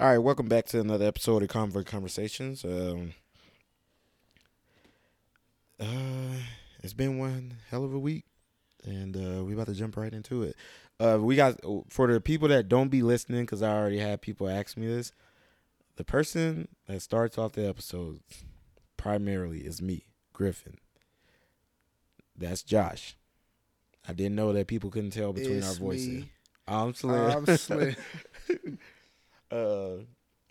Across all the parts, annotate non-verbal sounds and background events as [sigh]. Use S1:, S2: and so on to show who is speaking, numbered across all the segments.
S1: All right, welcome back to another episode of Convert Conversations. Um, uh, it's been one hell of a week, and uh, we about to jump right into it. Uh, we got for the people that don't be listening, because I already had people ask me this. The person that starts off the episodes primarily is me, Griffin. That's Josh. I didn't know that people couldn't tell between
S2: It's
S1: our voices.
S2: me.
S1: I'm Slim.
S2: I'm Slim. [laughs]
S1: uh,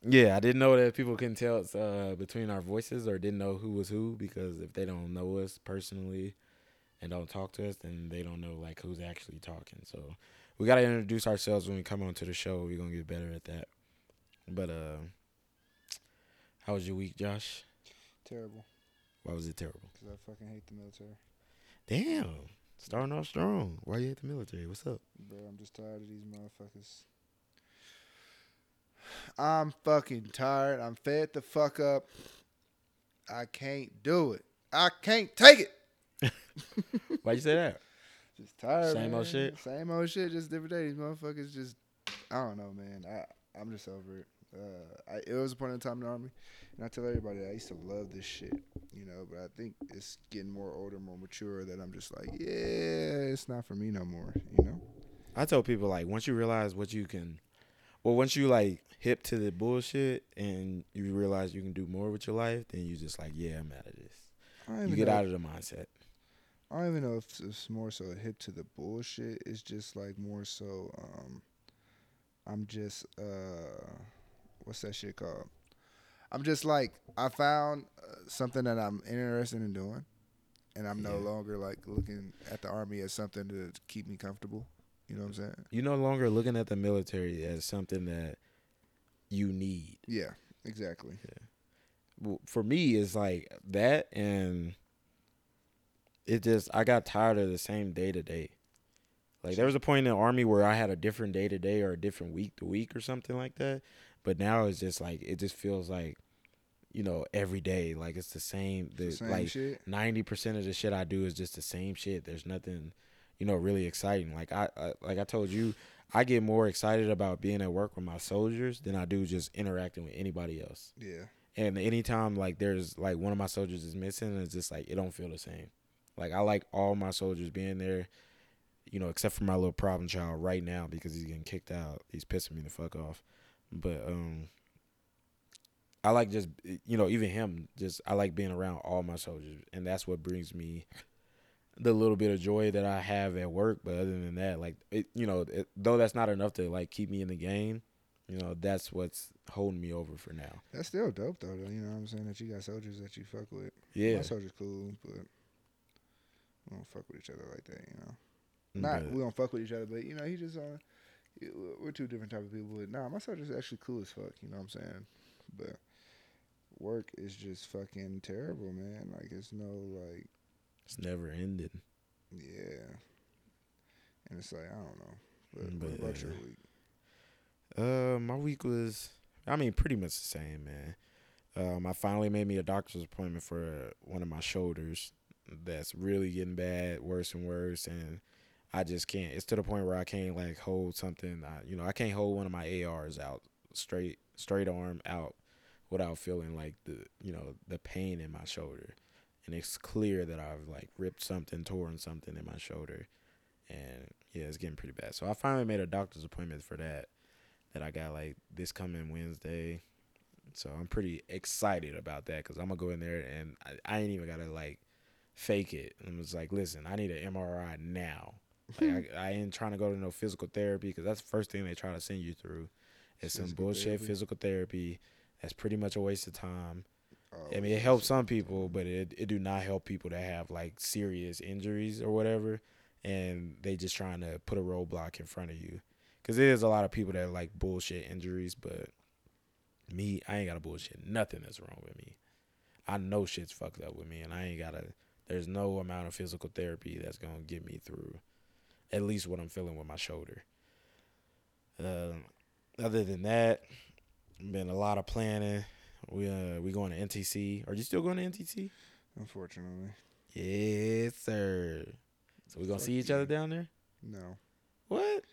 S1: yeah, I didn't know that people couldn't tell uh, between our voices or didn't know who was who because if they don't know us personally and don't talk to us, then they don't know like who's actually talking. So we gotta introduce ourselves when we come onto the show. We're gonna get better at that. But uh, how was your week, Josh?
S2: Terrible.
S1: Why was it terrible?
S2: Because I fucking hate the military.
S1: Damn, starting off strong. Why you hate the military? What's up?
S2: Bro, I'm just tired of these motherfuckers. I'm fucking tired. I'm fed the fuck up. I can't do it. I can't take it. [laughs]
S1: Why you say that?
S2: Just tired.
S1: Same old shit?
S2: Same old shit. Just different day. These motherfuckers just. I don't know, man. I I'm just over it. Uh, I, it was a point in time in the army, and I tell everybody that I used to love this shit, you know. But I think it's getting more older, more mature. That I'm just like, yeah, it's not for me no more, you know.
S1: I tell people like once you realize what you can, well, once you like hip to the bullshit and you realize you can do more with your life, then you just like, yeah, I'm out of this. You get
S2: know,
S1: out of the mindset.
S2: I don't even know if it's more so hip to the bullshit. It's just like more so. Um, I'm just uh, what's that shit called? I'm just like I found uh, something that I'm interested in doing, and I'm no longer like looking at the army as something to keep me comfortable. You know what I'm saying?
S1: You're no longer looking at the military as something that you need.
S2: Yeah, exactly.
S1: Well, For me, it's like that, and it just I got tired of the same day to day. Like there was a point in the army where I had a different day to day or a different week to week or something like that. But now it's just like it just feels like, you know, every day like it's the same. The,
S2: The same
S1: like
S2: shit.
S1: ninety percent of the shit I do is just the same shit. There's nothing, you know, really exciting. Like I, I like I told you, I get more excited about being at work with my soldiers than I do just interacting with anybody else.
S2: Yeah,
S1: And anytime like there's like one of my soldiers is missing, it's just like it don't feel the same. Like I like all my soldiers being there, you know, except for my little problem child right now because he's getting kicked out. He's pissing me the fuck off. But um I like just you know, even him, just I like being around all my soldiers and that's what brings me the little bit of joy that I have at work, but other than that, like it, you know, it, though that's not enough to like keep me in the game, you know, that's what's holding me over for now.
S2: that's still dope though. though. You know what I'm saying? That you got soldiers that you fuck with.
S1: Yeah.
S2: My soldiers cool, but we don't fuck with each other like that. You know. Not
S1: But-
S2: we don't fuck with each other, but you know, he just uh, we're two different type of people. But nah, my soldier's actually cool as fuck. You know what I'm saying? But work is just fucking terrible, man. Like it's no like,
S1: It's never ending.
S2: yeah, and it's like I don't know. But,
S1: Mm,
S2: what
S1: but,
S2: about your week?
S1: Uh, my week was, I mean, pretty much the same, man. Um, I finally made me a doctor's appointment for one of my shoulders. That's really getting bad, worse and worse, and I just can't. It's to the point where I can't like hold something. I, you know, I can't hold one of my ARs out straight, straight arm out, without feeling like the, you know, the pain in my shoulder. And it's clear that I've like ripped something, torn something in my shoulder, and yeah, it's getting pretty bad. So I finally made a doctor's appointment for that that I got like this coming Wednesday. So I'm pretty excited about that because I'm gonna go in there and I, I ain't even gotta like fake it. I'm just like, listen, I need an MRI now. Like hmm. I, I ain't trying to go to no physical therapy because that's the first thing they try to send you through. It's some bullshit
S2: therapy.
S1: physical therapy. That's pretty much a waste of time. I
S2: Oh,
S1: mean, it helps some people, but it it do not help people that have like serious injuries or whatever, and they just trying to put a roadblock in front of you. Cause there's a lot of people that like bullshit injuries, but me, I ain't got a bullshit. Nothing is wrong with me. I know shit's fucked up with me, and I ain't gotta. There's no amount of physical therapy that's gonna get me through, at least what I'm feeling with my shoulder. Um, other than that, been a lot of planning. We uh we going to NTC. Are you still going to NTC?
S2: Unfortunately,
S1: Yes, sir. So we gonna
S2: Fuck
S1: see each
S2: you.
S1: other down there?
S2: no,
S1: What?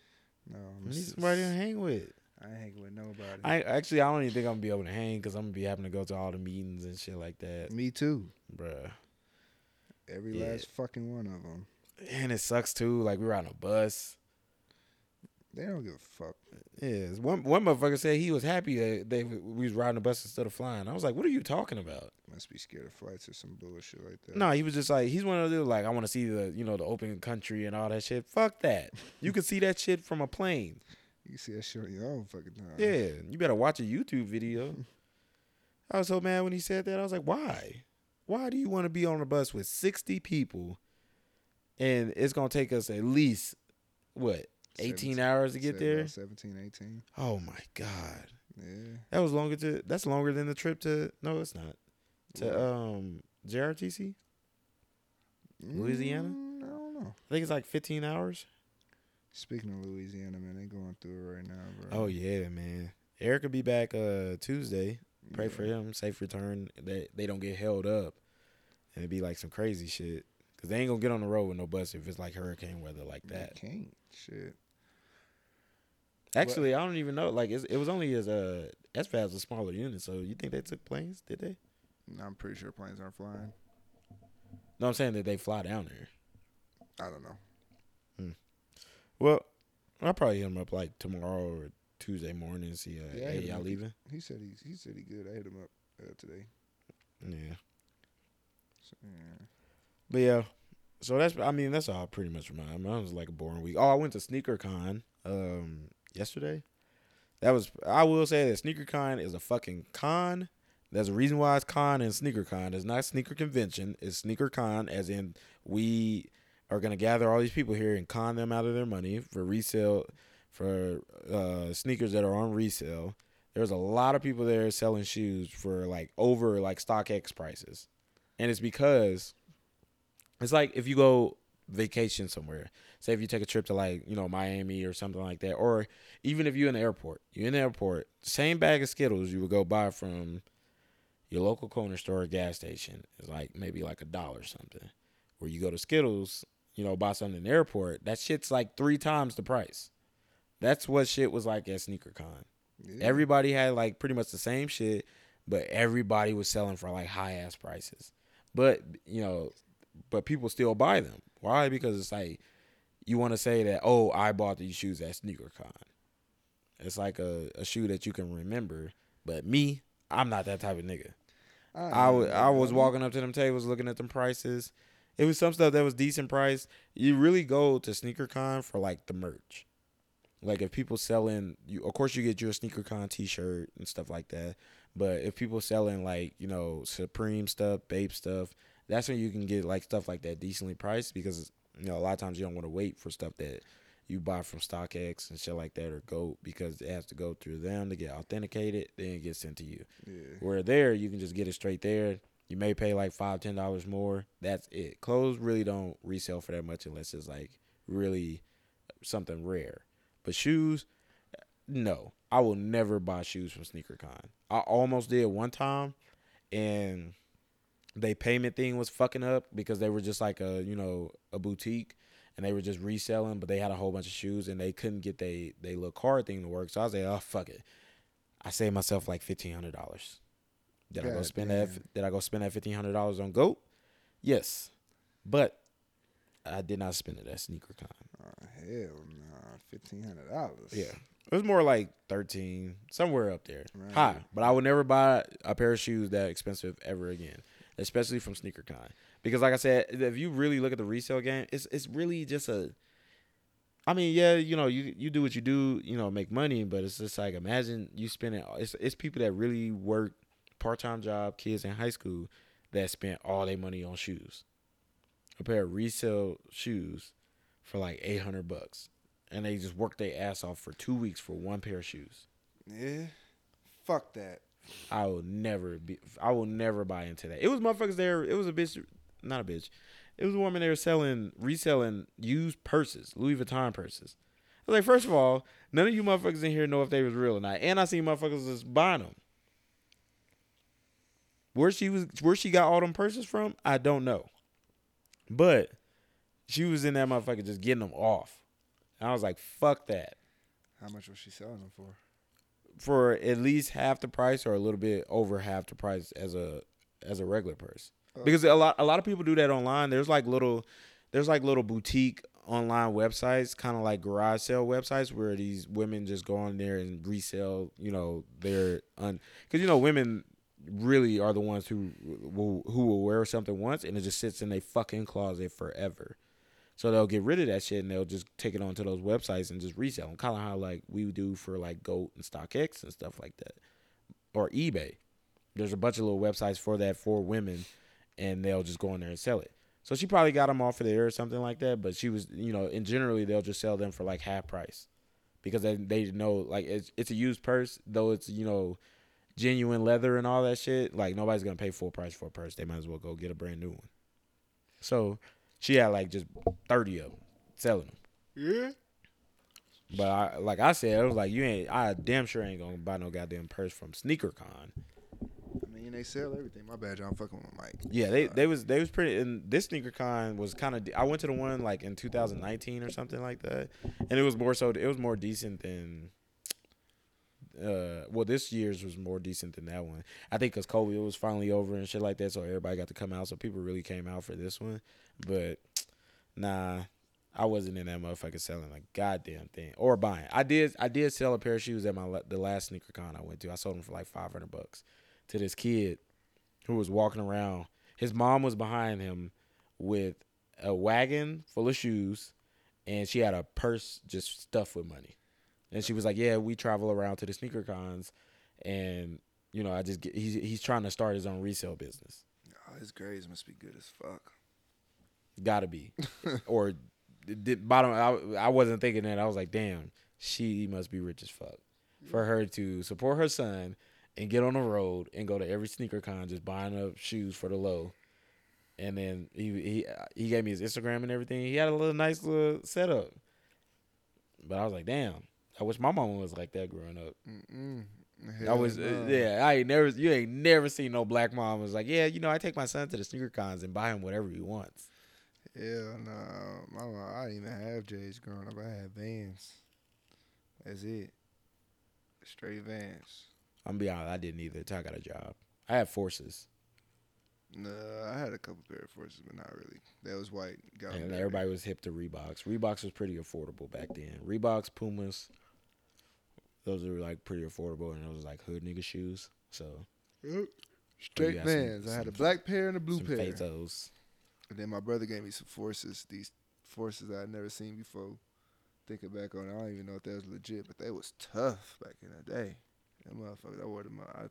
S2: no. I'm
S1: need somebody to hang with.
S2: I ain't hanging with nobody.
S1: I actually I don't even think I'm gonna be able to hang because I'm gonna be having to go to all the meetings and shit like that,
S2: Me too.
S1: bruh.
S2: Every
S1: Yeah.
S2: last fucking one of them.
S1: And it sucks too. Like we were on a bus.
S2: They don't give a fuck.
S1: Yeah, one one motherfucker said he was happy that they we was riding the bus instead of flying. I was like, what are you talking about?
S2: Must be scared of flights or some bullshit like that.
S1: No, he was just like he's one of those like I want to see the you know the open country and all that shit. Fuck that. [laughs] You can see that shit from a plane.
S2: You can see that shit on your own fucking time.
S1: Yeah, you better watch a YouTube video. I was so mad when he said that. I was like, why? Why do you want to be on a bus with 60 people and it's going to take us at least, what, 18 hours to get there?
S2: about 17, 18.
S1: Oh my God.
S2: Yeah.
S1: That was longer to, that's longer than the trip to, no, it's not. To, um, JRTC? Louisiana?
S2: Mm, I don't know.
S1: I think it's like 15 hours.
S2: Speaking of Louisiana, man, they going through it right now, bro.
S1: Oh yeah, man. Eric will be back uh Tuesday. Pray
S2: Yeah.
S1: for him, safe return. That they don't get held up, and it'd be like some crazy shit. Cause they ain't gonna get on the road with no bus if it's like hurricane weather like
S2: They
S1: that.
S2: can't. Shit.
S1: Actually, I don't even know. Like it's, it was only as uh SFAS a smaller unit, so you think they took planes? Did they?
S2: No, I'm pretty sure planes aren't flying.
S1: No, I'm saying that they fly down there.
S2: I don't know.
S1: Well, I'll probably hit him up like tomorrow or Tuesday morning and see. Uh,
S2: Yeah,
S1: hey, y'all
S2: up.
S1: leaving?
S2: He said he he said he good. I hit him up uh, today.
S1: Yeah.
S2: So, yeah.
S1: But yeah, so that's I mean that's all pretty much mine. Mine was like a boring week. Oh, I went to Sneaker Con um yesterday. That was I will say that Sneaker Con is a fucking con. There's a reason why it's con and Sneaker Con. It's not Sneaker Convention. It's Sneaker Con, as in we are gonna gather all these people here and con them out of their money for resale for uh, sneakers that are on resale. There's a lot of people there selling shoes for like over like StockX prices, and it's because it's like if you go vacation somewhere. Say if you take a trip to like, you know, Miami or something like that, or even if you're in the airport, you're in the airport, same bag of Skittles you would go buy from your local corner store or gas station is like maybe like a dollar something. Where you go to Skittles, you know, buy something in the airport, that shit's like three times the price. That's what shit was like at SneakerCon.
S2: Yeah.
S1: Everybody had like pretty much the same shit, but everybody was selling for like high ass prices. But you know, but people still buy them. Why? Because it's like you want to say that oh, I bought these shoes at SneakerCon. It's like a, a shoe that you can remember. But me, I'm not that type of nigga. I I was walking up to them tables looking at them prices. It was some stuff that was decent price. You really go to SneakerCon for like the merch. Like if people selling, you of course you get you a SneakerCon T-shirt and stuff like that. But if people selling like you know Supreme stuff, Bape stuff, that's when you can get like stuff like that decently priced because you know a lot of times you don't want to wait for stuff that you buy from StockX and shit like that or Goat because it has to go through them to get authenticated, then it gets sent to you.
S2: Yeah.
S1: Where there, you can just get it straight there. You may pay like five, ten dollars more. That's it. Clothes really don't resell for that much unless it's like really something rare. But shoes, no. I will never buy shoes from SneakerCon. I almost did one time, and they payment thing was fucking up because they were just like a you know a boutique and they were just reselling, but they had a whole bunch of shoes and they couldn't get they they little card thing to work. So I was like, oh fuck it. I saved myself like fifteen hundred dollars. Did I go spend
S2: damn.
S1: that? Did I go spend that fifteen hundred dollars on Goat? Yes, but I did not spend it at sneaker SneakerCon.
S2: Oh, hell nah. Fifteen hundred dollars.
S1: Yeah, it was more like thirteen, somewhere up there,
S2: Right.
S1: high. But I would never buy a pair of shoes that expensive ever again, especially from SneakerCon. Because, like I said, if you really look at the resale game, it's it's really just a. I mean, yeah, you know, you you do what you do, you know, make money, but it's just like imagine you spending. It's it's people that really work part time job, kids in high school that spent all their money on shoes. A pair of resale shoes for like eight hundred bucks, and they just worked their ass off for two weeks for one pair of shoes.
S2: Yeah. Fuck that.
S1: I will never be. I will never buy into that. It was motherfuckers there. It was a bitch, not a bitch. It was a woman there selling, reselling used purses, Louis Vuitton purses. I was like, first of all, none of you motherfuckers in here know if they was real or not, and I seen motherfuckers just buying them. Where she was, where she got all them purses from, I don't know. But she was in that motherfucker just getting them off. And I was like, fuck that.
S2: How much was she selling them for?
S1: For at least half the price or a little bit over half the price as a as a regular purse.
S2: Oh.
S1: Because a lot a lot of people do that online. There's like little there's like little boutique online websites, kind of like garage sale websites where these women just go on there and resell, you know, their un cuz you know women really are the ones who will who will wear something once and it just sits in a fucking closet forever. So they'll get rid of that shit and they'll just take it onto those websites and just resell them. Kind of how like we do for like Goat and StockX and stuff like that, or eBay. There's a bunch of little websites for that for women, and they'll just go in there and sell it. So she probably got them off of there or something like that. But she was, you know, and generally they'll just sell them for like half price, because they they know like it's it's a used purse though it's you know genuine leather and all that shit. Like nobody's gonna pay full price for a purse. They might as well go get a brand new one. So she had like just thirty of them selling them.
S2: Yeah.
S1: But I, like I said, I was like, you ain't. I damn sure ain't gonna buy no goddamn purse from SneakerCon.
S2: I mean, they sell everything. My bad, John. I'm fucking with Mike.
S1: Yeah, they they was they was pretty. And this SneakerCon was kind of. I went to the one like in 2019 or something like that, and it was more so. It was more decent than. Uh, well, this year's was more decent than that one. I think because COVID was finally over and shit like that, so everybody got to come out. So people really came out for this one. But nah, I wasn't in that motherfucker selling a goddamn thing or buying. I did I did sell a pair of shoes at my the last sneaker con I went to. I sold them for like 500 bucks to this kid who was walking around. His mom was behind him with a wagon full of shoes and she had a purse just stuffed with money. And she was like, "Yeah, we travel around to the sneaker cons and you know, I just get he's he's trying to start his own resale business.
S2: Oh, his grades must be good as fuck.
S1: Gotta be. or the bottom I, I wasn't thinking that. I was like, damn, she must be rich as fuck. For her to support her son and get on the road and go to every sneaker con just buying up shoes for the low. And then he he he gave me his Instagram and everything. He had a little nice little setup. But I was like, damn, I wish my mama was like that growing up.
S2: Mm-mm.
S1: I was uh, yeah, I ain't never you ain't never seen no black mom was like, yeah, you know, I take my son to the sneaker cons and buy him whatever he wants.
S2: Hell no. Mama, I didn't even have J's growing up. I had Vans. That's it. Straight Vans.
S1: I'm be honest, I didn't either until I got a job. I had forces.
S2: No, I had a couple pair of forces, but not really. That was white. Got
S1: And everybody was hip to Reeboks. Reeboks was pretty affordable back then. Reeboks, Pumas, those were like pretty affordable, and those was like hood nigga shoes. So
S2: Yep. Straight
S1: some-
S2: Vans. I had a black pair and a blue
S1: some
S2: pair.
S1: Fazos.
S2: And then my brother gave me some forces. These forces I had never seen before. Thinking back on it, I don't even know if that was legit, but they was tough back in the day. That motherfucker, I wore them. I,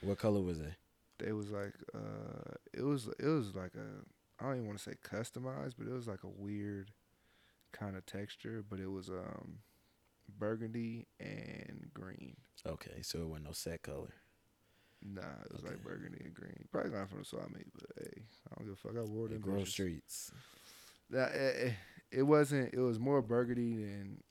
S1: What color was they?
S2: they was like, uh, it was it was like a, I don't even want to say customized, but it was like a weird kind of texture. But it was um, burgundy and green.
S1: Okay, so it wasn't no set color.
S2: Nah, it was like burgundy and green. Probably not from the swap meet, but hey, I don't give a fuck. I wore
S1: The
S2: them.
S1: Grove. Streets.
S2: That it, it wasn't. It was more burgundy than.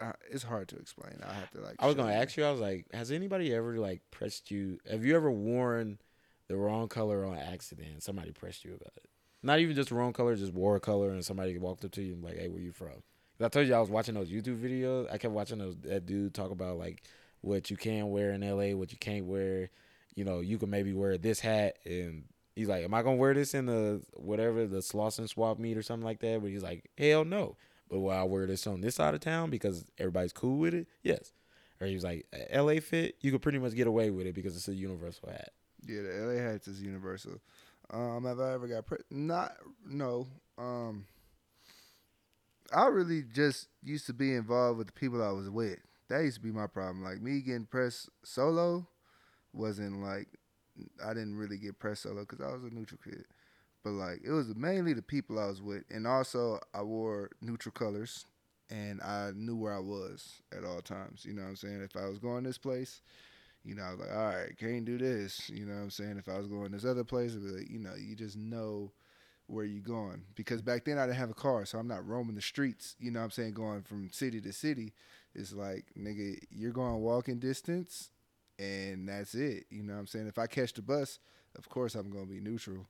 S2: Uh, it's hard to explain. I have to like.
S1: I was gonna
S2: you.
S1: ask you. I was like, has anybody ever like pressed you? Have you ever worn the wrong color on accident? Somebody pressed you about it. Not even just the wrong color, just wore a color, and somebody walked up to you and like, "Hey, where you from? I told you I was watching those YouTube videos. I kept watching those that dude talk about like what you can wear in LA, what you can't wear. You know, you can maybe wear this hat, and he's like, "Am I gonna wear this in the whatever the Slauson swap meet or something like that?" But he's like, "Hell no." But will I wear this on this side of town because everybody's cool with it? Yes. Or he was like, "LA fit, you could pretty much get away with it because it's a universal hat."
S2: Yeah, the LA hats is universal. Um, have I ever got pre- not no. Um, I really just used to be involved with the people I was with. That used to be my problem. Like me getting pressed solo wasn't like I didn't really get press solo because I was a neutral kid. But like it was mainly the people I was with, and also I wore neutral colors, and I knew where I was at all times. You know what I'm saying? If I was going this place, you know, I was like, all right, can't do this. You know what I'm saying? If I was going this other place, it'd be like, you know, you just know where you going. Because back then I didn't have a car, so I'm not roaming the streets, you know what I'm saying, going from city to city. It's like, nigga, you're going walking distance and that's it. You know what I'm saying? If I catch the bus, of course I'm gonna be neutral.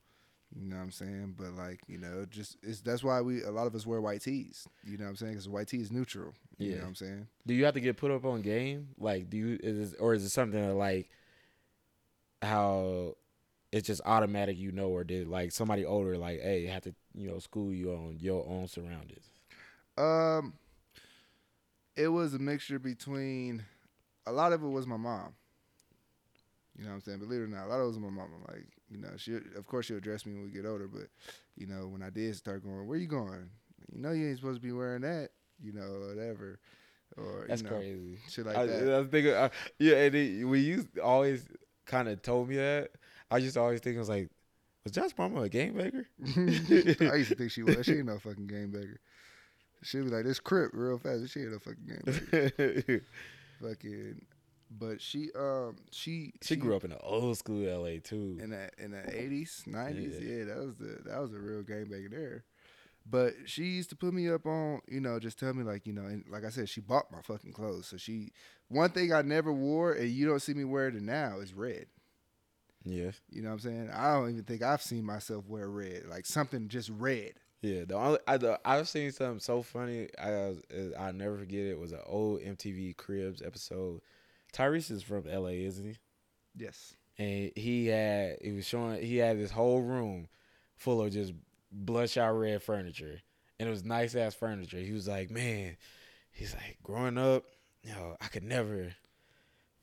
S2: You know what I'm saying? But like, you know, just it's that's why we a lot of us wear white tees. You know what I'm saying? Because white tee is neutral. You
S1: Yeah.
S2: know what I'm saying?
S1: Do you have to get put up on game? Like, do you is it, or is it something that like how it's just automatic? You know, or did like somebody older like, hey, have to you know school you on your own surroundings?
S2: Um, it was a mixture between a lot of it was my mom. You know what I'm saying? Believe it or not, a lot of it was my mama. Like, you know, she of course she'll dress me when we get older, but you know, when I did start going, where you going? You know, you ain't supposed to be wearing that. You know, whatever. Or
S1: That's
S2: you know,
S1: crazy.
S2: shit like
S1: I,
S2: that.
S1: I was thinking, uh, yeah, and it, when you always kind of told me that, I just always think I was like, was Josh Mama a game baker? [laughs]
S2: I used to think she was. She ain't no [laughs] fucking game baker. She'd be like, this crip real fast. She ain't no fucking game baker. [laughs] fucking, but she um she
S1: she grew up in the old school LA too.
S2: in the in the eighties, nineties.
S1: Yeah.
S2: Yeah, that was the that was a real game back there. But she used to put me up on, you know, just tell me like, you know, and like I said, she bought my fucking clothes. So she, one thing I never wore, and you don't see me wear it now, is red.
S1: Yeah,
S2: You know what I'm saying? I don't even think I've seen myself wear red, like something just red.
S1: yeah. The only I the, I've seen something so funny. I I'll never forget it. Was an old MTV Cribs episode. Tyrese is from LA, isn't he?
S2: Yes.
S1: and he had he was showing he had this whole room full of just bloodshot red furniture. And it was nice ass furniture. He was like man he's like growing up you know i could never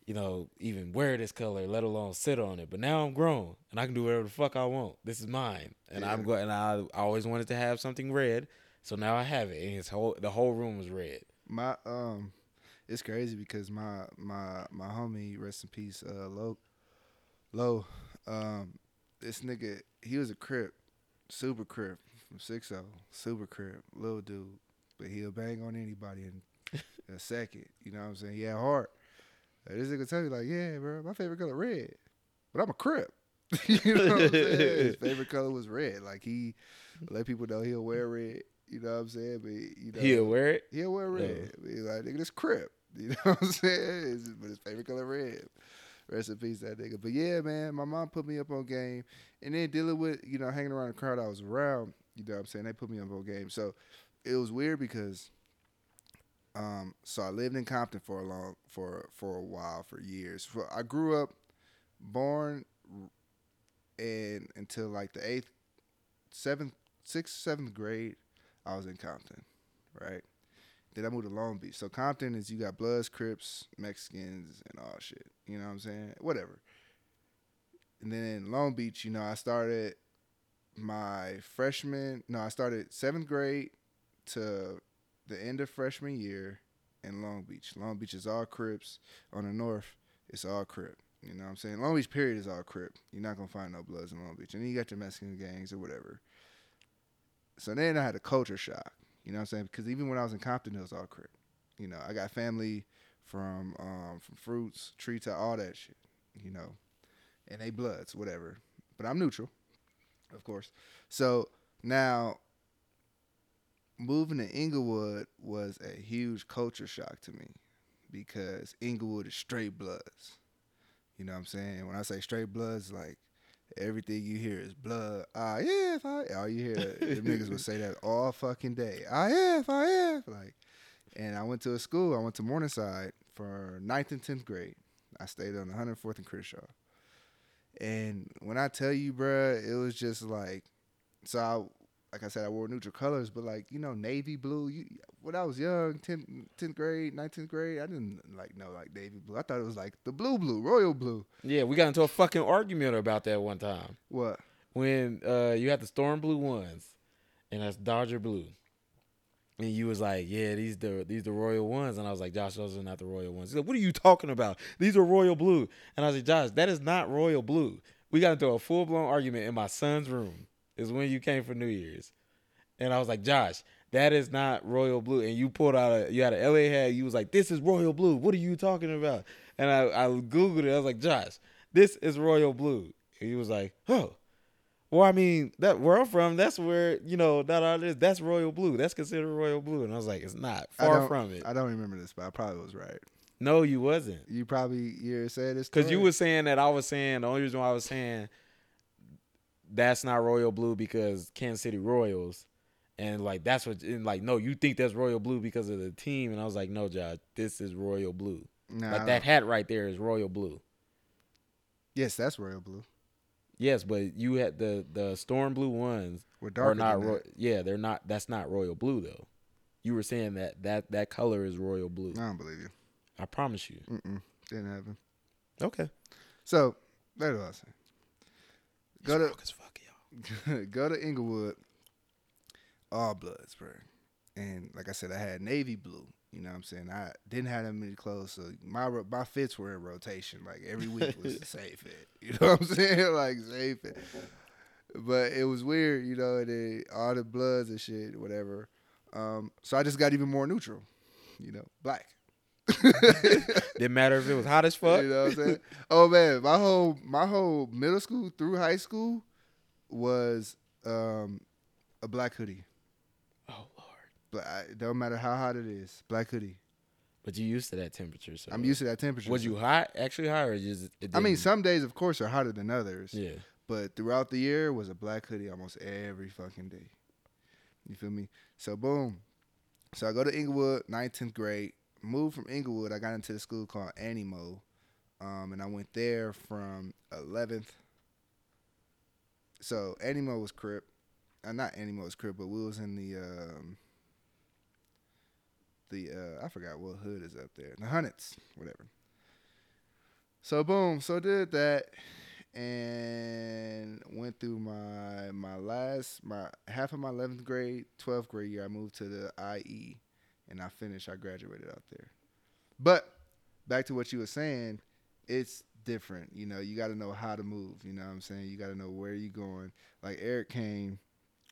S1: you know even wear this color let alone sit on it. But now i'm grown and i can do whatever the fuck i want. This is mine. And i'm going and I, I always wanted to have something red so now i have it. And his whole the whole room was red.
S2: My um, it's crazy because my my my homie, rest in peace, uh, Low, Low, um, this nigga, he was a crip, super crip from six O, super crip, little dude, but he'll bang on anybody in [laughs] a second. You know what I'm saying? He had heart. Like, this nigga tell you like, yeah, bro, my favorite color red, but I'm a crip. [laughs] you know what I'm saying? His favorite color was red. Like he let people know he'll wear red. You know what I'm saying? But you know,
S1: he'll wear it
S2: He'll wear red. Be like, nigga, this crip. [laughs] You know what I'm saying? But his favorite color red. Rest in peace, that nigga. But yeah, man, my mom put me up on game. And then dealing with, you know, hanging around the crowd I was around, you know what I'm saying? They put me up on game. So it was weird because um, so I lived in Compton for a long for for a while, for years. For, I grew up born and until like the eighth, seventh, sixth, seventh grade, I was in Compton, right? Then I moved to Long Beach. So Compton is you got Bloods, Crips, Mexicans, and all shit. You know what I'm saying? Whatever. And then Long Beach, you know, I started my freshman. No, I started seventh grade to the end of freshman year in Long Beach. Long Beach is all Crips. On the north, it's all Crip. You know what I'm saying? Long Beach period is all Crip. You're not gonna find no Bloods in Long Beach. And then you got your Mexican gangs or whatever. So then I had a culture shock. You know what I'm saying? Because even when I was in Compton, it was all Crip. You know, I got family from um, from Fruits, Treetop, all that shit. You know, and they Bloods, whatever. But I'm neutral, of course. So now moving to Inglewood was a huge culture shock to me because Inglewood is straight bloods. You know what I'm saying? When I say straight bloods, like everything you hear is blood. Ah, yeah, if I, all you hear, the niggas would say that all fucking day. Ah, yeah, if I, yeah. Like, and I went to a school, I went to Morningside for ninth and 10th grade. I stayed on 104th and Crenshaw. And when I tell you, bruh, it was just like, so I, like I said, I wore neutral colors, but like, you know, navy blue. You, when I was young, 10th, 10th grade, 19th grade, I didn't like know like navy blue. I thought it was like the blue blue, royal blue.
S1: yeah we got into a fucking argument about that one time
S2: What?
S1: when uh you had the storm blue ones and that's dodger blue and you was like yeah these the these the royal ones and i was like josh those are not the royal ones He's like, what are you talking about these are royal blue and i was like josh that is not royal blue we got into a full-blown argument in my son's room is when you came for new year's. And i was like josh that is not royal blue. And you pulled out a you had a la hat. You was like this is royal blue. What are you talking about? And i, I googled it. I was like josh this is royal blue. And he was like oh well, I mean, that where I'm from, that's where you know that all this. That's royal blue. That's considered royal blue, and I was like, it's not. Far from it.
S2: I don't remember this, but I probably was right.
S1: no, you wasn't,
S2: You probably you said this
S1: because you were saying that I was saying the only reason why I was saying that's not royal blue because Kansas City Royals, and like that's what and like no, you think that's royal blue because of the team, and I was like, no, Josh, this is royal blue.
S2: Nah,
S1: like that hat right there is royal blue.
S2: Yes, that's royal blue.
S1: Yes, but you had the the storm blue ones
S2: We're darker
S1: not. Ro- yeah, they're not. That's not royal blue though. You were saying that that that color is royal blue.
S2: I don't believe you.
S1: I promise you.
S2: Mm-mm, didn't happen.
S1: Okay.
S2: So that's what I was saying. Go to
S1: fuck, [laughs]
S2: go to Inglewood, all bloods, bro. And like I said, I had navy blue. You know what I'm saying? I didn't have that many clothes, so my my fits were in rotation. Like every week was the [laughs] same fit. You know what I'm saying? [laughs] Like same fit. But it was weird, you know, and all the bloods and shit, whatever. Um, so I just got even more neutral, you know, black. [laughs]
S1: Didn't matter if it was hot as fuck.
S2: You know what I'm saying? oh man, my whole my whole middle school through high school was um, a black hoodie.
S1: Oh lord.
S2: Black, it don't matter how hot it is, black hoodie.
S1: But you used to that temperature, so
S2: I'm used to that temperature.
S1: Was you hot? Actually hot, or just? It
S2: I mean, some days, of course, are hotter than others.
S1: Yeah.
S2: But throughout the year, was a black hoodie almost every fucking day. You feel me? So boom. So I go to Inglewood, 9th, 10th grade. Moved from Inglewood, I got into the school called Animo. Um, and I went there from 11th. So Animo was Crip. Uh, not Animo was Crip, but we was in the um, the uh, I forgot what hood is up there. The Hunnits, whatever. So boom, so did that and went through my my last my half of my 11th grade 12th grade year i moved to the ie and i finished i graduated out there but back to what you were saying it's different you know you got to know how to move you know what i'm saying you got to know where you're going like eric came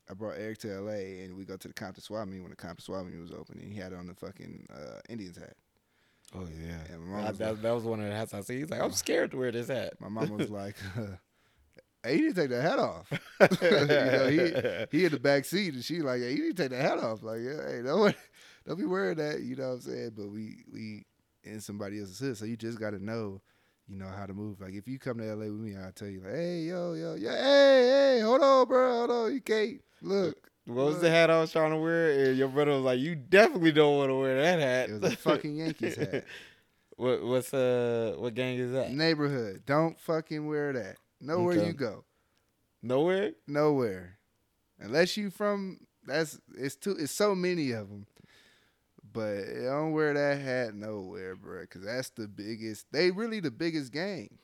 S2: i brought eric to la and we go to the compton swap meet when the compton swap meet was open and he had on the fucking uh, indians hat
S1: Oh yeah.
S2: And my mom
S1: I-
S2: was
S1: that,
S2: like-
S1: that was one of the hats I see. He's like, I'm scared to wear this hat.
S2: my mom was like [laughs] hey you need to take that hat off [laughs] you know, he he in the back seat and she like, hey, you need to take that hat off. Like, yeah, hey, don't worry- don't be wearing that. You know what I'm saying? But we we in somebody else's hood, so you just got to know, you know how to move. Like if you come to LA with me, I'll tell you like, hey, yo, yo, yeah, hey, hey, hold on, bro, hold on, you can't look.
S1: What was the hat I was trying to wear? And your brother was like, "You definitely don't want to wear that hat."
S2: It was a fucking Yankees hat. [laughs]
S1: what what's uh what gang is that?
S2: Neighborhood, don't fucking wear that. Nowhere
S1: Okay.
S2: you go,
S1: Nowhere.
S2: nowhere, unless you from. That's it's too. It's so many of them. But I don't wear that hat nowhere, bro, because that's the biggest. They really the biggest gang.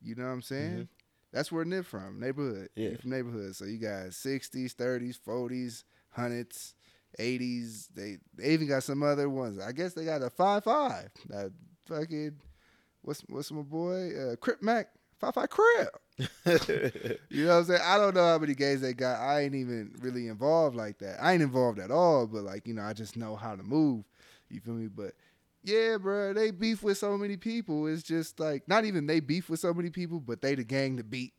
S2: You know what I'm saying? That's where Nip from, neighborhood.
S1: Yeah.
S2: From neighborhood. So you got 60s, 30s, 40s, hundreds, 80s. They they even got some other ones. I guess they got a five five. That fucking what's what's my boy? Uh, Crip Mac five five Crip. [laughs] You know what I'm saying? I don't know how many gays they got. I ain't even really involved like that. I ain't involved at all, but like, you know, I just know how to move. You feel me? But yeah, bro, they beef with so many people. It's just like not even they beef with so many people, but they the gang to beat.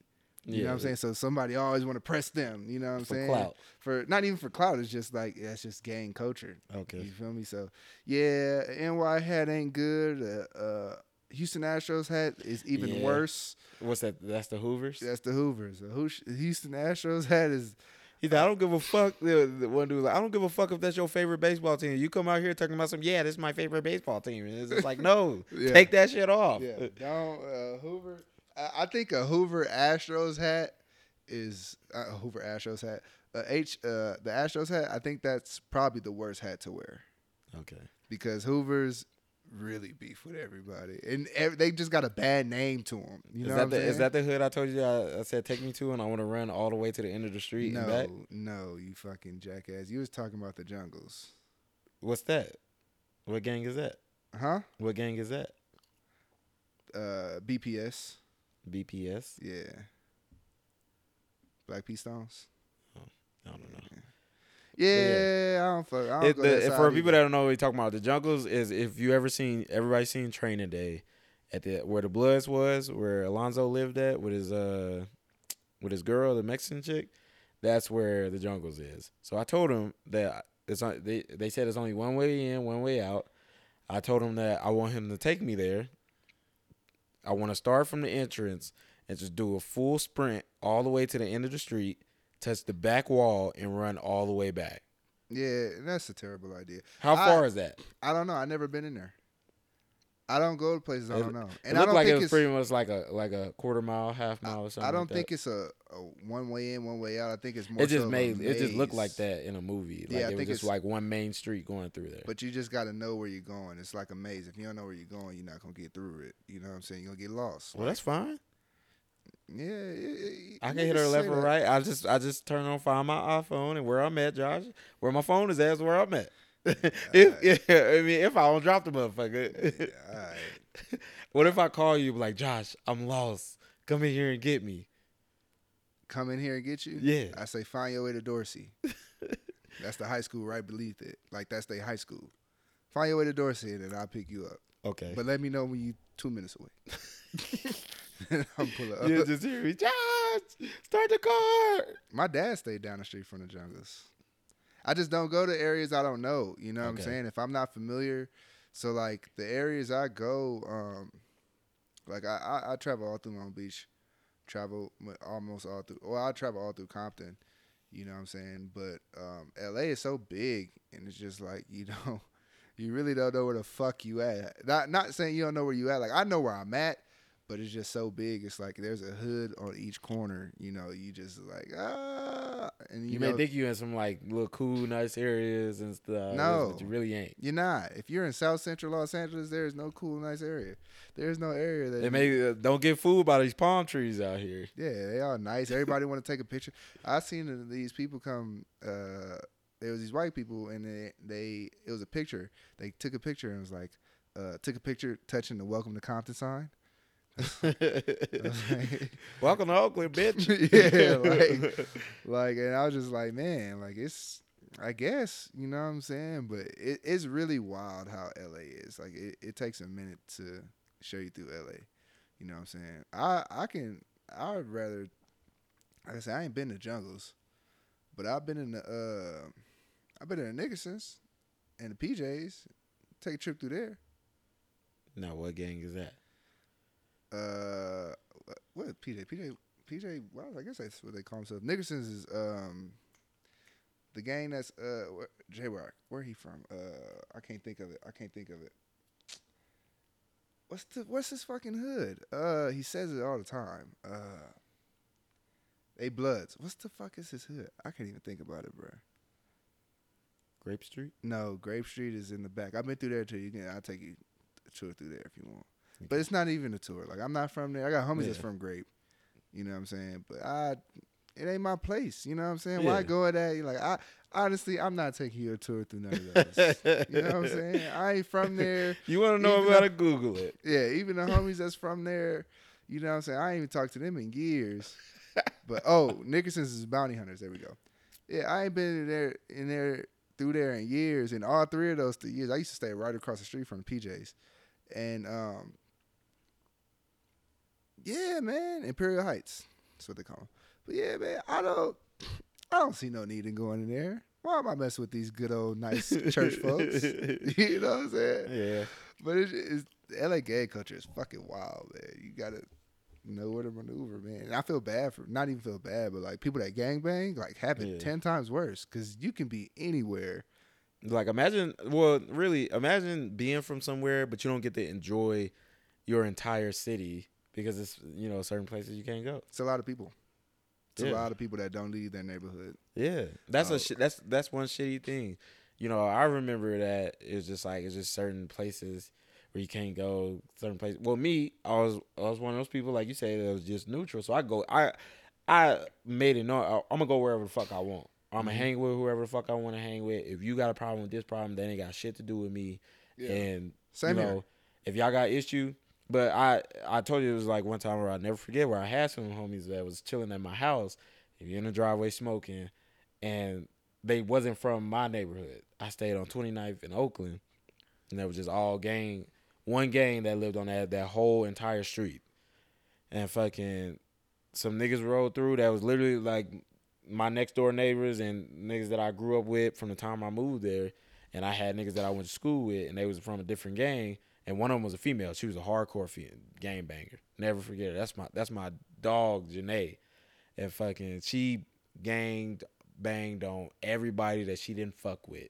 S2: You know what I'm saying? So somebody always want to press them. You know what I'm
S1: For
S2: saying?
S1: clout.
S2: For not even for clout. It's just like that's just gang culture.
S1: Okay.
S2: You feel me? So yeah, NY hat ain't good. Uh, uh, Houston Astros hat is even
S1: Yeah.
S2: worse.
S1: What's that? That's the Hoovers.
S2: That's the Hoovers. The Houston Astros hat is
S1: He said, I don't give a fuck. The, one dude was like, I don't give a fuck if that's your favorite baseball team. You come out here talking about some, yeah, this is my favorite baseball team. And it's just like, no, [laughs]
S2: Yeah.
S1: take that shit off.
S2: yeah. [laughs] Don't uh, Hoover. I, I think a Hoover Astros hat is uh, a Hoover Astros hat. Uh, H uh, the Astros hat. I think that's probably the worst hat to wear
S1: Okay.
S2: because Hoovers really beef with everybody, and ev- they just got a bad name to them. You know
S1: is,
S2: what
S1: that the, is that the hood I told you I, I said take me to and I want to run all the way to the end of the street and back?
S2: no, no, you fucking jackass. You was talking about the jungles,
S1: What's that? What gang is that?
S2: huh?
S1: What gang is that?
S2: Uh, BPS,
S1: BPS?
S2: yeah. Black P Stones.
S1: Oh, I don't know.
S2: Yeah, I don't fuck. I don't
S1: It,
S2: go that
S1: the, for people that don't know what we're talking about, the jungles is if you ever seen everybody seen Training Day at the where the Bloods was, where Alonzo lived at with his uh with his girl, the Mexican chick. That's where the jungles is. So I told him that it's on, they they said it's only one way in, one way out. I told him that I want him to take me there. I want to start from the entrance and just do a full sprint all the way to the end of the street, touch the back wall, and run all the way back.
S2: Yeah, that's a terrible idea.
S1: How
S2: I-
S1: far is that?
S2: I don't know. I never been in there. I don't go to places I don't know,
S1: It
S2: and I
S1: looked
S2: don't
S1: like it
S2: think
S1: was
S2: it's.
S1: pretty much like a like a quarter mile, half mile, or something.
S2: I don't
S1: like
S2: think
S1: that.
S2: it's a, a one way in, one way out. I think it's more.
S1: it just
S2: so
S1: made it just looked like that in a movie. Like
S2: Yeah, I
S1: it was
S2: think
S1: just
S2: it's-
S1: like one main street going through there.
S2: But you just got to know where you're going. It's like a maze. If you don't know where you're going, you're not gonna get through it. You know what I'm saying? You're gonna get lost.
S1: well, that's fine.
S2: Yeah. it- it-
S1: I can hit her left or right. I just I just turn on find my iPhone and where I'm at, Josh. Where my phone is at is where I'm at. [laughs] if yeah, I mean if I don't drop the motherfucker.
S2: Yeah, all right. [laughs]
S1: what if I call you like Josh, I'm lost. Come in here and get me.
S2: Come in here and get you.
S1: Yeah.
S2: I say find your way to Dorsey. [laughs] that's the high school right beneath it. Like that's the high school. Find your way to Dorsey and then I'll pick you up.
S1: Okay.
S2: But let me know when you two minutes away. [laughs] I'm pull up.
S1: you just hear me, Josh, start the car.
S2: My dad stayed down the street from the jungles. I just don't go to areas I don't know. You know what
S1: Okay.
S2: I'm saying? If I'm not familiar, so like the areas I go, um, like I, I, I travel all through Long Beach, travel almost all through. Well, I travel all through Compton. You know what I'm saying? But um, LA is so big, and it's just like you know, [laughs] you really don't know where the fuck you at. Not not saying you don't know where you at. Like I know where I'm at, but it's just so big. It's like there's a hood on each corner. You know, you just like ah, and you,
S1: You,
S2: know,
S1: may think you in some like little cool, nice areas and stuff.
S2: No.
S1: but you really ain't.
S2: you're not. If you're in South Central Los Angeles, there is no cool, nice area. There's no area that
S1: They may uh, don't get fooled by these palm trees out here.
S2: Yeah, they all nice. Everybody want to take a picture. I seen these people come. Uh, there was these white people, and they, they it was a picture. They took a picture and it was like, uh, took a picture touching the "Welcome to Compton" sign.
S1: Welcome to Oakland, bitch. [laughs]
S2: Yeah, like- like, and I was just like, man, like it's. I guess you know what I'm saying, but it, it's really wild how LA is. Like it, it takes a minute to show you through LA. You know what I'm saying? I I can I would rather like I said, I ain't been to jungles, but I've been in the uh I've been in the Nickersons and the PJs. Take a trip through there.
S1: now, what gang is that?
S2: Uh what PJ? PJ PJ well, I guess that's what they call themselves. Nickersons is um the gang that's uh Jay Rock. Where he from? Uh I can't think of it. I can't think of it. What's the what's his fucking hood? Uh he says it all the time. Uh They Bloods. What's the fuck is his hood? I can't even think about it, bro.
S1: Grape Street.
S2: No, Grape Street is in the back. I've been through there too. You can I'll take you a tour through there if you want. But it's not even a tour. Like I'm not from there. I got homies that's from Grape. You know what I'm saying? But I it ain't my place. You know what I'm saying? Why
S1: Yeah.
S2: go at that? Like I honestly I'm not taking you a tour through none of those. [laughs] you know what I'm saying? I ain't from there.
S1: You want to know about it? Google it.
S2: Yeah, even the homies [laughs] that's from there, you know what I'm saying? I ain't even talked to them in years. But oh, Nickerson's is bounty hunters. There we go. Yeah, I ain't been in there in there through there in years. And all three of those three years, I used to stay right across the street from the PJs. And um Yeah, man. Imperial Heights. That's what they call them. But yeah, man, I don't I don't see no need in going in there. Why am I messing with these good old nice church [laughs] folks? [laughs] you know what I'm saying?
S1: Yeah.
S2: But it's, it's LA gay culture is fucking wild, man. You gotta know where to maneuver, man. And I feel bad for not even feel bad, but like people that gangbang, like happen
S1: Yeah.
S2: ten times worse because you can be anywhere.
S1: Like imagine, well, really, imagine being from somewhere, but you don't get to enjoy your entire city because it's you know certain places you can't go.
S2: It's a lot of people. It's
S1: Yeah.
S2: a lot of people that don't leave their neighborhood.
S1: Yeah, that's a shi that's that's one shitty thing. You know, I remember that it's just like it's just certain places where you can't go. Certain places. Well, me, I was I was one of those people like you said that was just neutral. So I go. I I made it known I'm gonna go wherever the fuck I want. I'm gonna
S2: Mhm.
S1: hang with whoever the fuck I want to hang with. If you got a problem with this problem, that ain't got shit to do with me. And
S2: Same
S1: you
S2: here.
S1: know, if y'all got issue, but I I told you it was like one time where I never forget where I had some homies that was chilling at my house. If you're in the driveway smoking, and they wasn't from my neighborhood. I stayed on 29th in Oakland, and there was just all gang, one gang that lived on that that whole entire street, and fucking some niggas rolled through that was literally like my next door neighbors and niggas that I grew up with from the time I moved there, and I had niggas that I went to school with, and they was from a different gang, and one of them was a female. She was a hardcore fe- game banger. Never forget it. That's my that's my dog Janae, and fucking she ganged banged on everybody that she didn't fuck with.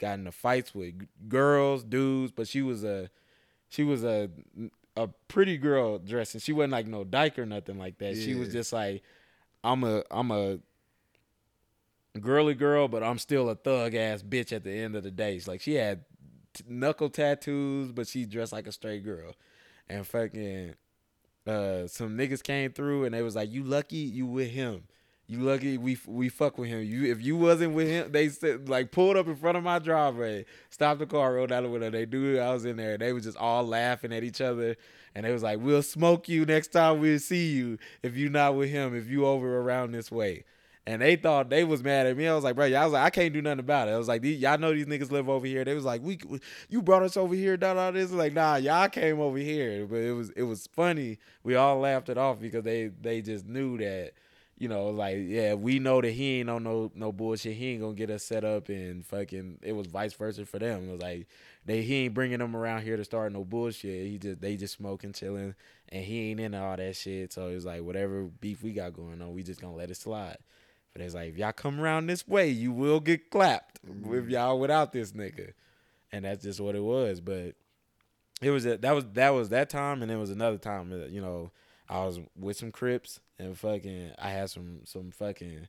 S1: Got into fights with g- girls, dudes, but she was a she was a a pretty girl dressing. She wasn't like no dyke or nothing like that. She was just like I'm a I'm a girly girl, but I'm still a thug ass bitch at the end of the day. It's like she had t- knuckle tattoos, but she dressed like a straight girl. And fucking uh some niggas came through and they was like, "You lucky you with him." You lucky we we fuck with him. You if you wasn't with him, they said like pulled up in front of my driveway, stopped the car, rolled out the window. They knew I was in there. They was just all laughing at each other, and they was like, "We'll smoke you next time we see you if you not with him. If you over around this way." And they thought they was mad at me. I was like, bro, y'all was like, I can't do nothing about it. I was like, y'all know these niggas live over here. They was like, we, you brought us over here, da all this. Like, nah, y'all came over here. But it was, it was funny. We all laughed it off because they, they just knew that, you know, like, yeah, we know that he ain't on no, no bullshit. He ain't gonna get us set up and fucking. It was vice versa for them. It was like, they, he ain't bringing them around here to start no bullshit. He just, they just smoking, chilling, and he ain't into all that shit. So it's like, whatever beef we got going on, we just gonna let it slide. But it's like, if y'all come around this way, you will get clapped with mm. y'all without this nigga. And that's just what it was. But it was a, that was that was that time, and it was another time. That, you know, I was with some Crips and fucking. I had some some fucking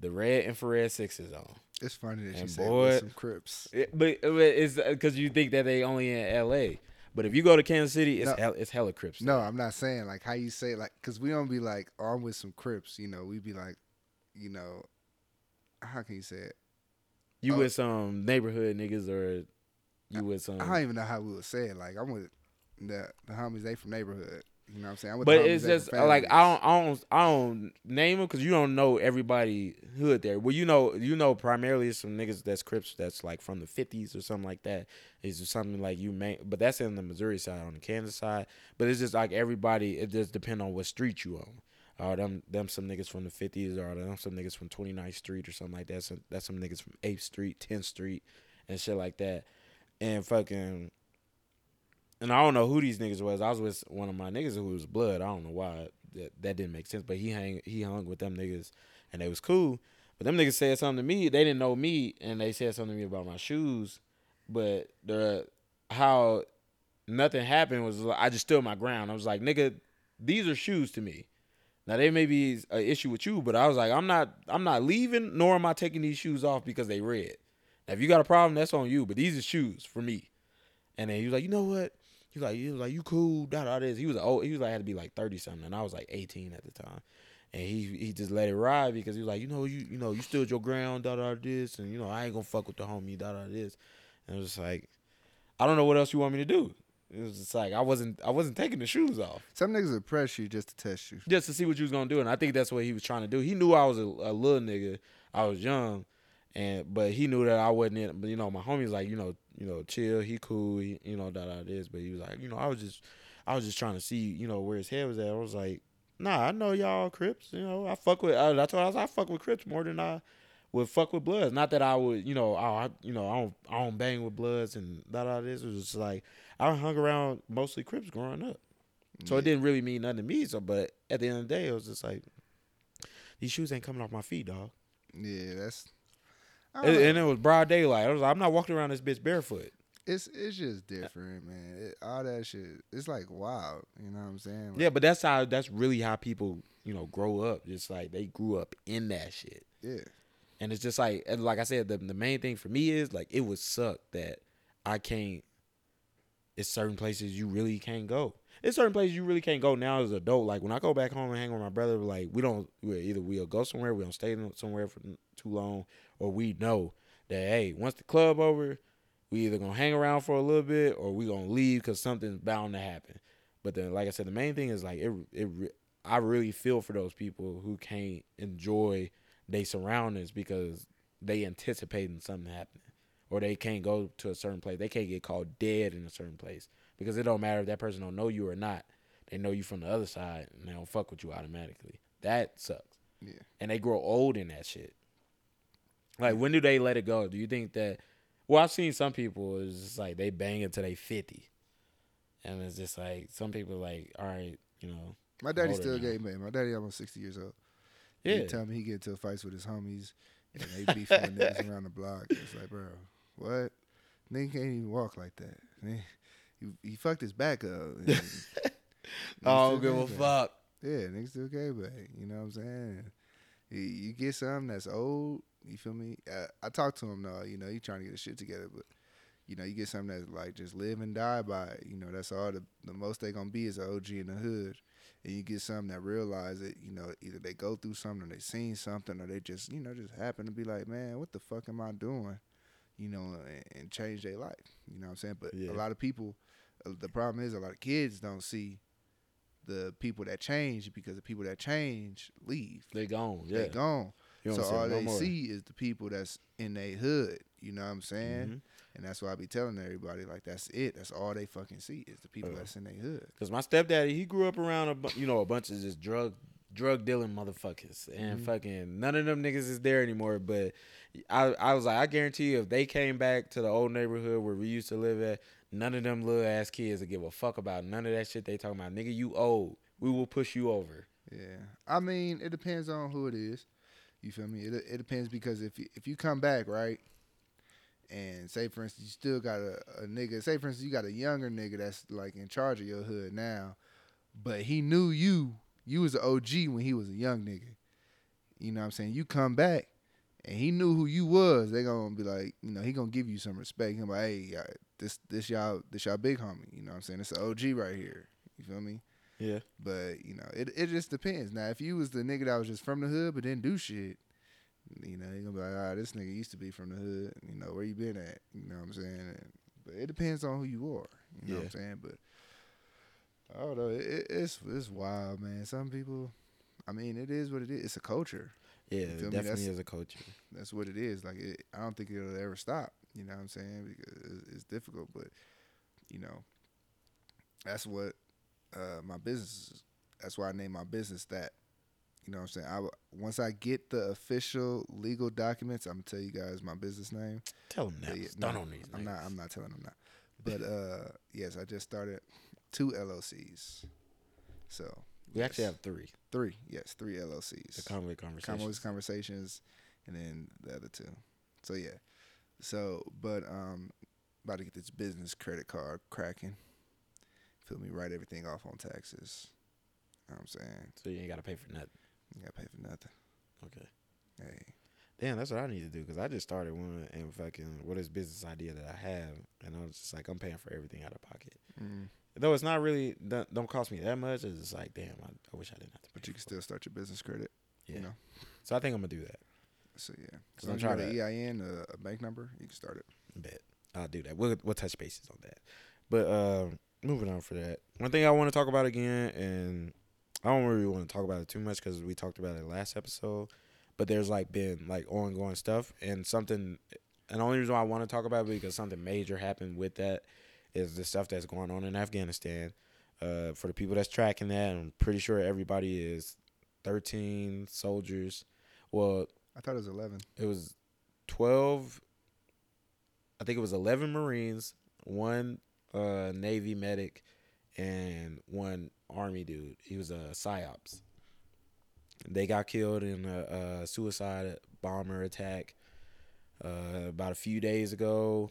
S1: the red infrared sixes on.
S2: It's funny that you
S1: And
S2: said
S1: boy-
S2: with some Crips.
S1: It, but, but it's because you think that they only in L.A. But if you go to Kansas City, it's
S2: No.
S1: hell, it's hella Crips.
S2: No, I'm not saying like how you say like because we don't be like oh I'm with some Crips. You know, we be like, you know, how can you say it?
S1: you
S2: oh.
S1: with some neighborhood niggas or you with some.
S2: I don't even know how we would say it. Like I'm with the the homies. They from neighborhood. You know what I'm saying? I'm
S1: But it's just like I don't, I don't, I don't name them because you don't know everybody hood there. Well, you know, you know, primarily it's some niggas that's Crips that's like from the fifties or something like that. It's just something like you may, but that's in the Missouri side on the Kansas side. But it's just like everybody. It just depend on what street you on. Or them, them some niggas from the fifties, or them some niggas from 29th Street or something like that. Some, that's some niggas from Eighth Street, 10th Street, and shit like that. And fucking and I don't know who these niggas was. I was with one of my niggas who was blood. I don't know why that, that didn't make sense, but he hang he hung with them niggas and they was cool. But them niggas said something to me. They didn't know me and they said something to me about my shoes. But the how nothing happened was like, I just stood my ground. I was like, nigga, these are shoes to me. Now they may be an issue with you, but I was like, I'm not I'm not leaving, nor am I taking these shoes off because they red. Now, if you got a problem, that's on you. But these are shoes for me. And then he was like, you know what? He was like, he was like, you cool, da da this. He was old. He was like, I had to be like thirty something, and I was like eighteen at the time. And he he just let it ride because he was like, you know, you you know, you stood your ground, da da this, and you know, I ain't gonna fuck with the homie, da da this. And it was just like, I don't know what else you want me to do. It was just like I wasn't I wasn't taking the shoes off
S2: some niggas would press you just to test you.
S1: just to see what you was gonna do, and I think that's what he was trying to do. He knew I was a, a little nigga. I was young, and but he knew that I wasn't in. But you know, my homie's like, you know, you know, chill. He cool. He, you know, da da this. But he was like, you know, I was just, I was just trying to see, you know, where his head was at. I was like, nah, I know y'all Crips. You know, I fuck with. I, that's what I was. I fuck with Crips more than I would fuck with Bloods. Not that I would, you know, I, you know, I don't, I don't bang with Bloods and da da this. It was just like I hung around mostly Crips growing up. So it didn't really mean nothing to me. So, but at the end of the day, it was just like these shoes ain't coming off my feet, dog.
S2: Yeah, that's.
S1: And, and it was broad daylight. I was like, I'm not walking around this bitch barefoot.
S2: it's it's just different, man. It, all that shit, it's like wild. You know what I'm saying? Like,
S1: Yeah, but that's how. That's really how people, you know, grow up. Just like they grew up in that shit.
S2: yeah.
S1: And it's just like, and like I said, the the main thing for me is like it would suck that I can't. It's certain places you really can't go. It's certain places you really can't go now as an adult. Like when I go back home and hang with my brother, like we don't. We either we'll go somewhere, we don't stay somewhere for too long, or we know that hey, once the club over, we either gonna hang around for a little bit or we gonna leave because something's bound to happen. But then, like I said, the main thing is like it. It. I really feel for those people who can't enjoy their surroundings because they anticipating something happening, or they can't go to a certain place. They can't get called dead in a certain place because it don't matter if that person don't know you or not. They know you from the other side and they don't fuck with you automatically. That sucks.
S2: Yeah.
S1: And they grow old in that shit. Like when do they let it go? Do you think that? Well, I've seen some people it's just like they bang until they fifty. and it's just like some people like, all right, you know,
S2: My daddy still gay man. My daddy almost sixty years old.
S1: yeah,
S2: He tell me he get into fights with his homies and they beefing with niggas [laughs] around the block. It's like, bro, what? Nigga can't even walk like that. Man, he, he fucked his back up. [laughs]
S1: I don't give a fuck.
S2: Yeah, niggas still gay bang. You know what I'm saying? You, you get something that's old. You feel me? Uh, I talked to him though. You know, he trying to get his shit together, but you know, you get something that's like just live and die by. it. You know, that's all the the most they gonna be is an OG in the hood. And you get something that realize it. You know, either they go through something, or they seen something, or they just you know just happen to be like, man, what the fuck am I doing? You know, and, and change their life. You know what I'm saying? But
S1: Yeah.
S2: a lot of people, uh, the problem is a lot of kids don't see the people that change because the people that change leave.
S1: They gone. Yeah,
S2: They gone.
S1: You
S2: so
S1: don't see
S2: all
S1: no
S2: they
S1: more.
S2: see is the people that's in their hood. You know what I'm saying?
S1: Mhm.
S2: And that's why I be telling everybody like that's it. That's all they fucking see is the people
S1: Uh.
S2: that's in their hood.
S1: Cause my stepdaddy, he grew up around a bu- you know a bunch of just drug drug dealing motherfuckers, and
S2: Mhm.
S1: fucking none of them niggas is there anymore. But I I was like, I guarantee you, if they came back to the old neighborhood where we used to live at, none of them little ass kids would give a fuck about none of that shit they talking about. Nigga, you old. We will push you over.
S2: Yeah, I mean it depends on who it is. You feel me? It it depends because if you, if you come back right, and say for instance you still got a, a nigga. Say for instance you got a younger nigga that's like in charge of your hood now, but he knew you. You was an OG when he was a young nigga. You know what I'm saying? You come back. And he knew who you was. They gonna be like, you know, he gonna give you some respect. Be like, hey, this this y'all this y'all big homie. You know what I'm saying? It's an OG right here. You feel me?
S1: Yeah.
S2: But you know, it it just depends. Now, if you was the nigga that was just from the hood but didn't do shit, you know, you gonna be like, ah, this nigga used to be from the hood. You know, where you been at? You know what I'm saying? And, but it depends on who you are. You know what I'm saying? But I don't know. It, it, it's it's wild, man. Some people, I mean, it is what it is. It's a culture.
S1: Yeah, it definitely
S2: That's-
S1: is a culture.
S2: That's what it is. Like, it, I don't think it'll ever stop. You know what I'm saying? Because it's, it's difficult, but you know, that's what uh, my business. Is. That's why I named my business that. You know what I'm saying? I once I get the official legal documents, I'm gonna tell you guys my business name.
S1: Tell them now.
S2: Yeah, no,
S1: on these.
S2: I'm
S1: niggas.
S2: not. I'm not telling them now. But uh, yes, I just started two LLCs. So
S1: We actually have three.
S2: three. Yes, three LLCs.
S1: The convoy conversation.
S2: Convoys conversations, and then the other two. So yeah. So, but um, about to get this business credit card cracking. Feel me? Write everything off on taxes. You know what I'm saying?
S1: So you ain't gotta pay for nothing.
S2: You gotta pay for nothing.
S1: Okay.
S2: Hey,
S1: Damn, that's what I need to do because I just started one and fucking what is business idea that I have, and I was just like, I'm paying for everything out of pocket.
S2: mm.
S1: Though it's not really don't, don't cost me that much. It's just like, damn, I, I wish I didn't have to. Pay
S2: but you can still start your business credit.
S1: yeah.
S2: You know.
S1: So I think I'm gonna do that.
S2: So yeah, so
S1: I'm
S2: long as you
S1: trying to-
S2: EIN, a, a bank number, you can start it.
S1: Bet I'll do that. We'll we'll touch bases on that. But uh, moving on for that, one thing I want to talk about again, and I don't really want to talk about it too much because we talked about it last episode. But there's like been like ongoing stuff and something. And the only reason why I want to talk about it because something major happened with that is the stuff that's going on in Afghanistan. Uh, for the people that's tracking that, I'm pretty sure everybody is 13 soldiers. Well,
S2: I thought it was eleven.
S1: it was 12 i think it was 11 marines one uh navy medic and one army dude he was a psyops they got killed in a, a suicide bomber attack uh, about a few days ago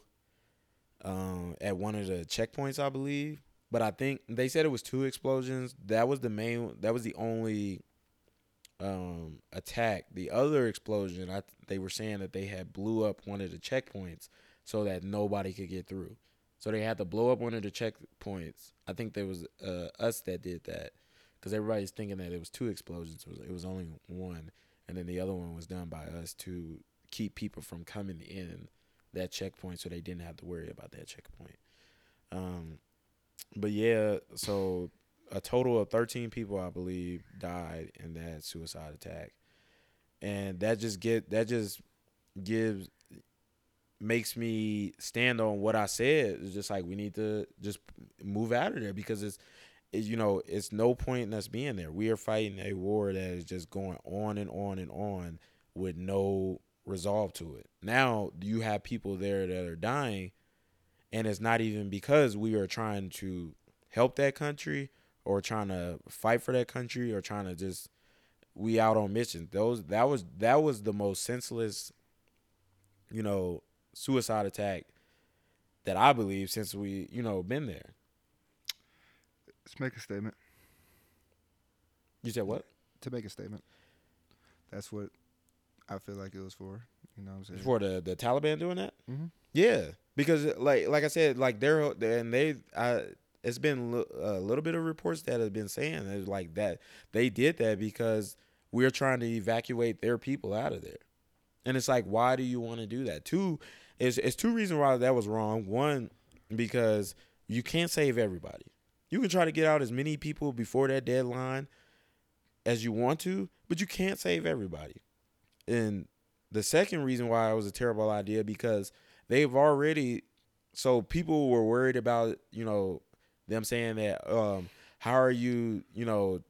S1: um, at one of the checkpoints i believe but i think they said it was two explosions that was the main that was the only um, attack. The other explosion, I they were saying that they had blew up one of the checkpoints so that nobody could get through. So they had to blow up one of the checkpoints. I think there was uh, us that did that because everybody's thinking that it was two explosions. It was, it was only one, and then the other one was done by us to keep people from coming in that checkpoint, so they didn't have to worry about that checkpoint. Um, but yeah, so a total of 13 people i believe died in that suicide attack. And that just get that just gives makes me stand on what i said. It's just like we need to just move out of there because it's it, you know it's no point in us being there. We are fighting a war that is just going on and on and on with no resolve to it now you have people there that are dying and it's not even because we are trying to help that country or trying to fight for that country or trying to just we out on mission. Those that was that was the most senseless, you know, suicide attack that I believe since we you know been there.
S2: Let's make a statement.
S1: You said what?
S2: To make a statement. That's what I feel like it was for. You know what I'm saying?
S1: For the the Taliban doing that?
S2: hmm
S1: Yeah, because like like I said, like they're and they I it's been a little bit of reports that have been saying that like that they did that because we're trying to evacuate their people out of there, and it's like why do you want to do that? Two, it's it's two reasons why that was wrong. One, because you can't save everybody. You can try to get out as many people before that deadline as you want to, but you can't save everybody. And the second reason why it was a terrible idea because they've already so people were worried about you know them saying that um how are you you know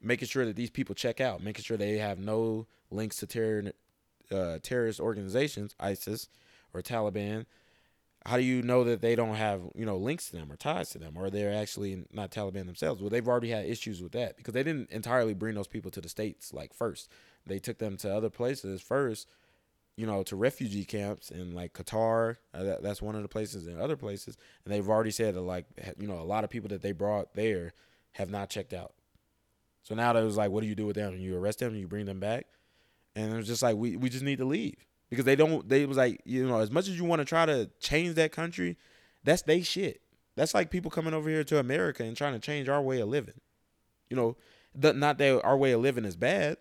S1: making sure that these people check out making sure they have no links to terror uh, terrorist organizations isis or taliban how do you know that they don't have you know links to them or ties to them or they're actually not taliban themselves well they've already had issues with that because they didn't entirely bring those people to the states like first they took them to other places first you know, to refugee camps in like Qatar. Uh, that, that's one of the places and other places. And they've already said that like, you know, a lot of people that they brought there have not checked out. So now they was like, what do you do with them? You arrest them, you bring them back, and it was just like we we just need to leave because they don't. They was like, you know, as much as you want to try to change that country, that's they shit. That's like people coming over here to America and trying to change our way of living. You know, the, not that our way of living is bad,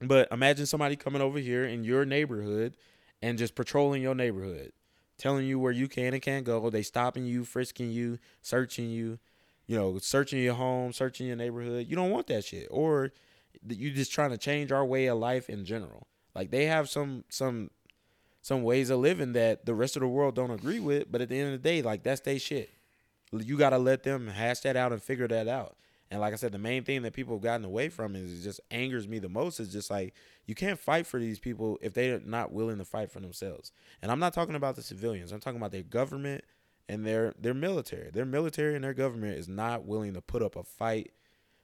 S1: but imagine somebody coming over here in your neighborhood and just patrolling your neighborhood, telling you where you can and can't go. They stopping you, frisking you, searching you, you know, searching your home, searching your neighborhood. You don't want that shit. Or you just trying to change our way of life in general. Like they have some some some ways of living that the rest of the world don't agree with, but at the end of the day, like that's their shit. You gotta let them hash that out and figure that out. And like I said, the main thing that people have gotten away from is it just angers me the most is just like you can't fight for these people if they're not willing to fight for themselves. And I'm not talking about the civilians. I'm talking about their government and their their military. Their military and their government is not willing to put up a fight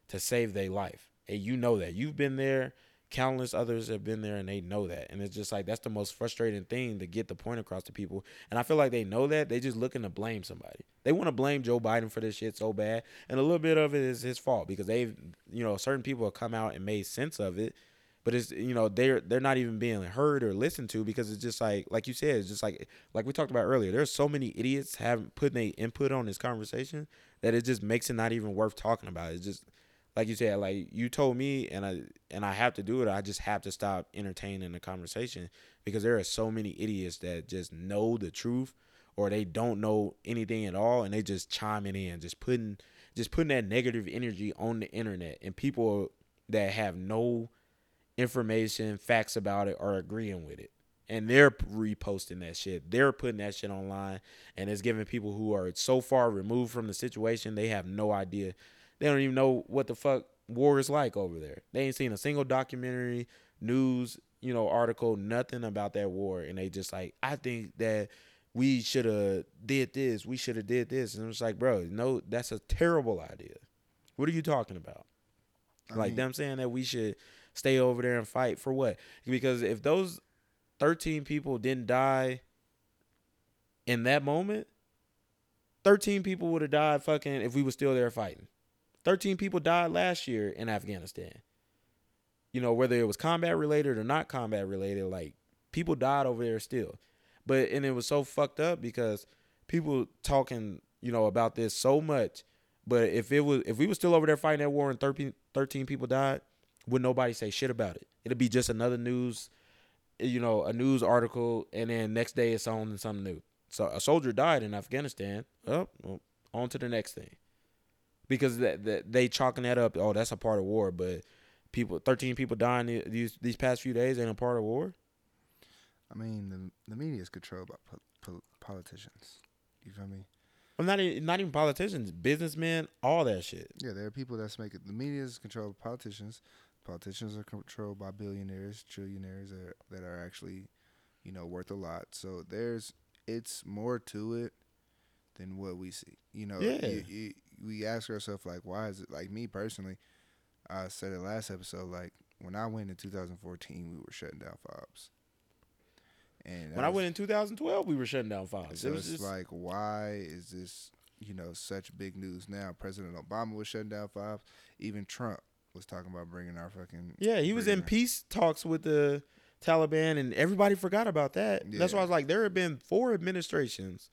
S1: to save their life. And you know that. You've been there. Countless others have been there and they know that. And it's just like that's the most frustrating thing to get the point across to people. And I feel like they know that. They just looking to blame somebody. They want to blame Joe Biden for this shit so bad. And a little bit of it is his fault because they've you know, certain people have come out and made sense of it. But it's you know, they're they're not even being heard or listened to because it's just like like you said, it's just like like we talked about earlier, there's so many idiots having putting their input on this conversation that it just makes it not even worth talking about. It's just like you said, like you told me, and I and I have to do it. I just have to stop entertaining the conversation because there are so many idiots that just know the truth or they don't know anything at all, and they just chiming in, just putting just putting that negative energy on the internet, and people that have no information, facts about it, are agreeing with it. And they're reposting that shit. They're putting that shit online, and it's giving people who are so far removed from the situation, they have no idea they don't even know what the fuck war is like over there. They ain't seen a single documentary, news, you know, article, nothing about that war, and they just like, I think that we should have did this, we should have did this, and it's like, bro, no, that's a terrible idea. What are you talking about?
S2: I
S1: like
S2: mean,
S1: them saying that we should stay over there and fight for what? Because if those thirteen people didn't die in that moment, thirteen people would have died fucking if we were still there fighting. 13 people died last year in Afghanistan. You know, whether it was combat related or not combat related, like people died over there still. But and it was so fucked up because people talking, you know, about this so much. But if it was if we were still over there fighting that war and 13, 13 people died, would nobody say shit about it? It'd be just another news, you know, a news article, and then next day it's on something new. So a soldier died in Afghanistan. Oh, well, on to the next thing because that, that they chalking that up. Oh, that's a part of war, but people, thirteen people dying these these past few days ain't a part of war.
S2: I mean, the the media is controlled by po- po- politicians. You feel me?
S1: Well, not even, not even politicians, businessmen, all that shit.
S2: Yeah, there are people that's making the media is controlled by politicians. Politicians are controlled by billionaires, trillionaires that are, that are actually, you know, worth a lot. So there's it's more to it than what we see. You know,
S1: Yeah.
S2: you, you, we ask ourselves like, why is it like me personally? I said it last episode. Like when I went in 2014, we were shutting down fobs.
S1: And when I went in 2012, we were shutting down fobs.
S2: So it was just like, why is this you know such big news now? President Obama was shutting down fobs. Even Trump was talking about bringing our fucking
S1: yeah. He was in our, peace talks with the Taliban, and everybody forgot about that. Yeah. That's why I was like, there have been four administrations,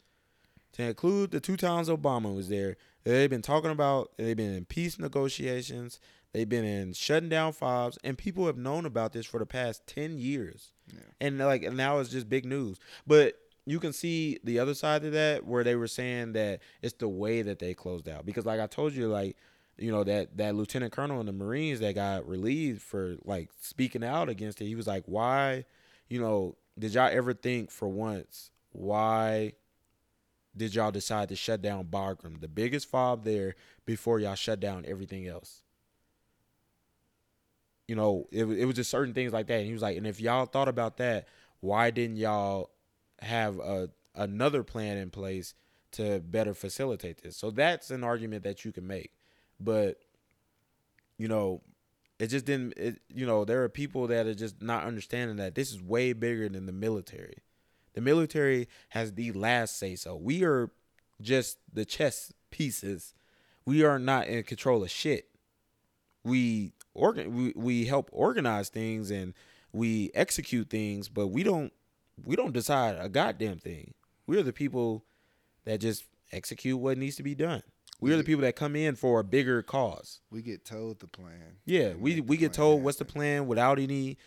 S1: to include the two times Obama was there. They've been talking about. They've been in peace negotiations. They've been in shutting down fobs, and people have known about this for the past ten years. Yeah. And like now it's just big news. But you can see the other side of that where they were saying that it's the way that they closed out. Because like I told you, like you know that that lieutenant colonel in the Marines that got relieved for like speaking out against it. He was like, "Why, you know, did y'all ever think for once why did y'all decide to shut down Bagram, the biggest fob there, before y'all shut down everything else?" You know, it it was just certain things like that. And he was like, "And if y'all thought about that, why didn't y'all have a another plan in place?" to better facilitate this. So that's an argument that you can make but you know it just didn't it, you know there are people that are just not understanding that this is way bigger than the military the military has the last say so we are just the chess pieces we are not in control of shit we organ we, we help organize things and we execute things but we don't we don't decide a goddamn thing we're the people that just execute what needs to be done we're the people that come in for a bigger cause.
S2: We get told the plan.
S1: Yeah, we we get told happen. what's the plan without any.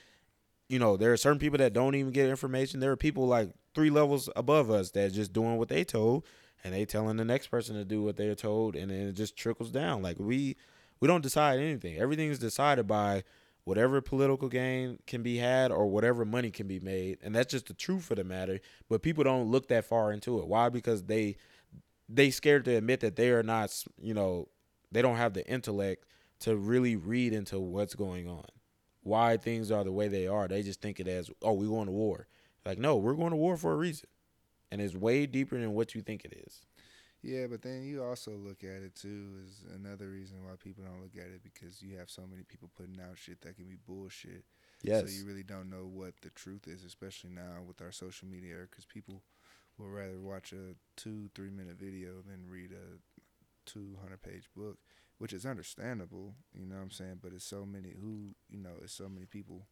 S1: You know, there are certain people that don't even get information. There are people like three levels above us that just doing what they told, and they telling the next person to do what they're told, and then it just trickles down. Like we we don't decide anything. Everything is decided by whatever political gain can be had or whatever money can be made, and that's just the truth of the matter. But people don't look that far into it. Why? Because they they scared to admit that they are not, you know, they don't have the intellect to really read into what's going on, why things are the way they are. They just think it as, oh, we're going to war. Like, no, we're going to war for a reason, and it's way deeper than what you think it is.
S2: Yeah, but then you also look at it too is another reason why people don't look at it because you have so many people putting out shit that can be bullshit. Yes. So you really don't know what the truth is, especially now with our social media, because people will rather watch a two three minute video than read a 200 page book which is understandable you know what i'm saying but it's so many who you know it's so many people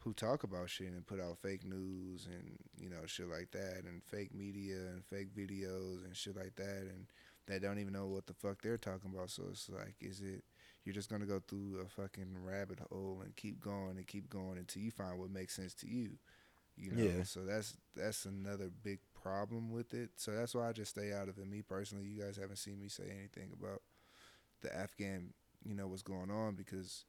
S2: who talk about shit and put out fake news and you know shit like that and fake media and fake videos and shit like that and they don't even know what the fuck they're talking about so it's like is it you're just gonna go through a fucking rabbit hole and keep going and keep going until you find what makes sense to you you know, yeah. so that's that's another big problem with it. So that's why I just stay out of it. Me personally, you guys haven't seen me say anything about the Afghan, you know, what's going on because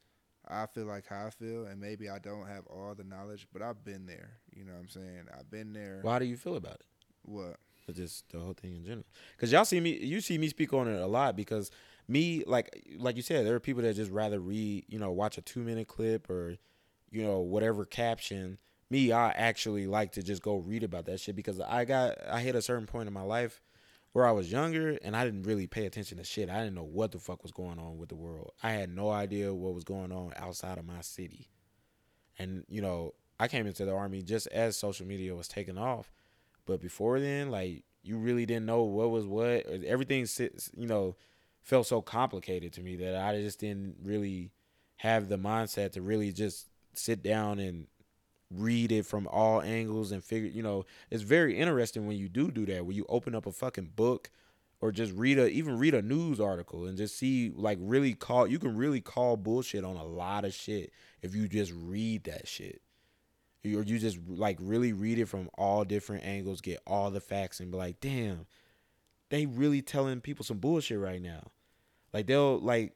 S2: I feel like how I feel, and maybe I don't have all the knowledge, but I've been there. You know what I'm saying? I've been there.
S1: Well, how do you feel about it?
S2: What?
S1: just the whole thing in general. Because y'all see me, you see me speak on it a lot because me, like, like you said, there are people that just rather read, you know, watch a two minute clip or, you know, whatever caption me, I actually like to just go read about that shit because I got I hit a certain point in my life where I was younger and I didn't really pay attention to shit. I didn't know what the fuck was going on with the world. I had no idea what was going on outside of my city. And you know, I came into the army just as social media was taking off. But before then, like you really didn't know what was what. Everything you know felt so complicated to me that I just didn't really have the mindset to really just sit down and read it from all angles and figure you know it's very interesting when you do do that when you open up a fucking book or just read a even read a news article and just see like really call you can really call bullshit on a lot of shit if you just read that shit. Or you just like really read it from all different angles get all the facts and be like damn they really telling people some bullshit right now. Like they'll like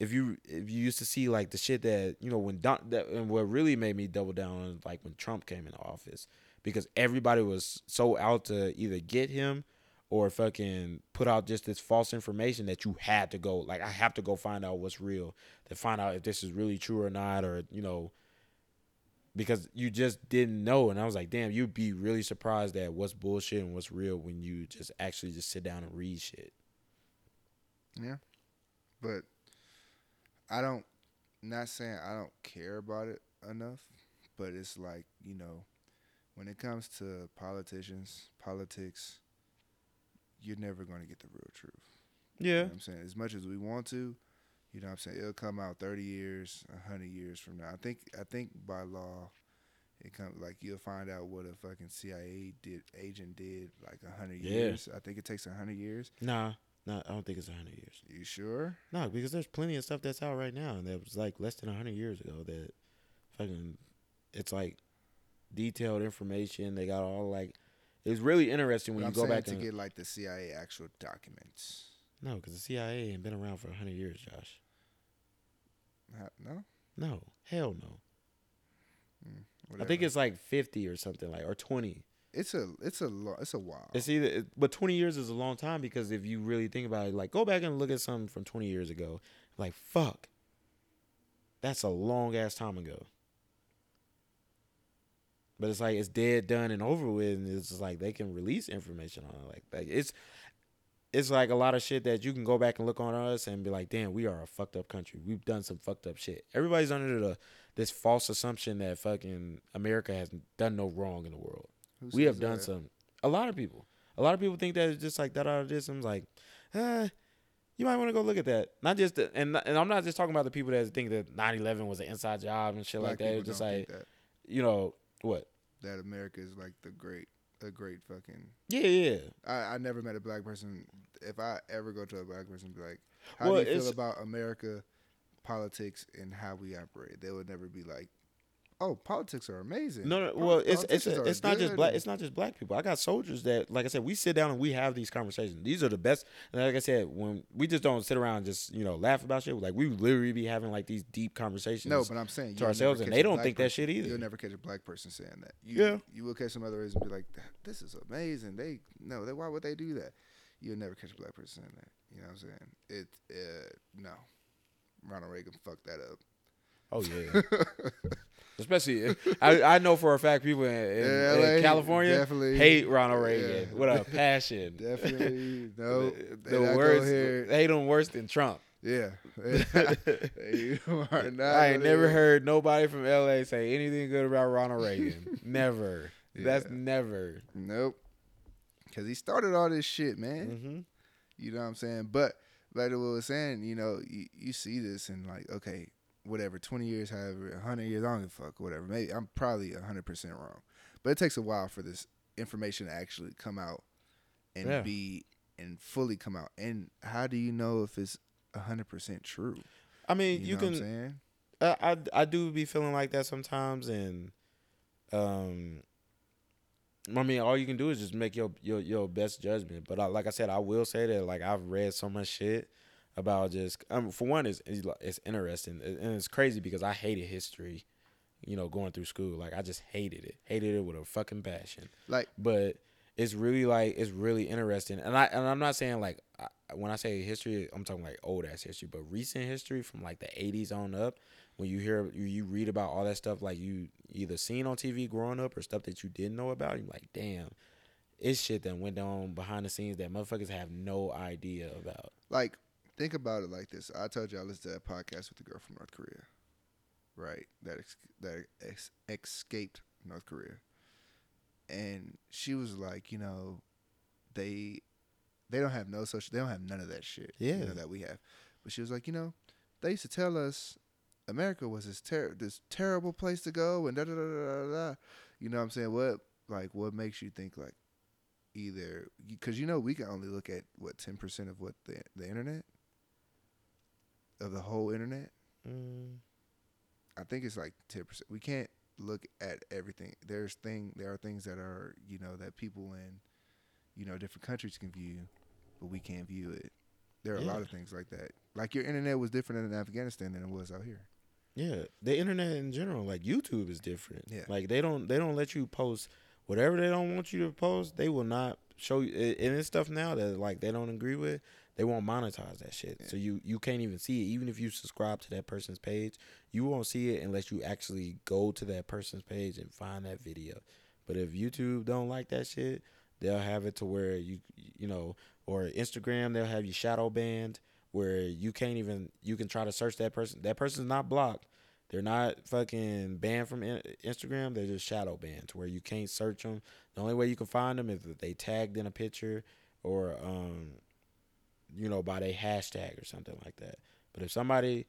S1: if you if you used to see like the shit that you know when Don that and what really made me double down on like when Trump came into office because everybody was so out to either get him or fucking put out just this false information that you had to go like I have to go find out what's real to find out if this is really true or not or you know because you just didn't know. And I was like damn you'd be really surprised at what's bullshit and what's real when you just actually just sit down and read shit.
S2: Yeah, but I don't. Not saying I don't care about it enough, but it's like you know, when it comes to politicians, politics, you're never going to get the real truth. You know
S1: Yeah.
S2: what I'm saying? As much as we want to, you know what I'm saying? It'll come out 30 years, 100 years from now. I think I think by law it comes like you'll find out what a fucking CIA did agent did like 100
S1: Yeah.
S2: years. I think it takes 100 years.
S1: Nah, nah, I don't think it's hundred years.
S2: You sure?
S1: No, because there's plenty of stuff that's out right now and that was like less than hundred years ago. That fucking, it's like detailed information. They got all like, it's really interesting when
S2: But
S1: you
S2: I'm
S1: go back
S2: to
S1: and
S2: get like the CIA actual documents.
S1: no, because the CIA ain't been around for hundred years, Josh.
S2: No?
S1: No, hell no. Hmm,
S2: I
S1: think it's like fifty or something like or twenty.
S2: It's a it's a lo- it's a while.
S1: It's either, it- but twenty years is a long time because if you really think about it, like go back and look at something from twenty years ago, like fuck, that's a long ass time ago. But it's like it's dead, done, and over with, and it's just like they can release information on it. Like, like it's, it's like a lot of shit that you can go back and look on us and be like, damn, we are a fucked up country. We've done some fucked up shit. Everybody's under the this false assumption that fucking America has done no wrong in the world
S2: Who
S1: we have done
S2: that?
S1: some. A lot of people. A lot of people think that it's just like that out of this. I'm like, uh, you might want to go look at that. Not just the, and and I'm not just talking about the people that think that 9/11 was an inside job and shit
S2: Black
S1: like that. It's just like you know what?
S2: that America is like the great a great fucking
S1: Yeah, yeah.
S2: I, I never met a black person. If I ever go to a black person, be like, "How
S1: Well,
S2: do you feel about America, politics, and how we operate?" They would never be like, "Oh, politics are amazing."
S1: No, no. Well, it's it's it's not just black. It's not just black people. I got soldiers that, like I said, we sit down and we have these conversations. These are the best. And like I said, when we just don't sit around and just you know laugh about shit. Like we literally be having like these deep conversations.
S2: No, but I'm saying
S1: to ourselves, and they don't think that shit either.
S2: You'll never catch a black person saying that. You,
S1: Yeah.
S2: you will catch some other race and be like, "This is amazing." They no, they why would they do that? You'll never catch a black person saying that. You know what I'm saying? It uh, no, Ronald Reagan fucked that up.
S1: Oh yeah. [laughs] Especially, I I know for a fact people in, in,
S2: Yeah,
S1: in California hate Ronald Reagan
S2: yeah.
S1: with a [laughs] passion.
S2: Definitely no.
S1: the, the worst. hate him worse than Trump.
S2: Yeah. [laughs] [laughs] you are not
S1: I ain't never heard nobody from LA say anything good about Ronald Reagan. never. That's never.
S2: Nope. Cause he started all this shit, man.
S1: hmm
S2: You know what I'm saying? But like what I was saying, you know, you, you see this and like, okay, whatever, 20 years, however, 100 years, I don't give a fuck, whatever. Maybe I'm probably 100% wrong. But it takes a while for this information to actually come out and
S1: Yeah.
S2: be and fully come out. And how do you know if it's 100% true?
S1: I mean,
S2: You,
S1: you,
S2: know what I'm
S1: can. I, I I do be feeling like that sometimes, and um, I mean, all you can do is just make your your your best judgment. But I, like I said, I will say that like I've read so much shit about just um, for one, it's it's, it's interesting and it's crazy because I hated history, you know, going through school. Like I just hated it, hated it with a fucking passion.
S2: Like,
S1: But it's really like it's really interesting, and I and I'm not saying like I, when I say history, I'm talking like old ass history, but recent history from like the 80s on up. When you hear you, you read about all that stuff, like you either seen on TV growing up or stuff that you didn't know about, you're like, damn, it's shit that went on behind the scenes that motherfuckers have no idea about.
S2: like, think about it like this. I told you I listened to that podcast with the girl from North Korea, right? That ex- that ex- escaped North Korea, and she was like, you know, they they don't have no social, they don't have none of that shit, you
S1: Yeah.
S2: know, that we have. But she was like, you know, they used to tell us America was this ter- this terrible place to go, and da da da da da. da. You know what I'm saying? What like what makes you think like either because you know we can only look at what ten percent of what the the internet of the whole internet.
S1: Mm,
S2: I think it's like ten percent. We can't look at everything. There's thing there are things that are you know that people in you know different countries can view, but we can't view it. There are a lot of things like that. Like your internet was different in Afghanistan than it was out here.
S1: yeah, the internet in general, like YouTube, is different.
S2: Yeah.
S1: like they don't they don't let you post whatever they don't want you to post. They will not show you, and it's stuff now that like they don't agree with. They won't monetize that shit, so you you can't even see it. Even if you subscribe to that person's page, you won't see it unless you actually go to that person's page and find that video. But if YouTube don't like that shit, they'll have it to where you you know, or Instagram they'll have you shadow banned, where you can't even you can try to search that person. That person's not blocked. They're not fucking banned from Instagram. They're just shadow banned to where you can't search them. The only way you can find them is if they tagged in a picture or um, you know, by their hashtag or something like that. But if somebody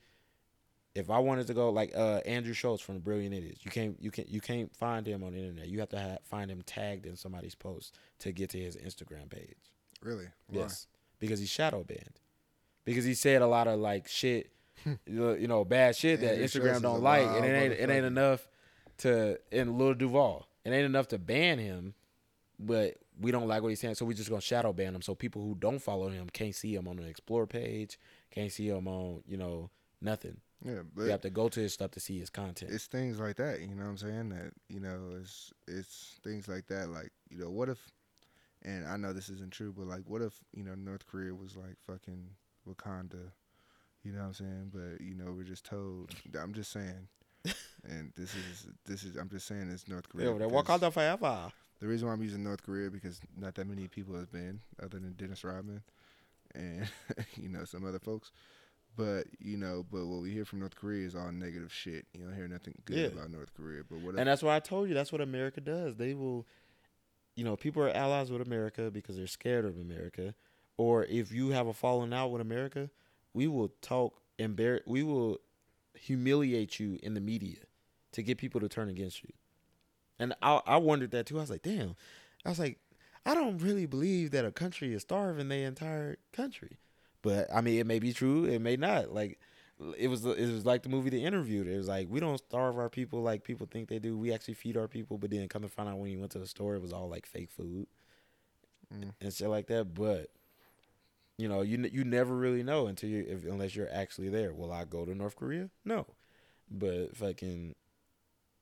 S1: if I wanted to go like uh, Andrew Schulz from the Brilliant Idiots, you can't you can't you can't find him on the internet. You have to ha- find him tagged in somebody's post to get to his Instagram page.
S2: Really? Why?
S1: Yes, because he's shadow banned. Because he said a lot of like shit, [laughs] you know, bad shit that
S2: Andrew Schulz
S1: Instagram
S2: is
S1: don't like, and it ain't it ain't enough to in Lil Duval. It ain't enough to ban him, but we don't like what he's saying, so we're just gonna shadow ban him. So people who don't follow him can't see him on the explore page, can't see him on you know nothing.
S2: Yeah, but you
S1: have to go to his stuff to see his content.
S2: it's things like that. You know what I'm saying? That you know, it's it's things like that. Like you know, what if? And I know this isn't true, but like, what if you know North Korea was like fucking Wakanda? You know what I'm saying? But you know, we're just told. I'm just saying. [laughs] and this is this is I'm just saying it's North Korea.
S1: Yeah, they
S2: because-
S1: Wakanda forever.
S2: The reason why I'm using North Korea because not that many people have been, other than Dennis Rodman and [laughs] you know some other folks. But you know, but what we hear from North Korea is all negative shit. You don't hear nothing good
S1: Yeah.
S2: about North Korea. But what?
S1: And that's why I told you that's what America does. They will, you know, people are allies with America because they're scared of America. Or if you have a falling out with America, we will talk embar- we will humiliate you in the media to get people to turn against you. And I I wondered that too. I was like, damn. I was like, I don't really believe that a country is starving the entire country. But I mean, it may be true, it may not. Like it was it was like the movie The Interview. It was like we don't starve our people like people think they do. We actually feed our people, but then come to find out when you went to the store, it was all like fake food
S2: Mm.
S1: and shit like that. But you know, you you never really know until you if, unless you're actually there. Will I go to North Korea? No, but fucking,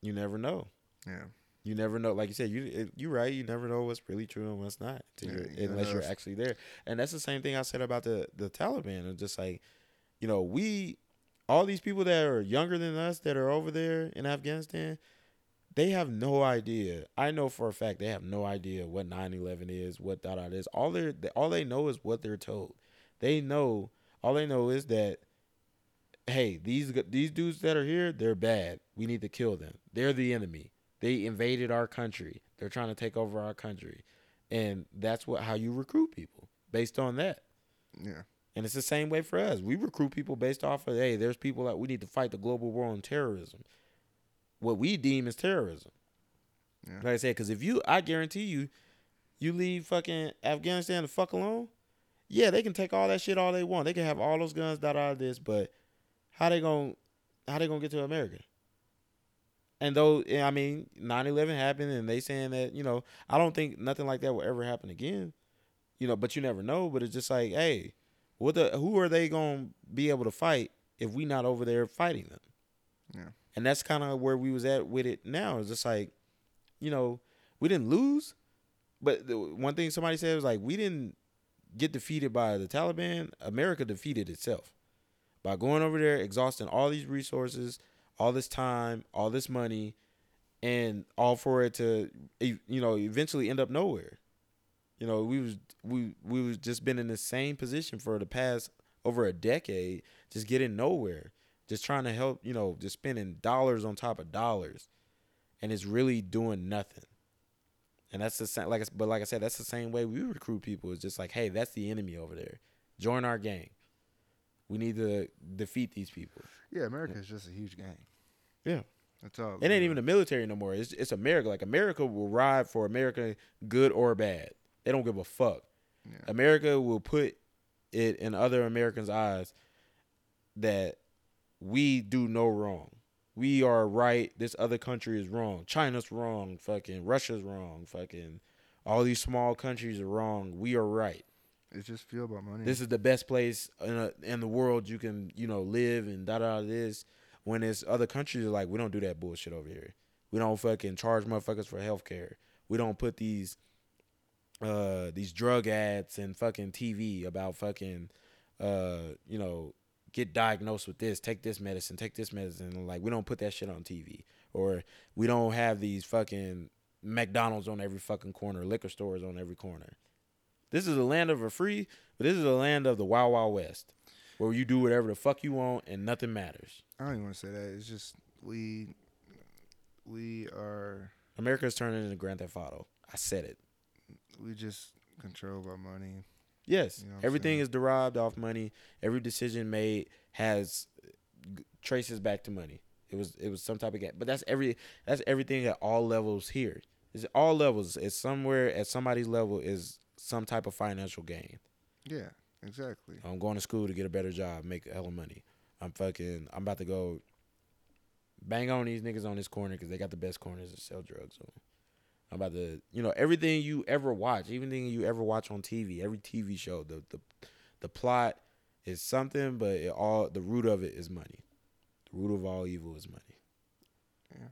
S1: you never know.
S2: yeah,
S1: You never know. Like you said, you you right. You never know what's really true and what's not
S2: Yeah, you
S1: unless
S2: know,
S1: you're actually there. And that's the same thing I said about the the Taliban. It's just like, you know, we all these people that are younger than us that are over there in Afghanistan, they have no idea. I know for a fact they have no idea what 9/11 is, what that is. All they all they know is what they're told. They know all they know is that hey, these these dudes that are here, they're bad. We need to kill them. They're the enemy. They invaded our country. They're trying to take over our country. And that's what how you recruit people based on that.
S2: yeah,
S1: And it's the same way for us. We recruit people based off of hey, there's people that we need to fight the global war on terrorism. What we deem as terrorism.
S2: Yeah.
S1: Like I said, because if you, I guarantee you, you leave fucking Afghanistan the fuck alone. Yeah, they can take all that shit all they want. They can have all those guns, dot all this, but how they gonna, how they gonna get to America? And though I mean, 9-11 happened, and they saying that you know, I don't think nothing like that will ever happen again. You know, but you never know. But it's just like, hey, what the who are they gonna be able to fight if we not over there fighting them?
S2: Yeah.
S1: And that's kind of where we was at with it now. It's just like, you know, we didn't lose, but the one thing somebody said was like, we didn't get defeated by the Taliban. America defeated itself by going over there, exhausting all these resources, all this time, all this money, and all for it to, you know, eventually end up nowhere. You know, we was we we was just been in the same position for the past over a decade, just getting nowhere, just trying to help, you know, just spending dollars on top of dollars, and it's really doing nothing. And that's the same, like, but like I said, that's the same way we recruit people. It's just like, hey, that's the enemy over there. Join our gang. We need to defeat these people.
S2: yeah. America is just a huge gang.
S1: Yeah.
S2: That's all.
S1: It ain't even the military no more. It's it's America. Like America will ride for America, good or bad. They don't give a fuck.
S2: Yeah.
S1: America will put it in other Americans' eyes that we do no wrong. We are right. This other country is wrong. China's wrong. Fucking Russia's wrong. Fucking all these small countries are wrong. We are right.
S2: It's just feel about money.
S1: This is the best place in a, in the world you can you know live and da da this. When it's other countries like we don't do that bullshit over here. We don't fucking charge motherfuckers for health care. We don't put these uh these drug ads and fucking TV about fucking uh you know get diagnosed with this, take this medicine, take this medicine. Like we don't put that shit on TV or we don't have these fucking McDonald's on every fucking corner, liquor stores on every corner. This is a land of a free, but this is a land of the Wild Wild West. where you do whatever the fuck you want and nothing matters.
S2: I don't even want to say that. It's just we we are
S1: America's turning into Grand Theft Auto. I said it.
S2: we just control by money.
S1: Yes,
S2: You know
S1: everything
S2: saying?
S1: is derived off money. Every decision made has traces back to money. It was it was some type of game, but that's every that's everything at all levels here. It's all levels. It's somewhere at somebody's level is some type of financial gain.
S2: Yeah, exactly.
S1: I'm going to school to get a better job, make a hell of money. I'm fucking. I'm about to go bang on these niggas on this corner because they got the best corners to sell drugs on. I'm about to, you know, everything you ever watch, everything you ever watch on TV, every TV show, the the the plot is something, but it all the root of it is money. The root of all evil is money.
S2: Yeah.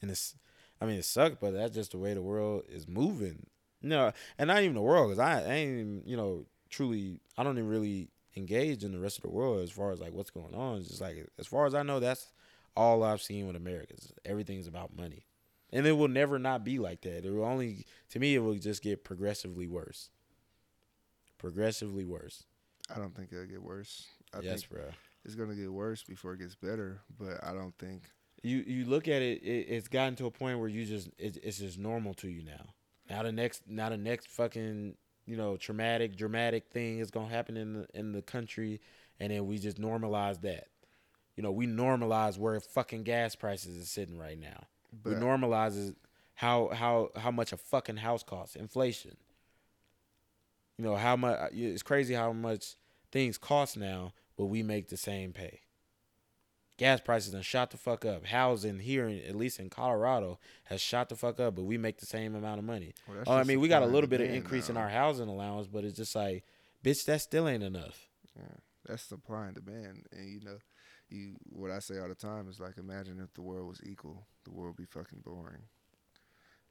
S1: And it's, I mean, it sucks, but that's just the way the world is moving. No, and not even the world, because I, I ain't, even, you know, truly, I don't even really engage in the rest of the world as far as like what's going on. It's just like, as far as I know, that's all I've seen with America. is Everything's about money, and it will never not be like that. It will only, to me, it will just get progressively worse. Progressively worse.
S2: I don't think it'll get worse. I
S1: yes, bro.
S2: it's gonna get worse before it gets better. But I don't think
S1: you you look at it, it it's gotten to a point where you just it, it's just normal to you now. Now the next now the next fucking you know traumatic dramatic thing is gonna happen in the in the country, and then we just normalize that. You know we normalize where fucking gas prices is sitting right now. we
S2: But-
S1: normalize how how how much a fucking house costs, inflation. You know how much it's crazy how much things cost now, but we make the same pay. Gas prices done shot the fuck up. Housing here, in, at least in Colorado, has shot the fuck up, but we make the same amount of money.
S2: Well,
S1: Oh, I mean, we got a little bit of increase in our housing allowance, but it's just like, bitch, that still ain't enough.
S2: Yeah, that's supply and demand. And you know, you what I say all the time is like, imagine if the world was equal, the world would be fucking boring.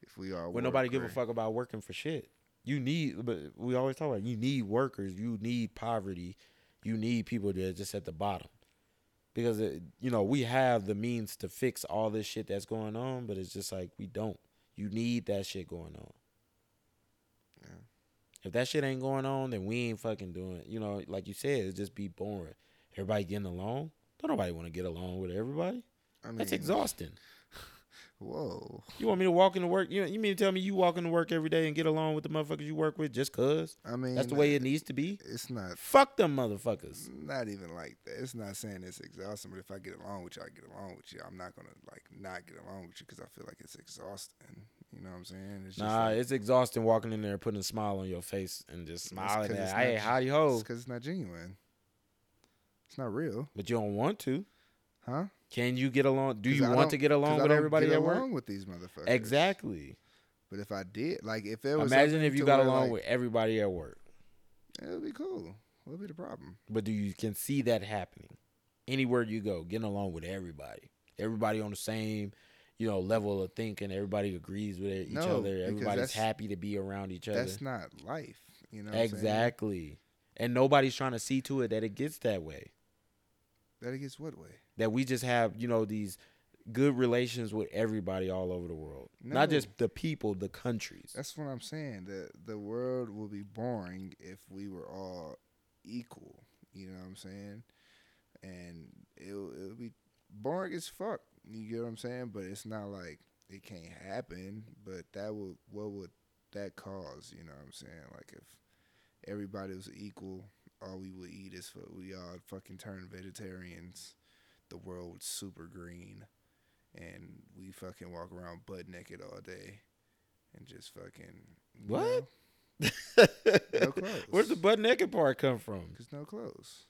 S2: If we all
S1: When
S2: work
S1: nobody give a fuck about working for shit. You need, but we always talk about you need workers, you need poverty, you need people that are just at the bottom, because it, you know we have the means to fix all this shit that's going on, but it's just like we don't. You need that shit going on.
S2: Yeah.
S1: If that shit ain't going on, then we ain't fucking doing. You know, like you said, it just be boring. Everybody getting along. Don't nobody want to get along with everybody.
S2: I mean,
S1: That's exhausting.
S2: Whoa.
S1: You want me to walk into work? You you mean to tell me you walk into work every day and get along with the motherfuckers you work with just cause?
S2: I mean,
S1: That's the way it needs to be.
S2: It's not.
S1: Fuck them motherfuckers.
S2: Not even like that. It's not saying it's exhausting, but if I get along with you, I get along with you. I'm not gonna like not get along with you because I feel like it's exhausting. You know what I'm saying? It's
S1: Nah,
S2: like,
S1: it's exhausting walking in there, putting a smile on your face, and just smiling at, hey, howdy ho.
S2: because it's not genuine. It's not real,
S1: But you don't want to.
S2: huh?
S1: Can you get along? Do you
S2: I
S1: want to get along with everybody at work?
S2: along with these motherfuckers.
S1: Exactly.
S2: But if I did, like, if it was
S1: Imagine if you got along
S2: like,
S1: with everybody at work.
S2: it would be cool. What would be the problem?
S1: But do you can see that happening anywhere you go? Getting along with everybody, everybody on the same, you know, level of thinking. Everybody agrees with each
S2: No,
S1: other. Everybody's happy to be around each other.
S2: That's not life. You know, what I'm
S1: exactly. And nobody's trying to see to it that it gets that way.
S2: That it gets what way?
S1: That we just have, you know, these good relations with everybody all over the world. Not just the people, the countries.
S2: That's what I'm saying. The the world will be boring if we were all equal. You know what I'm saying? And it'll it'll be boring as fuck. You get what I'm saying? But it's not like it can't happen. But that would what would that cause? You know what I'm saying? Like if everybody was equal, all we would eat is for we all fucking turn vegetarians. The world super green, and we fucking walk around butt naked all day, and just fucking
S1: What?
S2: know, [laughs] No clothes.
S1: Where's the butt naked part come from?
S2: Cause no clothes.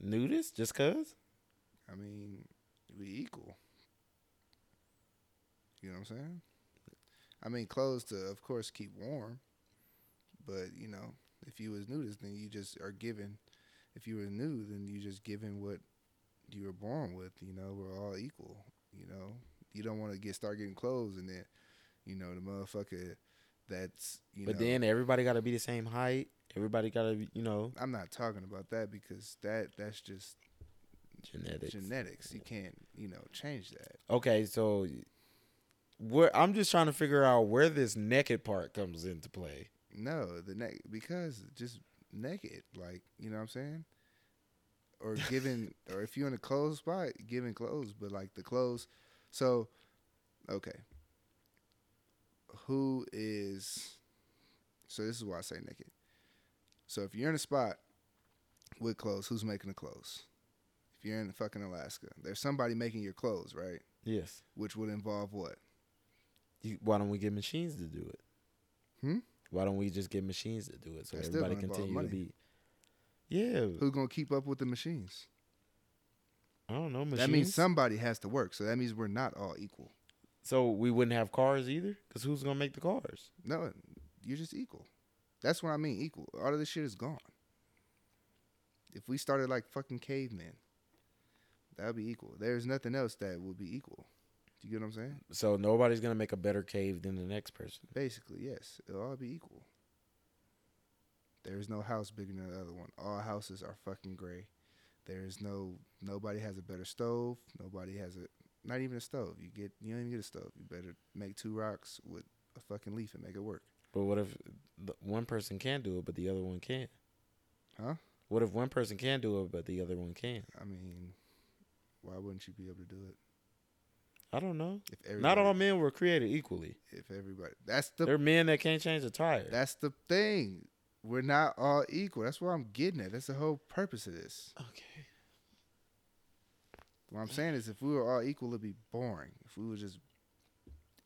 S1: Nudist? Just cause?
S2: I mean, we equal. You know what I'm saying? I mean, clothes to, of course, keep warm. But you know, if you was nudist, then you just are given. If you were new, then you just given what you were born with. You know, we're all equal. You know, you don't want to get start getting clothes, and then, you know, the motherfucker that's you
S1: But
S2: know.
S1: then everybody got to be the same height. Everybody got to be, you know,
S2: I'm not talking about that because that that's just
S1: genetics.
S2: genetics. You can't, you know, change that.
S1: Okay, so where I'm just trying to figure out where this naked part comes into play.
S2: No, the neck because just naked, like you know what I'm saying, or [laughs] giving, or if you're in a closed spot, giving clothes, but like the clothes. So, okay, who is? So this is why I say naked. So if you're in a spot with clothes, who's making the clothes? If you're in fucking Alaska, there's somebody making your clothes, right?
S1: Yes.
S2: Which would involve what?
S1: You, why don't we get machines to do it?
S2: Hmm?
S1: Why don't we just get machines to do it so
S2: That's
S1: everybody continue to be? Yeah,
S2: Who's gonna keep up with the machines?
S1: I don't know. Machines.
S2: That means somebody has to work. So that means we're not all equal.
S1: So we wouldn't have cars either, because who's gonna make the cars?
S2: No, you're just equal. That's what I mean. Equal. All of this shit is gone. If we started like fucking cavemen, that would be equal. There's nothing else that would be equal. Do you get what I'm saying?
S1: So nobody's gonna make a better cave than the next person.
S2: Basically, yes. It'll all be equal. There is no house bigger than the other one. All houses are fucking gray. There is no nobody has a better stove. Nobody has a not even a stove. You get you don't even get a stove. You better make two rocks with a fucking leaf and make it work.
S1: But what if one person can do it, but the other one can't?
S2: Huh?
S1: What if one person can do it, but the other one can't?
S2: I mean, why wouldn't you be able to do it?
S1: I don't know.
S2: If
S1: Not all men were created equally.
S2: if everybody that's the
S1: There are men that can't change a tire.
S2: that's the thing. We're not all equal. That's what I'm getting at. That's the whole purpose of this.
S1: okay.
S2: What I'm saying is, if we were all equal, it'd be boring. If we were just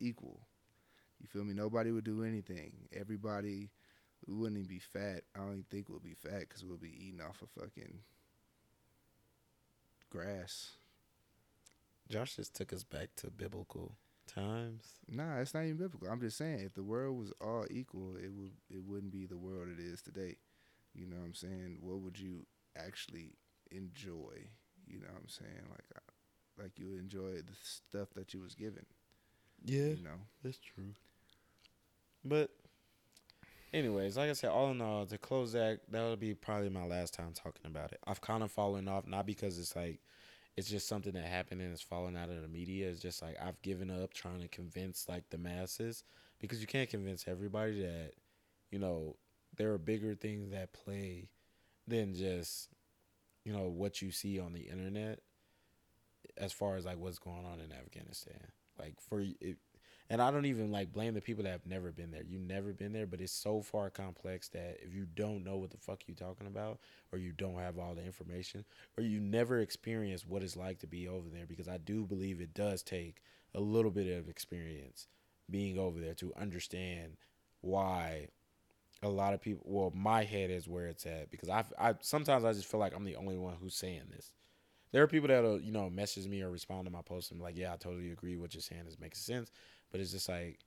S2: equal, you feel me? Nobody would do anything. Everybody, we wouldn't even be fat. I don't even think we'll be fat because we'll be eating off of fucking grass.
S1: Josh just took us back to biblical times.
S2: Nah, it's not even biblical. I'm just saying, if the world was all equal, it would it wouldn't be the world it is today. You know what I'm saying? What would you actually enjoy? You know what I'm saying? Like, uh, like you enjoy the stuff that you was given.
S1: Yeah,
S2: You know.
S1: that's true. But, anyways, like I said, all in all, to close that, that would be probably my last time talking about it. I've kind of fallen off, not because it's like, it's just something that happened and it's fallen out of the media. It's just like I've given up trying to convince like the masses because you can't convince everybody that, you know, there are bigger things that play than just, you know, what you see on the internet as far as like what's going on in Afghanistan. Like for it, and I don't even like blame the people that have never been there. You've never been there, but it's so far complex that if you don't know what the fuck you're talking about, or you don't have all the information, or you never experienced what it's like to be over there, because I do believe it does take a little bit of experience being over there to understand why a lot of people. Well, my head is where it's at because I, I sometimes I just feel like I'm the only one who's saying this. There are people that'll you know message me or respond to my post and be like, yeah, I totally agree. What you're saying is making sense, but it's just like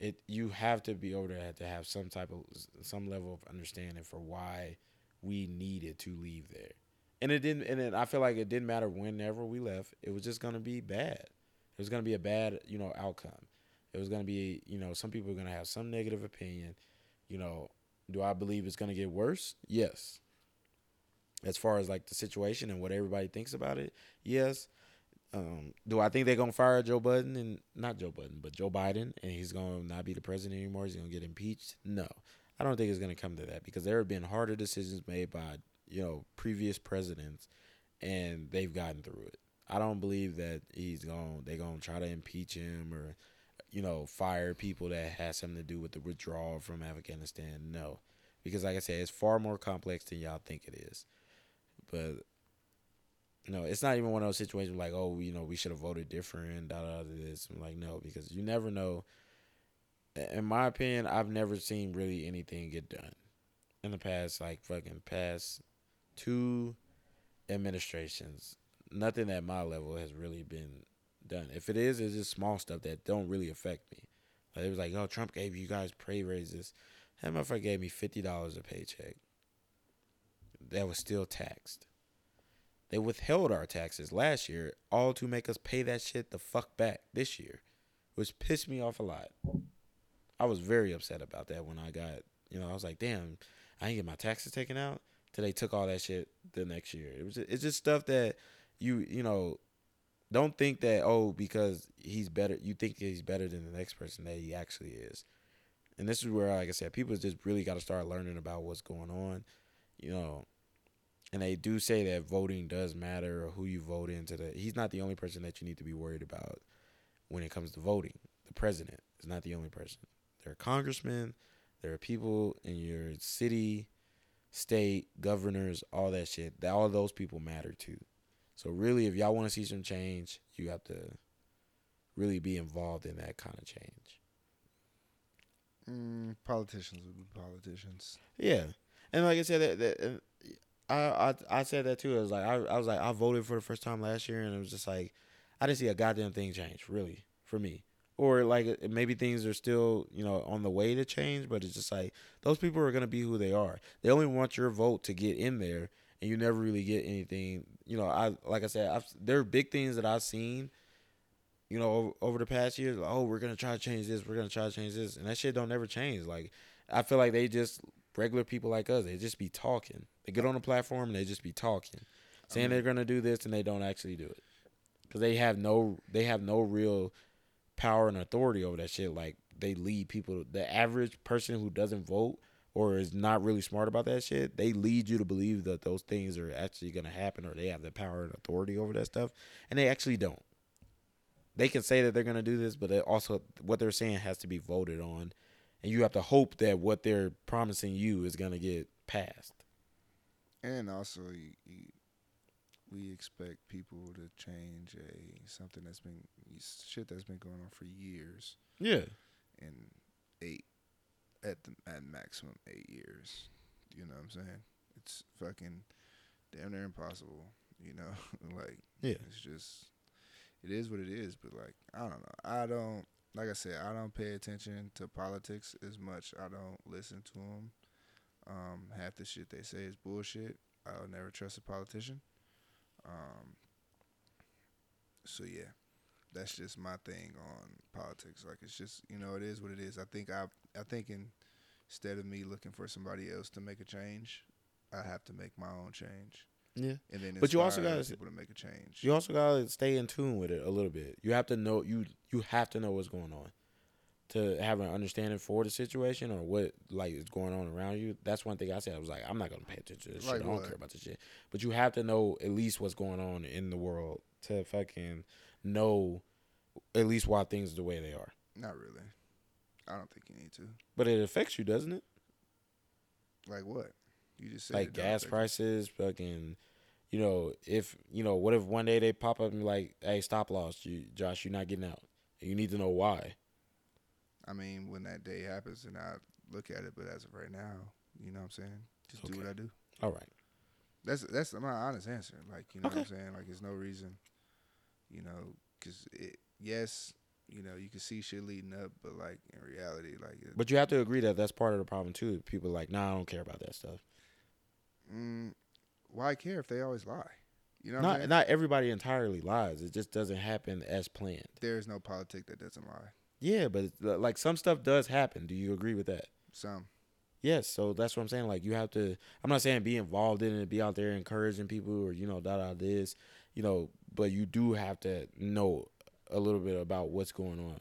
S1: it. You have to be over there to have some type of some level of understanding for why we needed to leave there, and it didn't. And it, I feel like it didn't matter whenever we left. It was just gonna be bad. It was gonna be a bad you know outcome. It was gonna be you know some people are gonna have some negative opinion. You know, do I believe it's gonna get worse? Yes as far as like the situation and what everybody thinks about it, yes. Um, do I think they're gonna fire Joe Budden and not Joe Budden, but Joe Biden, and he's gonna not be the president anymore? He's gonna get impeached? No, I don't think it's gonna come to that because there have been harder decisions made by you know previous presidents, and they've gotten through it. I don't believe that he's going. They're gonna try to impeach him or you know fire people that has something to do with the withdrawal from Afghanistan. No, because like I said, it's far more complex than y'all think it is but no, it's not even one of those situations like, oh, you know, we should have voted different. Da da da. This I'm like no, because you never know. In my opinion, I've never seen really anything get done in the past, like fucking past two administrations. Nothing at my level has really been done. If it is, it's just small stuff that don't really affect me. Like it was like, oh, Trump gave you guys pay raises. That motherfucker gave me fifty dollars a paycheck that was still taxed. They withheld our taxes last year, all to make us pay that shit the fuck back this year, which pissed me off a lot. I was very upset about that when I got, you know, I was like, damn, I didn't get my taxes taken out. Till they took all that shit the next year. It was, it's just stuff that you, you know, don't think that oh because he's better, you think he's better than the next person that he actually is. and this is where, like I said, people just really got to start learning about what's going on, you know. And they do say that voting does matter, or who you vote into. The he's not the only person that you need to be worried about when it comes to voting. The president is not the only person. There are congressmen, there are people in your city, state, governors, all that shit. That all those people matter too. So really, if y'all want to see some change, you have to really be involved in that kind of change.
S2: Mm, politicians would be politicians.
S1: Yeah, and like I said, that, that I, I I said that too. I was like, I, I was like, I voted for the first time last year, and it was just like, I didn't see a goddamn thing change, really, for me. Or like maybe things are still, you know, on the way to change, but it's just like those people are gonna be who they are. They only want your vote to get in there, and you never really get anything. You know, I like I said, I've, there are big things that I've seen you know, over, over the past years, oh, we're gonna try to change this, we're gonna try to change this, and that shit don't ever change. Like, I feel like they just regular people like us, they just be talking. They get on a platform and they just be talking, saying I mean, they're gonna do this and they don't actually do it, because they have no, they have no real power and authority over that shit. Like, they lead people. The average person who doesn't vote or is not really smart about that shit, they lead you to believe that those things are actually gonna happen or they have the power and authority over that stuff, and they actually don't they can say that they're going to do this, but also what they're saying has to be voted on, and you have to hope that what they're promising you is going to get passed.
S2: And also, you, you, we expect people to change a something that's been shit that's been going on for years.
S1: Yeah.
S2: In eight, at the at maximum eight years. You know what I'm saying? It's fucking damn near impossible. You know, [laughs] like
S1: yeah,
S2: it's just it is what it is. But like, I don't know. I don't like I said. I don't pay attention to politics as much. I don't listen to them. Um, half the shit they say is bullshit. I'll never trust a politician. Um, so yeah, that's just my thing on politics. Like it's just you know it is what it is. I think I I think in, instead of me looking for somebody else to make a change, I have to make my own change.
S1: Yeah,
S2: and then
S1: but you also got
S2: people to make a change.
S1: You also got to stay in tune with it a little bit. You have to know you you have to know what's going on to have an understanding for the situation or what like is going on around you. That's one thing I said. I was like, I'm not gonna pay attention to this like shit. I don't what? care about this shit. But you have to know at least what's going on in the world to fucking know at least why things are the way they are.
S2: Not really. I don't think you need to.
S1: But it affects you, doesn't it?
S2: Like what?
S1: You just said. like gas prices, fucking. You know, if you know, what if one day they pop up and be like, "Hey, stop loss, you, Josh, you're not getting out." You need to know why.
S2: I mean, when that day happens, and I look at it, but as of right now, you know what I'm saying? Just okay. do what I do.
S1: All right.
S2: That's that's my honest answer. Like you know okay. what I'm saying? Like there's no reason, you know, because it yes, you know, you can see shit leading up, but like in reality, like.
S1: But you have to agree that that's part of the problem too. People like, nah, I don't care about that stuff.
S2: Mm, why care if they always lie? You know,
S1: not not everybody entirely lies. It just doesn't happen as planned.
S2: There is no politic that doesn't lie.
S1: Yeah, but like some stuff does happen. Do you agree with that?
S2: Some.
S1: Yes, so that's what I'm saying. Like you have to. I'm not saying be involved in it, be out there encouraging people, or you know, da da this, you know. But you do have to know a little bit about what's going on,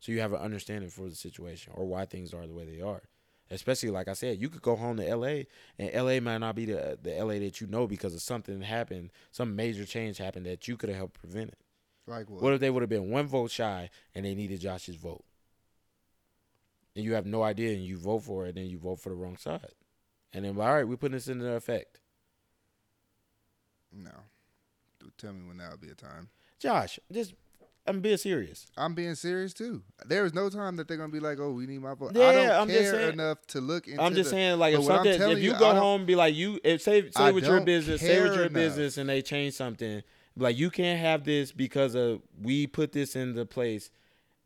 S1: so you have an understanding for the situation or why things are the way they are. Especially like I said, you could go home to L.A. and L.A. might not be the the L.A. that you know because of something happened, some major change happened that you could have helped prevent it.
S2: Like what?
S1: What if they would have been one vote shy and they needed Josh's vote, and you have no idea and you vote for it and you vote for the wrong side, and then all right, we're putting this into effect.
S2: No, tell me when that would be a time.
S1: Josh, just I'm being serious.
S2: I'm being serious too. There is no time that they're gonna be like, "Oh, we need my vote."
S1: Yeah,
S2: I don't
S1: I'm
S2: care
S1: just saying,
S2: enough to look into.
S1: I'm just
S2: the,
S1: saying, like, if something, if you, you go home, and be like, you, if say, say with your business, say with your enough. business, and they change something, like, you can't have this because of we put this into place,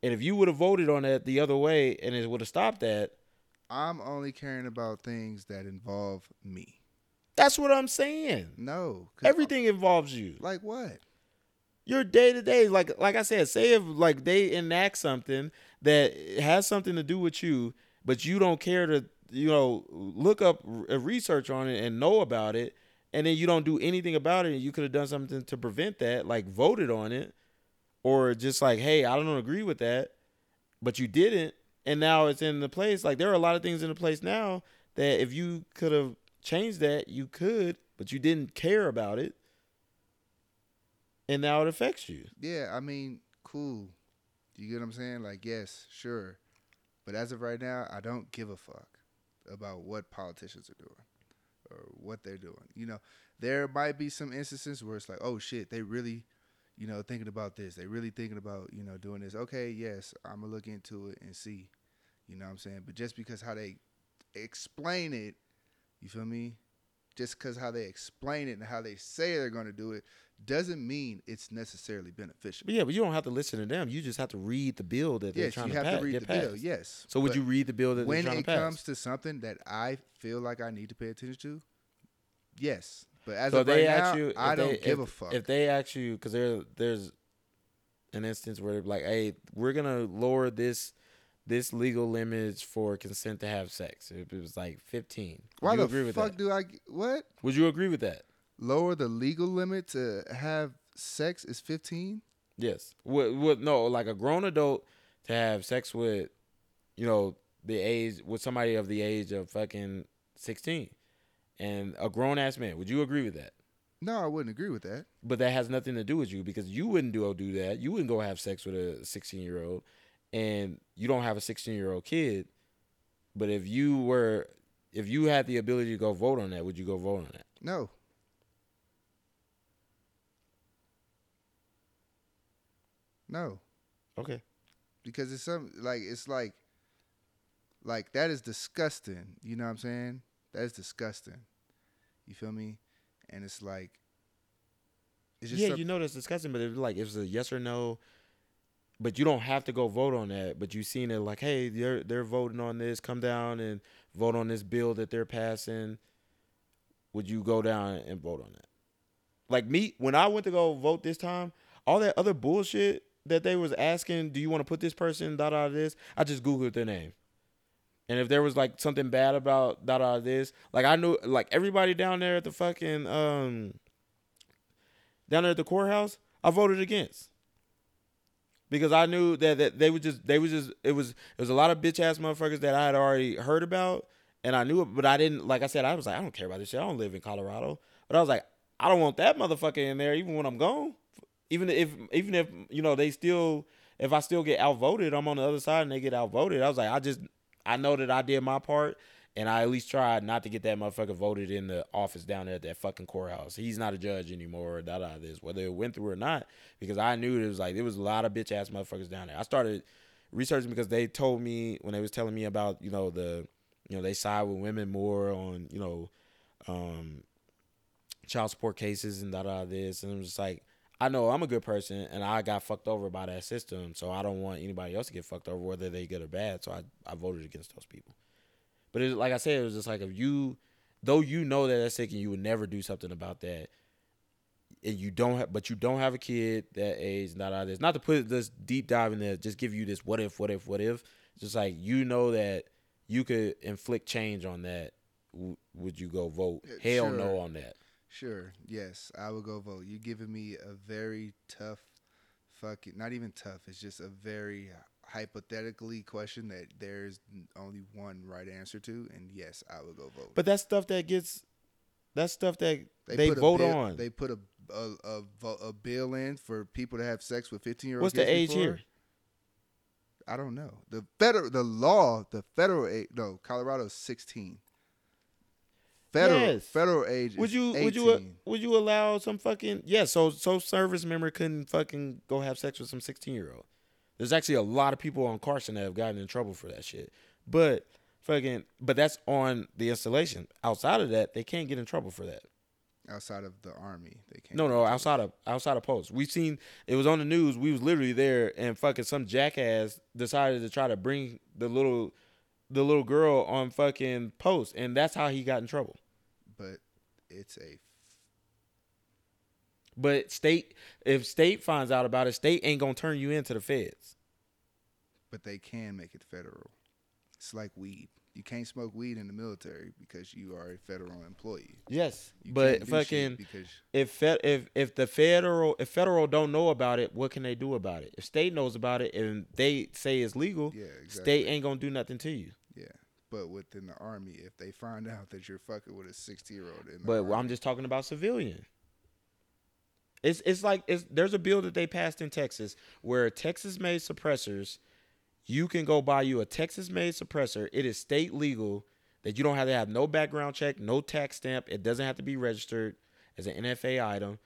S1: and if you would have voted on that the other way, and it would have stopped that.
S2: I'm only caring about things that involve me.
S1: That's what I'm saying.
S2: No,
S1: everything involves you.
S2: Like what?
S1: Your day to day. Like like I said, say if like they enact something that has something to do with you, but you don't care to you know look up uh, research on it and know about it, and then you don't do anything about it, and you could have done something to prevent that, like voted on it, or just like hey, I don't agree with that, but you didn't. and now it's in the place. Like there are a lot of things in the place now that if you could have changed that, you could, but you didn't care about it, and now it affects you.
S2: Yeah, I mean, cool. You get what I'm saying? Like, yes, sure. But as of right now, I don't give a fuck about what politicians are doing or what they're doing. You know, there might be some instances where it's like, oh shit, they really, you know, thinking about this. They really thinking about, you know, doing this. Okay, yes, I'm gonna look into it and see. You know what I'm saying? But just because how they explain it, you feel me? Just because how they explain it and how they say they're gonna do it doesn't mean it's necessarily beneficial.
S1: But yeah, but you don't have to listen to them. You just have to read the bill that they're
S2: Yes,
S1: trying
S2: you have to read the bill. Yes.
S1: So would you read the bill that they're
S2: when
S1: trying
S2: it
S1: to pass?
S2: comes to something that I feel like I need to pay attention to, yes. But as
S1: so
S2: of
S1: they
S2: right
S1: ask
S2: now,
S1: you,
S2: I don't
S1: they-
S2: give
S1: if,
S2: a fuck.
S1: If they ask you, because there, there's an instance where like, hey, we're gonna lower this this legal limits for consent to have sex. It was like 15, would
S2: Why
S1: you
S2: the
S1: agree with
S2: fuck
S1: that?
S2: do I? what
S1: Would you agree with that?
S2: lower the legal limit to have sex is fifteen?
S1: Yes. What? What? No, like a grown adult to have sex with, you know, the age with somebody of the age of fucking 16, and a grown ass man. Would you agree with that?
S2: No, I wouldn't agree with that.
S1: but that has nothing to do with you because you wouldn't do do that. You wouldn't go have sex with a 16 year old, and you don't have a 16 year old kid. But if you were, if you had the ability to go vote on that, would you go vote on that?
S2: No. No,
S1: Okay.
S2: because it's some like it's like like that is disgusting. You know what I'm saying? That is disgusting. You feel me? And it's like it's just
S1: Yeah,
S2: some-
S1: you know that's disgusting, but it's like if it's a yes or no, but you don't have to go vote on that. But you've seen it like, hey, they're they're voting on this. Come down and vote on this bill that they're passing. Would you go down and vote on that? Like me, when I went to go vote this time, all that other bullshit that they was asking, do you want to put this person da da this? I just googled their name. And if there was like something bad about da da this, like I knew like everybody down there at the fucking um down there at the courthouse, I voted against. Because I knew that, that they were just they was just it was it was a lot of bitch ass motherfuckers that I had already heard about and I knew it, but I didn't like I said, I was like, I don't care about this shit. I don't live in Colorado. But I was like, I don't want that motherfucker in there even when I'm gone. Even if even if, you know, they still if I still get outvoted, I'm on the other side and they get outvoted. I was like, I just I know that I did my part and I at least tried not to get that motherfucker voted in the office down there at that fucking courthouse. He's not a judge anymore, or da da this, whether it went through or not, because I knew it was like there was a lot of bitch ass motherfuckers down there. I started researching because they told me when they was telling me about, you know, the you know, they side with women more on, you know, um child support cases and da da this. And I'm just like, I know I'm a good person and I got fucked over by that system, so I don't want anybody else to get fucked over, whether they good or bad. So I, I voted against those people. But it, like I said, it was just like if you, though you know that that's sick and you would never do something about that, and you don't have, but you don't have a kid that age, not out this. Not to put this deep dive in there, just give you this what if, what if, what if. Just like you know that you could inflict change on that. W- would you go vote? Hell
S2: sure.
S1: no on that.
S2: Sure. Yes, I would go vote. You're giving me a very tough, fucking, not even tough. It's just a very hypothetically question that there's only one right answer to, and yes, I would go vote.
S1: But that's stuff that gets, that's stuff that they,
S2: put a
S1: vote
S2: bill-
S1: on.
S2: They put a a, a a bill in for people to have sex with 15 year olds.
S1: What's the age here?
S2: I don't know. The federal, the law, the federal age. No, Colorado's 16. Federal
S1: Yes.
S2: federal age.
S1: Would
S2: is
S1: you
S2: 18.
S1: would you uh, would you allow some fucking yeah? So so service member couldn't fucking go have sex with some sixteen year old. There's actually a lot of people on Carson that have gotten in trouble for that shit. But fucking but that's on the installation. Outside of that, they can't get in trouble for that.
S2: outside of the army? They can't.
S1: No, no, outside of outside of post. We've seen it was on the news. We was literally there, and fucking some jackass decided to try to bring the little the little girl on fucking post, and that's how he got in trouble.
S2: But it's a
S1: But state, if state finds out about it, state ain't gonna turn you into the feds.
S2: but they can make it federal. It's like weed. You can't smoke weed in the military because you are a federal employee.
S1: Yes,
S2: You
S1: but
S2: can't do shit
S1: fucking
S2: because
S1: if fe- if if the federal if federal don't know about it, what can they do about it? If state knows about it and they say it's legal,
S2: yeah, exactly.
S1: state ain't gonna do nothing to you.
S2: Yeah, but within the army, if they find out that you're fucking with a sixty year old
S1: But
S2: army,
S1: I'm just talking about civilian. It's it's like it's there's a bill that they passed in Texas where Texas made suppressors, you can go buy you a Texas made suppressor. It is state legal that you don't have to have no background check, no tax stamp. It doesn't have to be registered as an NFA item.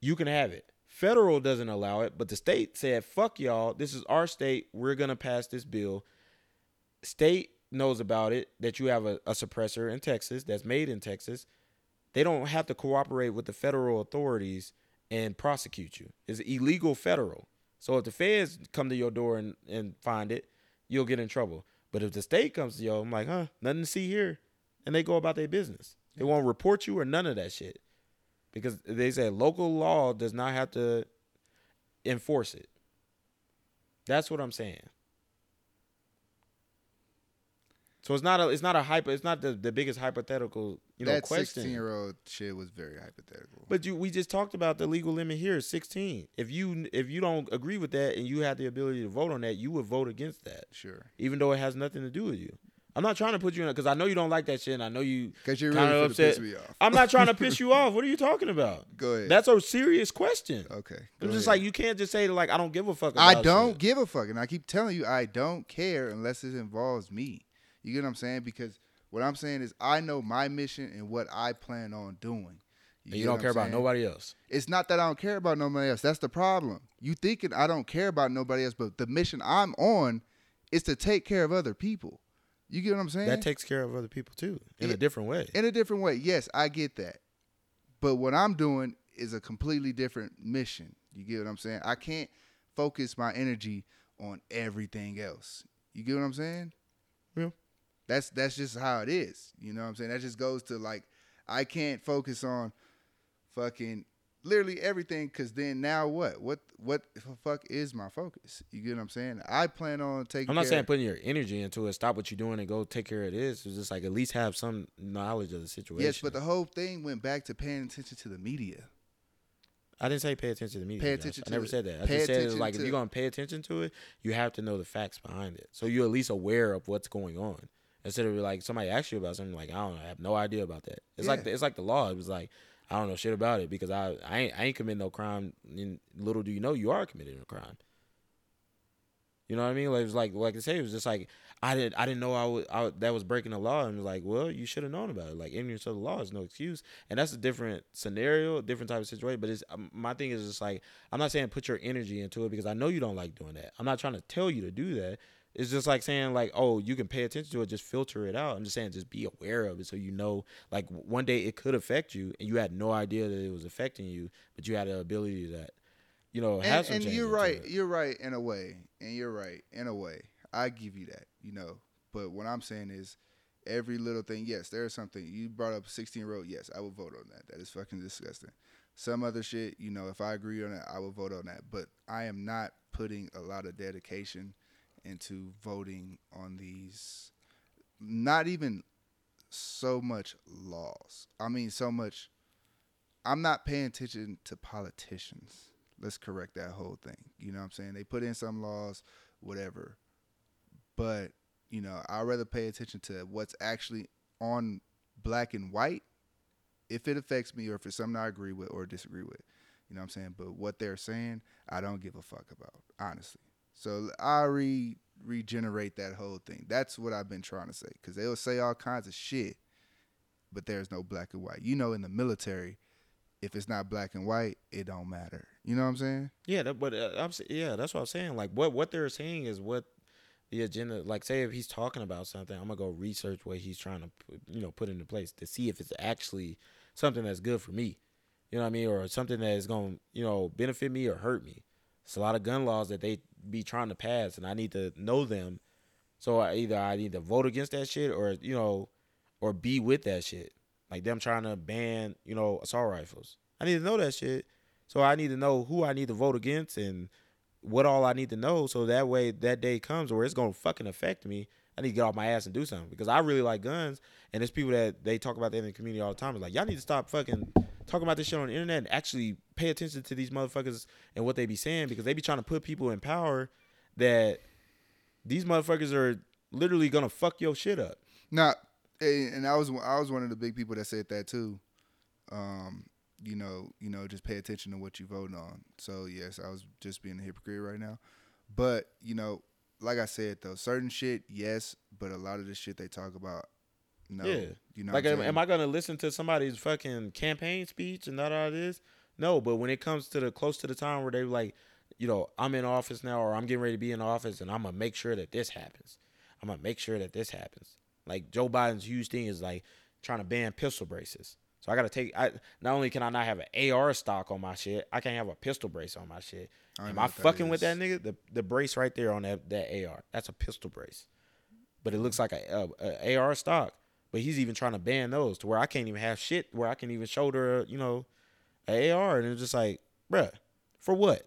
S1: You can have it. Federal doesn't allow it, but the state said, "Fuck y'all. This is our state. We're gonna pass this bill." State knows about it that you have a, a suppressor in Texas that's made in Texas they don't have to cooperate with the federal authorities and prosecute you. It's illegal federal. So if the feds come to your door and, and find it, you'll get in trouble. But if the state comes to you, I'm like, huh, nothing to see here. And they go about their business. They won't report you or none of that shit. Because they say local law does not have to enforce it. That's what I'm saying. So it's not a it's not a hyper it's not the, the biggest hypothetical you know
S2: that
S1: question.
S2: sixteen year old shit was very hypothetical.
S1: But you, we just talked about the legal limit here, is 16. If you if you don't agree with that and you had the ability to vote on that, you would vote against that,
S2: sure,
S1: even though it has nothing to do with you. I'm not trying to put you in because I know you don't like that shit, and I know you.
S2: because you're really upset.
S1: upset.
S2: piss me off.
S1: I'm not trying to piss you [laughs] off. What are you talking about?
S2: Go ahead.
S1: That's a serious question.
S2: okay.
S1: I'm
S2: go
S1: just like you can't just say like I don't give a fuck.
S2: I don't
S1: shit.
S2: give a fuck, and I keep telling you I don't care unless it involves me. You get what I'm saying? Because what I'm saying is I know my mission and what I plan on doing.
S1: And you don't care about nobody else.
S2: It's not that I don't care about nobody else. That's the problem. You thinking I don't care about nobody else, but the mission I'm on is to take care of other people. You get what I'm saying?
S1: That takes care of other people too in
S2: Yeah.
S1: a different way.
S2: in a different way. Yes, I get that. But what I'm doing is a completely different mission. You get what I'm saying? I can't focus my energy on everything else. You get what I'm saying? That's that's just how it is. You know what I'm saying? That just goes to like I can't focus on fucking literally everything cuz then now what? What what the fuck is my focus? You get what I'm saying? I plan on taking
S1: I'm not saying putting your energy into it. Stop what you're doing and go take care of this. It's just like at least have some knowledge of the situation.
S2: Yes, but the whole thing went back to paying attention to the media.
S1: I didn't say pay attention to me.
S2: Pay
S1: Josh.
S2: attention
S1: I never
S2: the-
S1: said that. I
S2: pay
S1: just said
S2: attention
S1: like if you're gonna pay attention to it, you have to know the facts behind it. So you're at least aware of what's going on. Instead of like somebody asks you about something, like I don't know, I have no idea about that. It's like the, it's like the law. It was like I don't know shit about it because I I ain't, I ain't committing no crime. And little do you know, you are committing a crime. You know what I mean? Like it was like like I say, it was just like I didn't I didn't know I was I, that was breaking the law, and it was like, well, you should have known about it. Like ignorance of the law is no excuse, and that's a different scenario, different type of situation. But it's um, my thing is just like I'm not saying put your energy into it because I know you don't like doing that. I'm not trying to tell you to do that. It's just like saying like, oh, you can pay attention to it, just filter it out. I'm just saying, just be aware of it so you know, like one day it could affect you, and you had no idea that it was affecting you, but you had the ability to, you know, have
S2: and,
S1: some.
S2: and you're right. You're right in a way, and you're right in a way. I give you that, you know. But what I'm saying is, every little thing. Yes, there is something you brought up. 16 year old. Yes, I would vote on that. That is fucking disgusting. Some other shit, you know, if I agree on it, I will vote on that. But I am not putting a lot of dedication into voting on these. Not even so much laws. I mean, so much. I'm not paying attention to politicians. Let's correct that whole thing. You know what I'm saying? They put in some laws, whatever. But, you know, I'd rather pay attention to what's actually on black and white if it affects me or if it's something I agree with or disagree with. You know what I'm saying? But what they're saying, I don't give a fuck about, honestly. So I re regenerate that whole thing. That's what I've been trying to say. Cause they'll say all kinds of shit, but there's no black and white. You know, in the military, if it's not black and white, it don't matter. You know what I'm saying?
S1: Yeah, that, but uh, I'm, yeah, that's what I'm saying. Like what what they're saying is what the agenda. Like, say if he's talking about something, I'm gonna go research what he's trying to put, you know put into place to see if it's actually something that's good for me. You know what I mean, or something that is gonna you know benefit me or hurt me. It's a lot of gun laws that they be trying to pass, and I need to know them. So I, either I need to vote against that shit, or you know, or be with that shit. Like them trying to ban, you know, assault rifles. I need to know that shit. So I need to know who I need to vote against and what all I need to know so that way that day comes where it's gonna fucking affect me. I need to get off my ass and do something because I really like guns. And there's people that they talk about that in the community all the time. It's like y'all need to stop fucking talking about this shit on the internet and actually pay attention to these motherfuckers and what they be saying because they be trying to put people in power that these motherfuckers are literally gonna fuck your shit up.
S2: Now, and I was I was one of the big people that said that too. Um, you know, you know, just pay attention to what you vote on. So yes, I was just being a hypocrite right now. But you know, like I said though, certain shit, yes, but a lot of the shit they talk about, no.
S1: Yeah.
S2: You know,
S1: like, am, I gonna listen to somebody's fucking campaign speech and that all this? No, but when it comes to the close to the time where they like, you know, I'm in office now or I'm getting ready to be in office and I'm gonna make sure that this happens. I'm gonna make sure that this happens. Like Joe Biden's huge thing is like trying to ban pistol braces. So I gotta take. I not only can I not have an AR stock on my shit, I can't have a pistol brace on my shit.
S2: I
S1: Am I fucking with that nigga? The the brace right there on that that AR. That's a pistol brace, but it looks like a, a, a AR stock. But he's even trying to ban those to where I can't even have shit where I can even shoulder, you know, a AR. And it's just like, bruh, for what?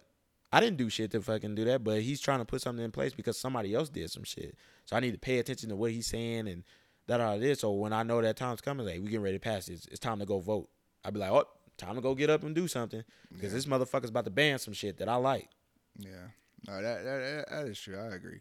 S1: I didn't do shit to fucking do that, but he's trying to put something in place because somebody else did some shit. So I need to pay attention to what he's saying and that all this. So when I know that time's coming, like we getting ready to pass this, it's time to go vote. I'd be like, oh, time to go get up and do something because
S2: Yeah.
S1: this motherfucker's about to ban some shit that I like.
S2: Yeah, no, that, that, that is true. I agree.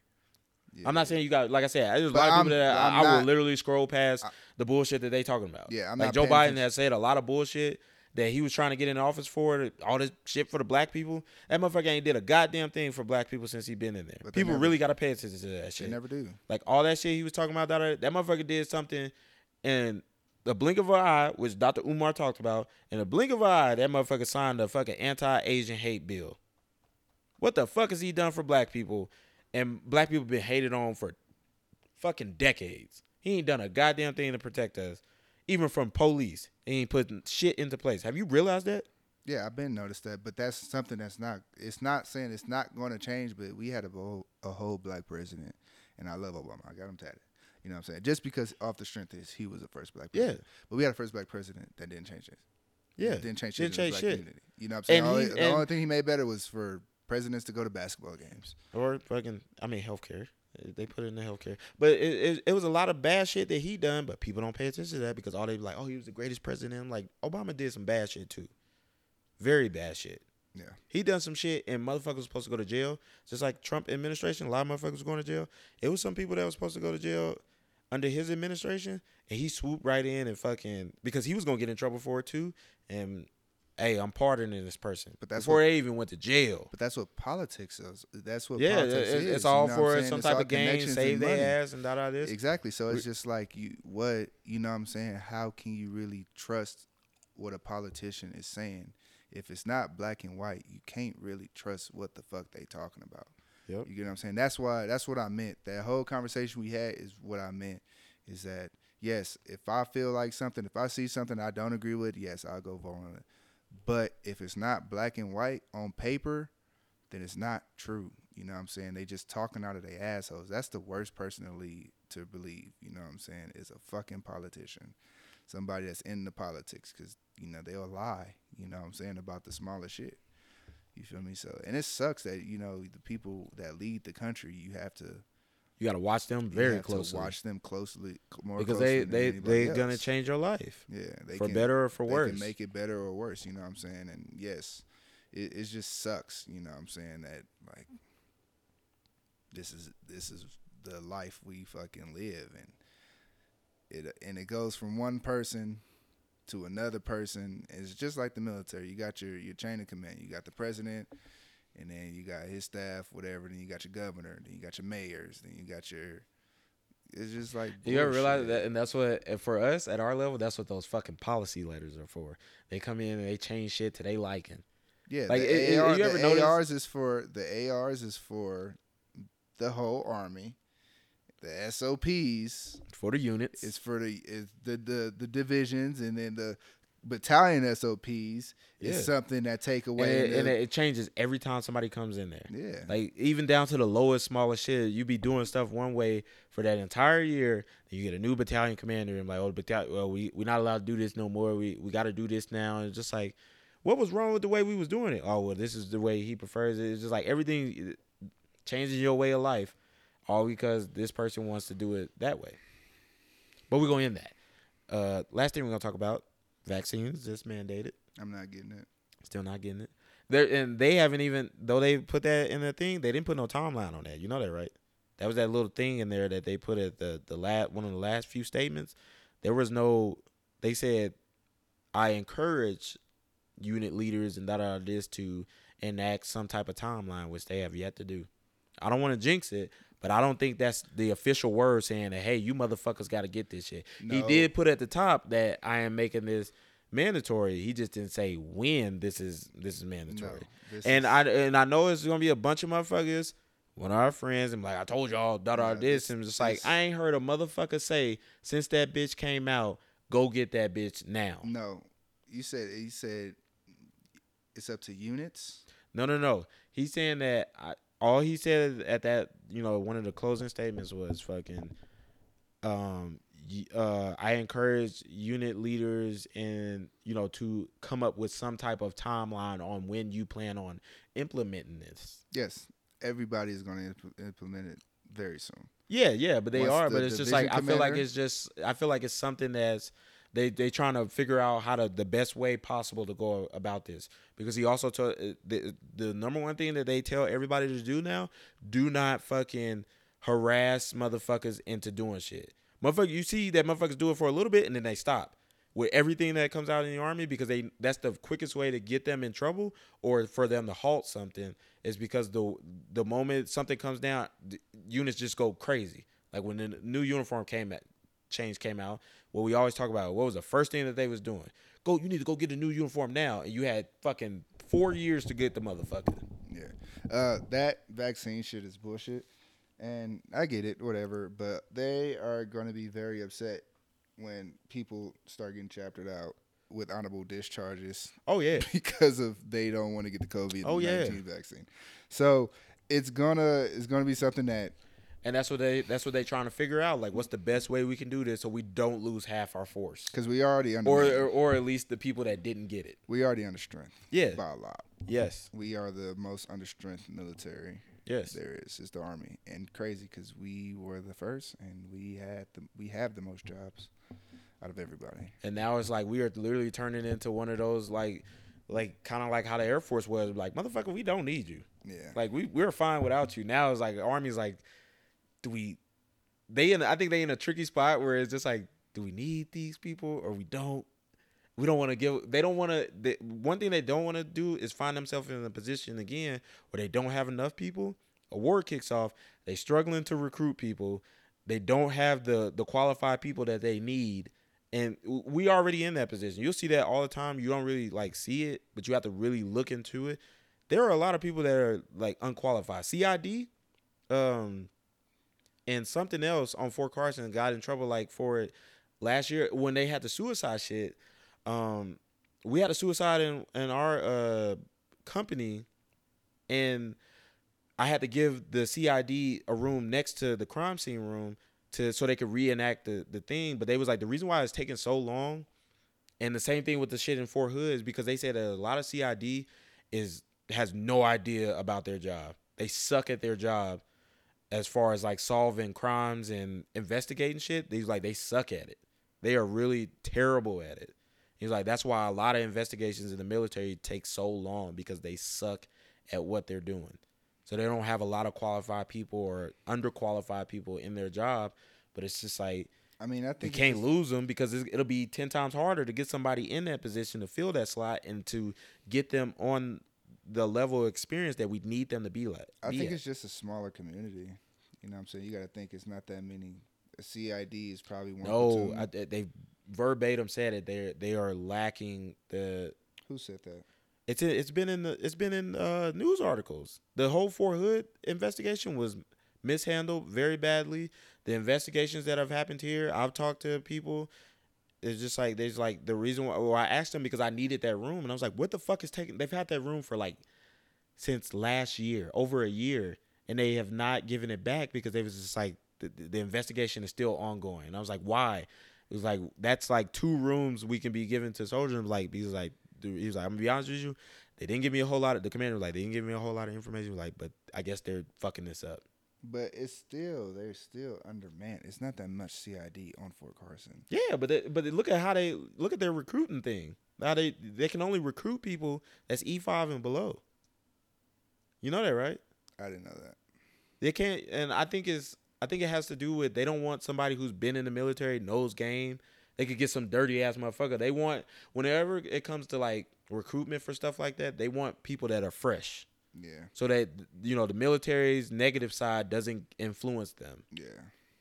S2: Yeah.
S1: I'm not saying you got like I said, there's a
S2: But
S1: lot of
S2: I'm-
S1: people that I, I will literally scroll past the bullshit that they talking about.
S2: Yeah, I'm
S1: like Joe Biden
S2: attention.
S1: has said a lot of bullshit that he was trying to get in office for, all this shit for the black people. That motherfucker ain't did a goddamn thing for black people since he been in there.
S2: But
S1: people
S2: never-
S1: really got to pay attention to that shit.
S2: They never do.
S1: Like all that shit he was talking about, that that motherfucker did something in the blink of an eye, which Dr. Umar talked about. In the blink of an eye, that motherfucker signed a fucking anti-Asian hate bill. What the fuck has he done for black people? And black people been hated on for fucking decades. He ain't done a goddamn thing to protect us, even from police. He ain't putting shit into place. Have you realized that?
S2: Yeah, I've been noticed that, but that's something that's not. It's not saying it's not going to change, but we had a whole, a whole black president, and I love Obama. I got him tatted. You know what I'm saying? Just because off the strength is he was the first black
S1: Yeah.
S2: president. But we had a first black president that didn't change it.
S1: Yeah,
S2: didn't change shit.
S1: Didn't change
S2: black
S1: shit.
S2: Community. You know what I'm saying?
S1: And
S2: Only-
S1: he-
S2: the only thing he made better was for presidents to go to basketball games.
S1: or fucking I mean healthcare. They put it in the healthcare, but it, it it was a lot of bad shit that he done, but people don't pay attention to that because all they be like, oh, he was the greatest president. I'm like Obama did some bad shit too, very bad shit.
S2: Yeah.
S1: He done some shit and motherfuckers was supposed to go to jail, just like Trump administration. A lot of motherfuckers was going to jail. It was some people that was supposed to go to jail under his administration, and he swooped right in and fucking because he was gonna get in trouble for it too. And hey, I'm pardoning this person,
S2: But that's
S1: before
S2: what-
S1: they even went to jail.
S2: But that's what politics is. That's what
S1: Yeah,
S2: politics
S1: it's,
S2: is.
S1: it's
S2: you
S1: all
S2: know
S1: for some
S2: It's
S1: type of game, save their ass and da da this.
S2: Exactly. So it's just like you what you know what I'm saying, how can you really trust what a politician is saying? If it's not black and white, you can't really trust what the fuck they talking about.
S1: Yep.
S2: You get what I'm saying? That's why that's what I meant. That whole conversation we had is what I meant. Is that yes, if I feel like something, if I see something I don't agree with, yes, I'll go vote on it. But if it's not black and white on paper, then it's not true. You know what I'm saying? They just talking out of their assholes. That's the worst person to lead to believe. You know what I'm saying? Is a fucking politician, somebody that's in the politics, because you know they'll lie. You know what I'm saying about the smaller shit. You feel me? So and it sucks that you know the people that lead the country, you have to
S1: You got to watch them very closely
S2: watch them closely,
S1: because
S2: closely
S1: they they they gonna change your life
S2: Yeah, they
S1: for
S2: can,
S1: better or for
S2: they
S1: worse.
S2: can make it better or worse. You know what I'm saying? And yes, it, it just sucks. You know what I'm saying that like this is this is the life we fucking live, and it and it goes from one person to another person. It's just like the military. You got your your chain of command. You got the president. And then you got his staff, whatever. Then you got your governor. Then you got your mayors. Then you got your. It's just like
S1: you ever realize that, and that's what and for us at our level, that's what those fucking policy letters are for. They come in and they change shit to they liking.
S2: Yeah,
S1: Like,
S2: the,
S1: it-
S2: AR,
S1: you ever
S2: the
S1: notice-
S2: ARs is for the ARs is for the whole army. The SOPs
S1: For the units,
S2: is for the is the, the the divisions, and then the battalion SOPs
S1: Yeah.
S2: is something that take away.
S1: it,
S2: the-
S1: and it changes every time somebody comes in there.
S2: yeah,
S1: Like even down to the lowest, smallest shit, you be doing stuff one way for that entire year. Then you get a new battalion commander and like, oh, battalion, well, we we're not allowed to do this no more. We we got to do this now. And it's just like, what was wrong with the way we was doing it? Oh, well, this is the way he prefers it. It's just like everything changes your way of life. all because this person wants to do it that way. But we're gonna end that. Uh, last thing we're gonna talk about vaccines just mandated.
S2: I'm not getting it.
S1: Still not getting it. There and they haven't even though they put that in the thing, they didn't put no timeline on that. You know that, right? That was that little thing in there that they put at the the last one of the last few statements. There was no. They said, "I encourage unit leaders and da da da this to enact some type of timeline, which they have yet to do." I don't want to jinx it, but I don't think that's the official word saying that, "Hey, you motherfuckers got to get this shit." He did put at the top that I am making this mandatory. He just didn't say when this is this is mandatory.
S2: No, this
S1: And
S2: is-
S1: I and I know it's gonna be a bunch of motherfuckers. One of our friends and like I told y'all, da da
S2: Yeah,
S1: this, and just like
S2: this-
S1: I ain't heard a motherfucker say since that bitch came out, go get that bitch now.
S2: no. You said you said it's up to units.
S1: No, no, no. He's saying that I, all he said at that, you know, one of the closing statements was fucking. Um, uh, I encourage unit leaders and you know to come up with some type of timeline on when you plan on implementing this.
S2: Yes, everybody is going to implement it very soon.
S1: Yeah, yeah, but they
S2: What's
S1: are.
S2: the
S1: But it's just like I feel like it's just I feel like it's something that's they they trying to figure out how to the best way possible to go about this because he also told uh, the the number one thing that they tell everybody to do now: do not fucking harass motherfuckers into doing shit. Motherfucker, you see that motherfuckers do it for a little bit and then they stop with everything that comes out in the army because they that's the quickest way to get them in trouble or for them to halt something is because the the moment something comes down units just go crazy like when the new uniform came at change came out what we always talk about what was the first thing that they was doing go you need to go get a new uniform now and you had fucking four years to get the motherfucker
S2: Yeah. Uh, that vaccine shit is bullshit. And I get it, whatever. But they are going to be very upset when people start getting chaptered out with honorable discharges
S1: oh yeah [laughs]
S2: because of they don't want to get the COVID
S1: Oh, yeah.
S2: vaccine. So it's gonna it's gonna be something that
S1: and that's what they that's what they trying to figure out like what's the best way we can do this so we don't lose half our force
S2: because we already under
S1: or, or or at least the people that didn't get it
S2: we already under strength
S1: yeah
S2: by a lot.
S1: yes
S2: We are the most under strength military
S1: yes
S2: there is. Is the army and crazy because we were the first and we had the we have the most jobs out of everybody.
S1: and now it's like we are literally turning into one of those like like kind of like how the air force was like motherfucker we don't need you
S2: Yeah.
S1: like we we're fine without you now it's like the army's like do we they in i think they in a tricky spot where it's just like do we need these people or we don't? We don't want to give they don't want to one thing they don't want to do is find themselves in a position again where they don't have enough people. A war kicks off they struggling to recruit people they don't have the the qualified people that they need and we already in that position. You'll see that all the time. You don't really like see it but you have to really look into it. There are a lot of people that are like unqualified. Cid um and something else on fort carson got in trouble like for it last year when they had the suicide shit um we had a suicide in in our uh company and I had to give the CID a room next to the crime scene room to so they could reenact the the thing. But they was like the reason why it's taking so long, and the same thing with the shit in Fort Hood is because they said a lot of CID is has no idea about their job. They suck at their job as far as like solving crimes and investigating shit. These like they suck at it. They are really terrible at it. He's like that's why a lot of investigations in the military take so long because they suck at what they're doing. So they don't have a lot of qualified people or underqualified people in their job. But it's just like
S2: I mean, I think you
S1: can't lose them because it's, it'll be ten times harder to get somebody in that position to fill that slot and to get them on the level of experience that we need them to be like.
S2: I
S1: be
S2: think
S1: at.
S2: it's just a smaller community. You know what I'm saying? You got to think it's not that many. A CID is probably one.
S1: no. I, they they verbatim said it. They they are lacking the.
S2: Who said that?
S1: It's it's been in the it's been in uh, news articles. The whole Fort Hood investigation was mishandled very badly. The investigations that have happened here, I've talked to people. It's just like there's like the reason why. Well, I asked them because I needed that room, and I was like, "What the fuck is taking?" They've had that room for like since last year, over a year, and they have not given it back because they was just like the, the investigation is still ongoing. And I was like, "Why?" It was like that's like two rooms we can be given to soldiers. Like he was like, he was like, I'm gonna be honest with you, they didn't give me a whole lot of the commander was like they didn't give me a whole lot of information. Like, but I guess they're fucking this up.
S2: But it's still they're still undermanned. It's not that much CID on Fort Carson.
S1: Yeah, but they, but they look at how they look at their recruiting thing. Now they they can only recruit people that's E five and below. You know that, right?
S2: I didn't know that.
S1: They can't, and I think it's I think it has to do with they don't want somebody who's been in the military, knows game. They could get some dirty ass motherfucker. They want whenever it comes to like recruitment for stuff like that, they want people that are fresh,
S2: Yeah,
S1: so that you know the military's negative side doesn't influence them.
S2: yeah.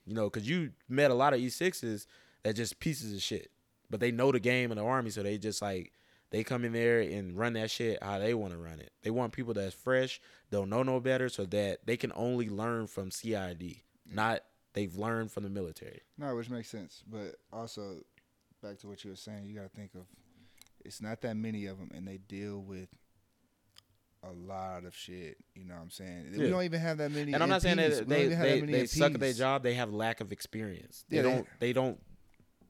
S1: You know, because you met a lot of E sixes that just pieces of shit, but they know the game in the army, so they just like they come in there and run that shit how they want to run it. They want people that's fresh, don't know no better, so that they can only learn from CID, not they've learned from the military.
S2: No, which makes sense. But also, back to what you were saying, you got to think of it's not that many of them, and they deal with a lot of shit. You know what I'm saying? We don't even have that many.
S1: And I'm not saying
S2: MPs. We
S1: that
S2: don't
S1: they they,
S2: that
S1: they suck at their job. They have lack of experience. They
S2: Yeah,
S1: don't. They don't.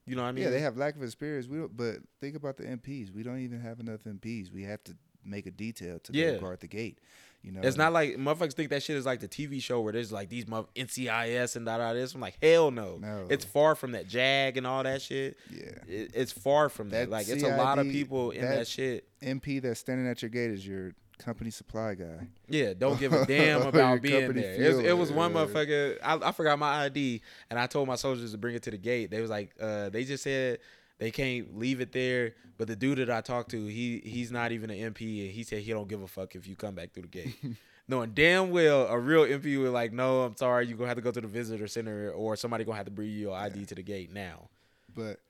S1: You know what I mean?
S2: yeah, they have lack of experience. We don't, but think about the MPs. We don't even have enough MPs. We have to make a detail to
S1: Yeah.
S2: guard the gate. You know,
S1: It's not like motherfuckers think that shit is like the TV show where there's like these mother NCIS and da da this. I'm like, hell no.
S2: No.
S1: It's far from that jag and all that shit.
S2: Yeah,
S1: It, it's far from that.
S2: That
S1: Like it's a lot of people in
S2: that-
S1: that shit.
S2: MP that's standing at your gate is your company supply guy.
S1: Yeah, don't give a [laughs] damn about being there. It was, it was one motherfucker. I, I forgot my ID, and I told my soldiers to bring it to the gate. They was like, uh, they just said they can't leave it there. But the dude that I talked to, he he's not even an MP, and he said he don't give a fuck if you come back through the gate. [laughs] Knowing damn well a real MP would like, no, I'm sorry, you're gonna have to go to the visitor center, or somebody gonna have to bring your ID to the gate now.
S2: But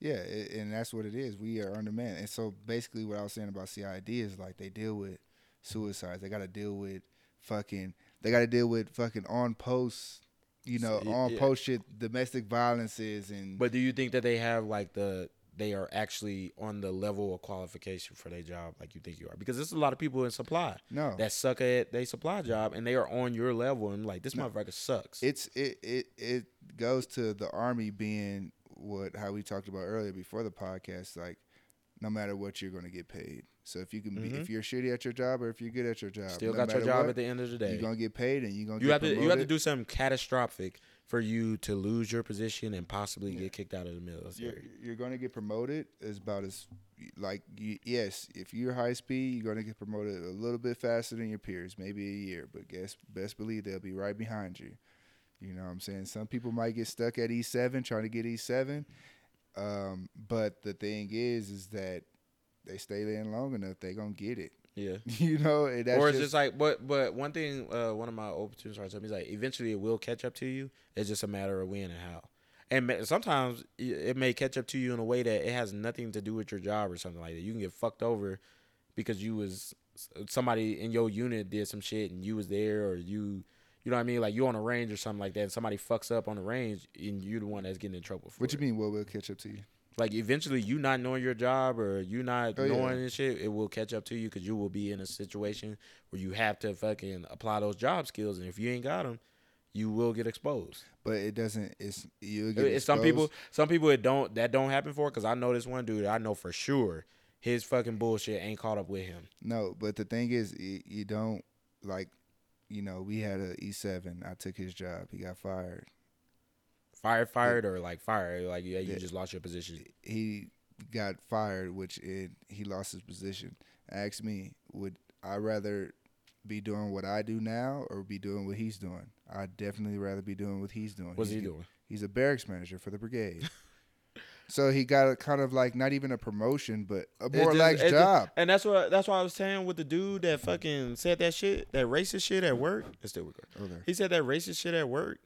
S2: yeah, it, and that's what it is. We are undermanned. And so basically, what I was saying about CID is like they deal with suicides. They got to deal with fucking. They got to deal with fucking on post. You know, on post shit, domestic violences, and
S1: But do you think that they have like the they are actually on the level of qualification for their job like you think you are? Because there's a lot of people in supply.
S2: no,
S1: that suck at they supply job and they are on your level and like this
S2: No.
S1: motherfucker sucks.
S2: it's it it it goes to the army being what how we talked about earlier before the podcast. Like, no matter what, you're going to get paid. So if you can be,
S1: Mhm.
S2: if you're shitty at your job or if you're good at your job,
S1: Still
S2: no
S1: got your job
S2: what,
S1: at the end of the day.
S2: You're gonna get paid, and you're gonna
S1: You
S2: get
S1: have to you have to do something catastrophic for you to lose your position and possibly
S2: Yeah.
S1: get kicked out of the
S2: you're, you're going to get promoted is about as like you, yes if you're high speed you're going to get promoted a little bit faster than your peers maybe a year but guess best believe they'll be right behind you you know what i'm saying some people might get stuck at e7 trying to get e7 um, but the thing is is that they stay there long enough they gonna get it
S1: Yeah. [laughs]
S2: you know and that's
S1: or it's
S2: just,
S1: just like but but one thing uh one of my old sergeants told me is like eventually it will catch up to you. It's just a matter of when and how. And sometimes it may catch up to you in a way that it has nothing to do with your job or something like that. You can get fucked over because you was somebody in your unit did some shit and you was there or you you know what I mean like you on a range or something like that and somebody fucks up on the range and you're the one that's getting in trouble for
S2: what you
S1: it.
S2: mean what will catch up to you
S1: like eventually you not knowing your job or you not
S2: Oh, yeah.
S1: knowing this shit it will catch up to you because you will be in a situation where you have to fucking apply those job skills and if you ain't got them you will get exposed
S2: but it doesn't it's you get
S1: it's some people some people it don't that don't happen for because i know this one dude i know for sure his fucking bullshit ain't caught up with him
S2: No, but the thing is, you, you don't like, you know, we had a E seven. I took his job. He got fired.
S1: Fired fired or like fired like yeah you
S2: Yeah.
S1: just lost your position
S2: He got fired, which it, he lost his position. Asked me, would I rather be doing what I do now or be doing what he's doing? I'd definitely rather be doing what he's doing.
S1: what's
S2: He's-
S1: he doing
S2: He's a barracks manager for the brigade. [laughs] so he got a kind of like not even a promotion, but a more
S1: just-
S2: relaxed
S1: it's just-
S2: job.
S1: and that's what that's why i was saying with the dude that fucking said that shit that racist shit at work it's still oh, recording
S2: Okay.
S1: He said that racist shit at work,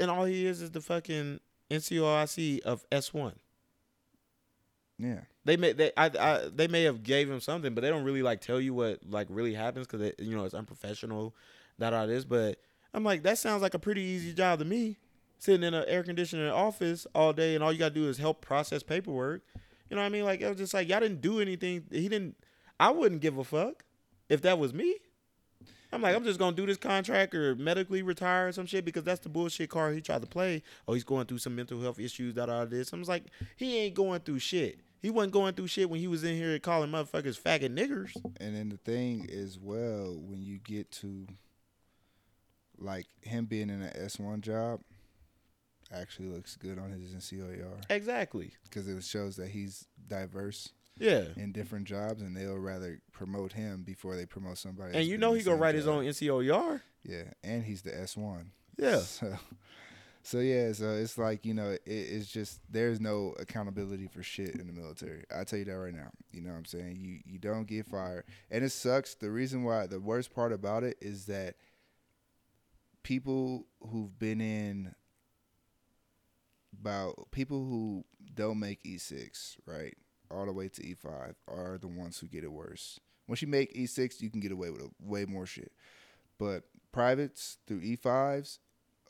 S1: and all he is is the fucking NCOIC of S one.
S2: Yeah.
S1: They may they I, I they may have gave him something, but they don't really like tell you what like really happens because you know it's unprofessional, that all this. But I'm like that sounds like a pretty easy job to me, sitting in an air conditioning office all day, and all you gotta do is help process paperwork. You know what I mean? Like it was just like y'all didn't do anything. He didn't. I wouldn't give a fuck if that was me. I'm like, I'm just gonna do this contract or medically retire or some shit because that's the bullshit card he tried to play. Oh, he's going through some mental health issues, that all this. I'm just like, he ain't going through shit. He wasn't going through shit when he was in here calling motherfuckers faggot niggers.
S2: And then the thing is, well, when you get to like him being in an S one job actually looks good on his NCOER
S1: Exactly.
S2: because it shows that he's diverse
S1: Yeah.
S2: in different jobs, and they'll rather promote him before they promote somebody.
S1: And you know he gonna write his
S2: job.
S1: own NCOER.
S2: Yeah, and he's the S one.
S1: Yeah. [laughs]
S2: So, so yeah, so it's like you know, it, it's just there's no accountability for shit in the military. I tell you that right now. You know what I'm saying? You you don't get fired, and it sucks. The reason why the worst part about it is that people who've been in about people who don't make E6 right all the way to E5 are the ones who get it worse. Once you make E6, you can get away with a, way more shit. But privates through E5s,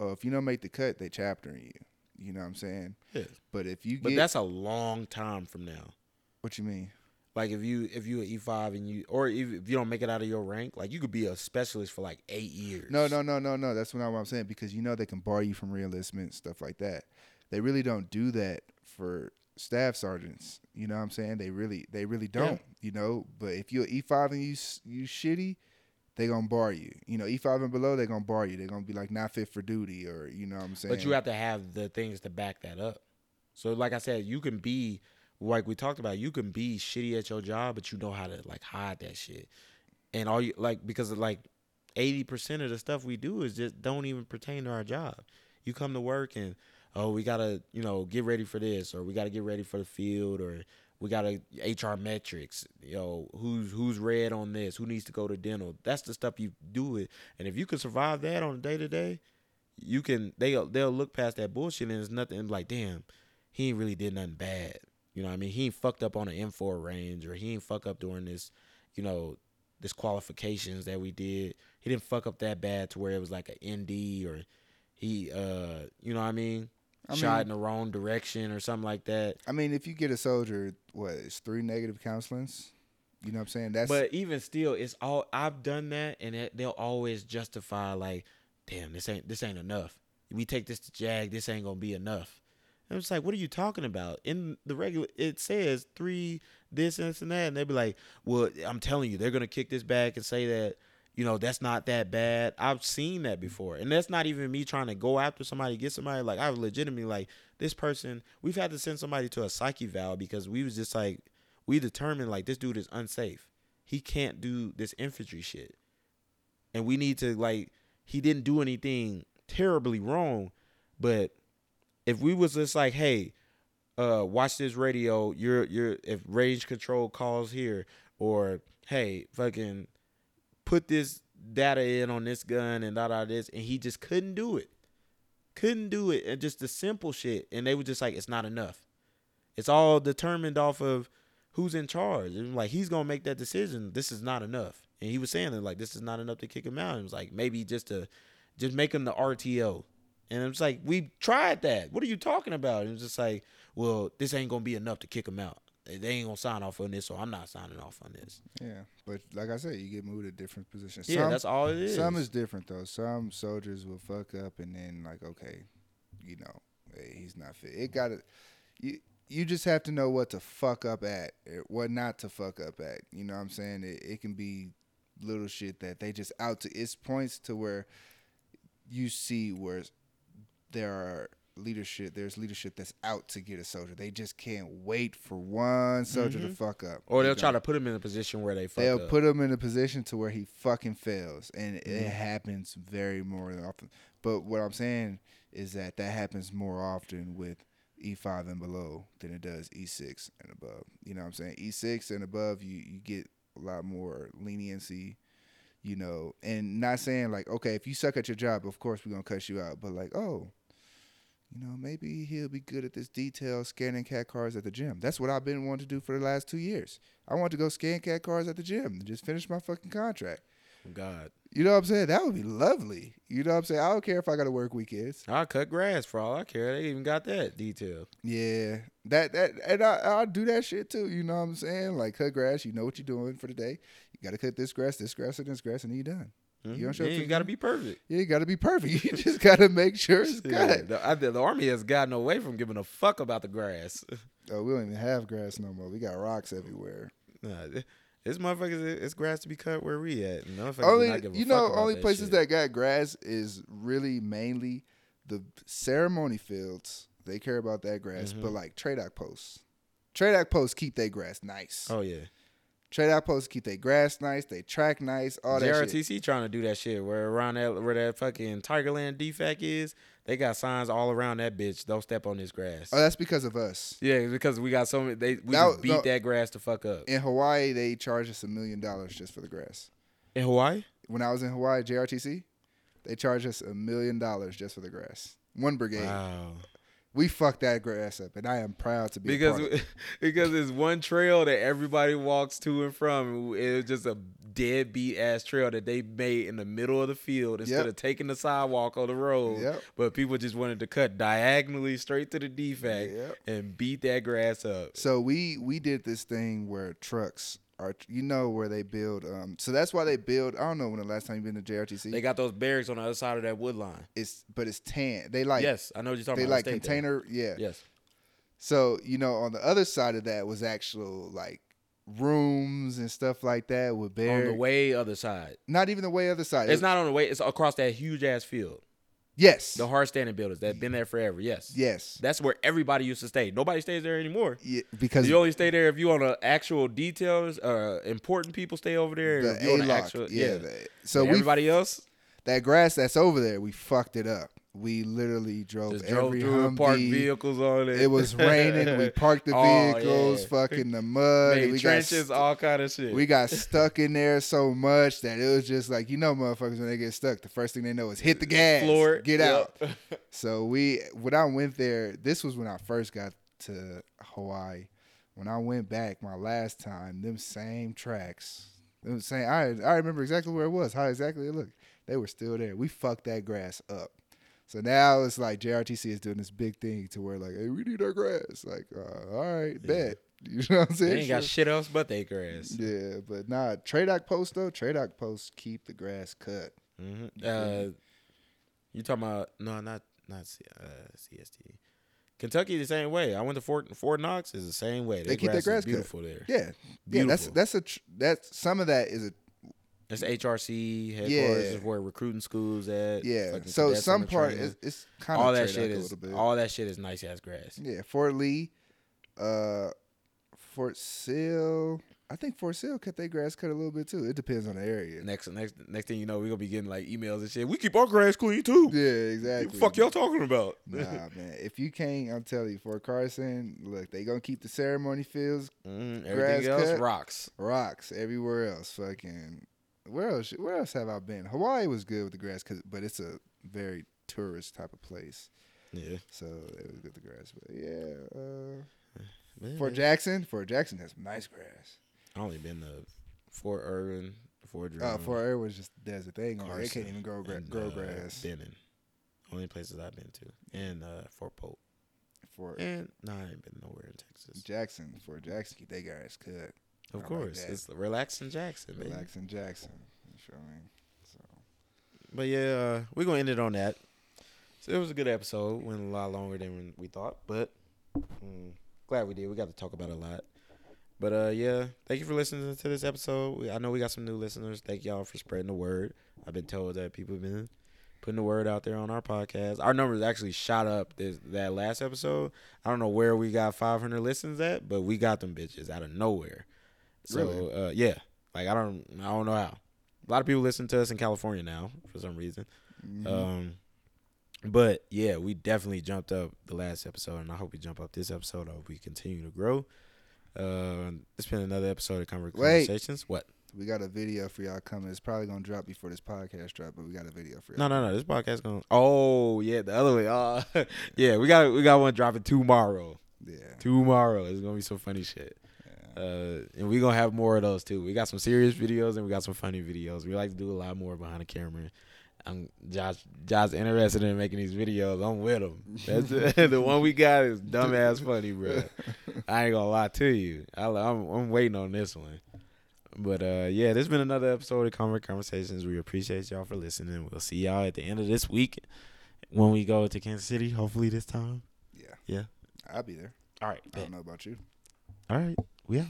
S2: uh, if you don't make the cut, they chaptering you. You know what I'm saying?
S1: Yeah.
S2: But if you get
S1: But
S2: get
S1: that's a long time from now.
S2: what you mean?
S1: Like if you if you at E five and you or if, if you don't make it out of your rank, like you could be a specialist for like eight years.
S2: No, no, no, no, no. That's not what I'm saying because you know they can bar you from reenlistment stuff like that. They really don't do that for staff sergeants. You know what I'm saying? They really, they really don't. You know, but if you're E5 and you you shitty, they gonna bar you. You know, E5 and below, they gonna bar you. They're gonna be like not fit for duty or you know what I'm saying.
S1: But you have to have the things to back that up. So like I said, you can be like we talked about, you can be shitty at your job, but you know how to like hide that shit. And all you like because of like eighty percent of the stuff we do is just don't even pertain to our job. You come to work and oh we gotta you know get ready for this or we gotta get ready for the field or we gotta HR metrics. You know who's who's red on this, who needs to go to dental. That's the stuff you do it. And if you can survive that on a day to day, you can they'll they'll look past that bullshit and it's nothing like damn he ain't really did nothing bad you know what i mean he ain't fucked up on an m4 range or he ain't fuck up during this you know this qualifications that we did he didn't fuck up that bad to where it was like an nd or he uh you know what i mean
S2: I
S1: shot
S2: mean-
S1: in the wrong direction or something like that
S2: I mean, if you get a soldier, what it's three negative counselings. You know what I'm saying? That's
S1: but even still it's all i've done that and it, they'll always justify like damn this ain't this ain't enough we take this to jag this ain't gonna be enough and it's like what are you talking about in the regular it says three this and this and that and they'd be like well i'm telling you they're gonna kick this back and say that you know that's not that bad. I've seen that before. And that's not even me trying to go after somebody get somebody. Like i was legitimately like this person we've had to send somebody to a psych eval because we was just like we determined like this dude is unsafe. He can't do this infantry shit. And we need to like he didn't do anything terribly wrong. But if we was just like hey uh watch this radio. You're you're if range control calls here or hey fucking put this data in on this gun and da da this and he just couldn't do it. Couldn't do it. And just the simple shit. And they were just like it's not enough. It's all determined off of who's in charge. And like he's gonna make that decision. This is not enough. And he was saying that like this is not enough to kick him out. And it was like maybe just to just make him the rto and it's like we tried that. What are you talking about? And it's just like well this ain't gonna be enough to kick him out they ain't gonna sign off on this so i'm not signing off on this
S2: yeah. But like I said, you get moved to different positions.
S1: yeah
S2: Some-
S1: that's all it is
S2: Some is different though. Some soldiers will fuck up and then like, okay, you know, hey, he's not fit. It got to you. You just have to know what to fuck up at, or what not to fuck up at. You know what I'm saying? It, it can be little shit that they just out to. It's points to where you see where there are leadership. There's leadership that's out to get a soldier. They just can't wait for one soldier to
S1: Mhm.
S2: fuck up.
S1: or
S2: They
S1: they'll try
S2: gonna-
S1: put him in a position where they fuck
S2: they'll
S1: up.
S2: put him in a position to where he fucking fails, and it
S1: Mhm.
S2: happens very more often. But what I'm saying is that that happens more often with E5 and below than it does E6 and above. You know what I'm saying? E6 and above, you you get a lot more leniency. You know, and not saying like, okay, if you suck at your job, of course we're gonna cut you out. But like, oh, you know, maybe he'll be good at this detail scanning CAC cards at the gym. That's what I've been wanting to do for the last two years. I want to go scan CAC cards at the gym and just finish my fucking contract.
S1: god
S2: You know what I'm saying? That would be lovely. You know what I'm saying? I don't care if I got to work weekends.
S1: I'll cut grass for all i care they even got that detail
S2: Yeah, that that and I I'll do that shit too. You know what I'm saying? Like cut grass. You know what you're doing for the day. You got to cut this grass, this grass, and this grass, and then you're done.
S1: Mhm.
S2: don't show
S1: Yeah, you got to be perfect
S2: Yeah, you got to be perfect. [laughs] You just got to make sure it's
S1: Yeah,
S2: cut.
S1: the, I, the army has gotten away from giving a fuck about the grass. [laughs]
S2: Oh, we don't even have grass no more. We got rocks everywhere.
S1: Nah, This motherfuckers, it's grass to be cut where we at.
S2: Only
S1: not give a
S2: you know only places
S1: shit.
S2: that got grass is really mainly the ceremony fields. They care about that grass,
S1: Mhm.
S2: but like trade posts, trade posts keep their grass nice.
S1: Oh yeah,
S2: Trade posts keep their grass nice, they track nice, all that shit.
S1: JRTC trying to do that shit where around that where that fucking Tigerland DFAC is. They got signs all around that bitch. Don't step on this grass.
S2: Oh, that's because of us.
S1: yeah, because we got so many. They we
S2: That-
S1: beat
S2: no.
S1: that grass to fuck up.
S2: In Hawaii, they charge us a million dollars just for the grass.
S1: In Hawaii,
S2: When I was in Hawaii, JRTC, they charged us a million dollars just for the grass. One brigade.
S1: wow.
S2: We fucked that grass up, and I am proud to be
S1: because
S2: it. [laughs]
S1: because it's one trail that everybody walks to and from. It's just a deadbeat ass trail that they made in the middle of the field instead
S2: Yep.
S1: of taking the sidewalk on the road.
S2: Yep.
S1: But people just wanted to cut diagonally straight to the DFAC
S2: Yep.
S1: and beat that grass up.
S2: So we we did this thing where trucks are, you know, where they build. Um, so that's why they build. I don't know when the last time you've been to JRTC.
S1: They got those barracks on the other side of that wood line.
S2: it's but it's tan. They like
S1: yes, I know what you're talking
S2: they
S1: about.
S2: Like
S1: stayed there.
S2: container. Yeah.
S1: Yes.
S2: So you know, on the other side of that was actual like rooms and stuff like that with
S1: barracks.
S2: On
S1: the way other side.
S2: Not even the way other side.
S1: It's
S2: It-
S1: not on the way. It's across that huge ass field.
S2: Yes.
S1: The hard standing buildings that have been there forever. Yes.
S2: yes.
S1: That's where everybody used to stay. Nobody stays there anymore.
S2: Yeah, because
S1: You only stay there if you on the actual details. Uh, important people stay over there.
S2: the
S1: if you on
S2: A
S1: the
S2: lock.
S1: actual,
S2: yeah.
S1: yeah.
S2: the- so
S1: everybody else
S2: that grass that's over there, we fucked it up. We literally drove
S1: just drove
S2: every
S1: parked
S2: Humvee.
S1: vehicles on it.
S2: It was raining. We [laughs] parked the
S1: Oh,
S2: vehicles,
S1: yeah.
S2: fucking the [laughs] mud.
S1: Made
S2: we
S1: trenches,
S2: got
S1: all kind of shit.
S2: we got [laughs] stuck in there so much that it was just like you know, motherfuckers when they get stuck, the first thing they know is hit the gas,
S1: Floor
S2: get
S1: Yep.
S2: out. So we when I went there, this was when I first got to Hawaii. When I went back my last time, them same tracks, them same. I I remember exactly where it was, how exactly it looked. They were still there. We fucked that grass up. So now it's like JRTC is doing this big thing to where like, hey, we need our grass. Like, uh, all right,
S1: Yeah.
S2: bet. [laughs] You know what I'm saying?
S1: They ain't got shit else but they grass.
S2: Yeah, but nah, Tradoc post though, Tradoc posts keep the grass cut.
S1: hmm
S2: You
S1: Uh, you talking about no, not not C, uh, CST. Kentucky the same way. I went to Fort Fort Knox is the same way.
S2: They
S1: Their
S2: keep their
S1: grass, is
S2: cut.
S1: beautiful there.
S2: Yeah,
S1: Beautiful.
S2: yeah. That's that's a tr- that's some of that is a
S1: It's HRC headquarters
S2: Yeah.
S1: is where recruiting schools at.
S2: yeah.
S1: fucking
S2: So some part is it's kind of
S1: all that shit is all that shit is nice ass grass.
S2: yeah, Fort Lee, uh, Fort Sill. I think Fort Sill cut their grass cut a little bit too. It depends on the area.
S1: Next next next thing you know, we're gonna be getting like emails and shit. We keep our grass clean too.
S2: Yeah, exactly.
S1: Fuck y'all talking about?
S2: Nah, man. [laughs] If you can't, I'm telling you, Fort Carson, look, they gonna keep the ceremony fields
S1: Mm, everything else
S2: cut.
S1: rocks.
S2: rocks everywhere else. Fucking where else? Where else have I been? Hawaii was good with the grass, cause, but it's a very tourist type of place,
S1: Yeah.
S2: so it was good with the grass. But yeah, uh,
S1: Man,
S2: Fort Jackson, Fort Jackson has nice grass.
S1: I only been to Fort Irwin, Fort
S2: Uh, Fort Air was just desert. They ain't gonna, they
S1: Carson,
S2: can't even grow gra-
S1: and,
S2: grow
S1: uh,
S2: grass.
S1: Benton. Only places I've been to, and uh, Fort Polk.
S2: Fort
S1: And no, I ain't been nowhere in Texas.
S2: Jackson, Fort Jackson, they grass cut. I
S1: Of
S2: like
S1: course,
S2: that.
S1: it's relaxing Jackson, baby.
S2: Relaxing Jackson. You feel me? So
S1: But yeah, uh, we're gonna end it on that. So it was a good episode. Went a lot longer than we thought, but mm, glad we did. We got to talk about a lot. But uh, yeah, thank you for listening to this episode. We, I know we got some new listeners. Thank y'all for spreading the word. I've been told that people have been putting the word out there on our podcast. Our numbers actually shot up this that last episode. I don't know where we got 500 listens at, but we got them bitches out of nowhere. So
S2: Really?
S1: uh, yeah, like I don't I don't know how. A lot of people listen to us in California now for some reason.
S2: mhm.
S1: Um, but yeah, we definitely jumped up the last episode, and I hope we jump up this episode. I hope we continue to grow. Uh, it's been another episode of Conver-
S2: Wait.
S1: Conversations. What?
S2: we got a video for y'all coming. It's probably gonna drop before this podcast drop, but we got a video for y'all.
S1: no, no. No. This podcast gonna. Oh yeah, the other way. Uh, [laughs] yeah, we got we got one dropping tomorrow.
S2: Yeah.
S1: Tomorrow it's gonna be some funny shit. Uh, and we gonna have more of those too. We got some serious videos and we got some funny videos. We like to do a lot more behind the camera. I'm Josh. Josh interested in making these videos. I'm with him. That's [laughs] [laughs] the one we got is dumbass funny, bro. [laughs] I ain't gonna lie to you. I, I'm I'm waiting on this one. But uh, yeah, this has been another episode of Convert Conversations. We appreciate y'all for listening. We'll see y'all at the end of this week when we go to Kansas City. Hopefully this time.
S2: yeah.
S1: Yeah.
S2: I'll be there.
S1: All right.
S2: I don't know about you.
S1: All right. Yeah.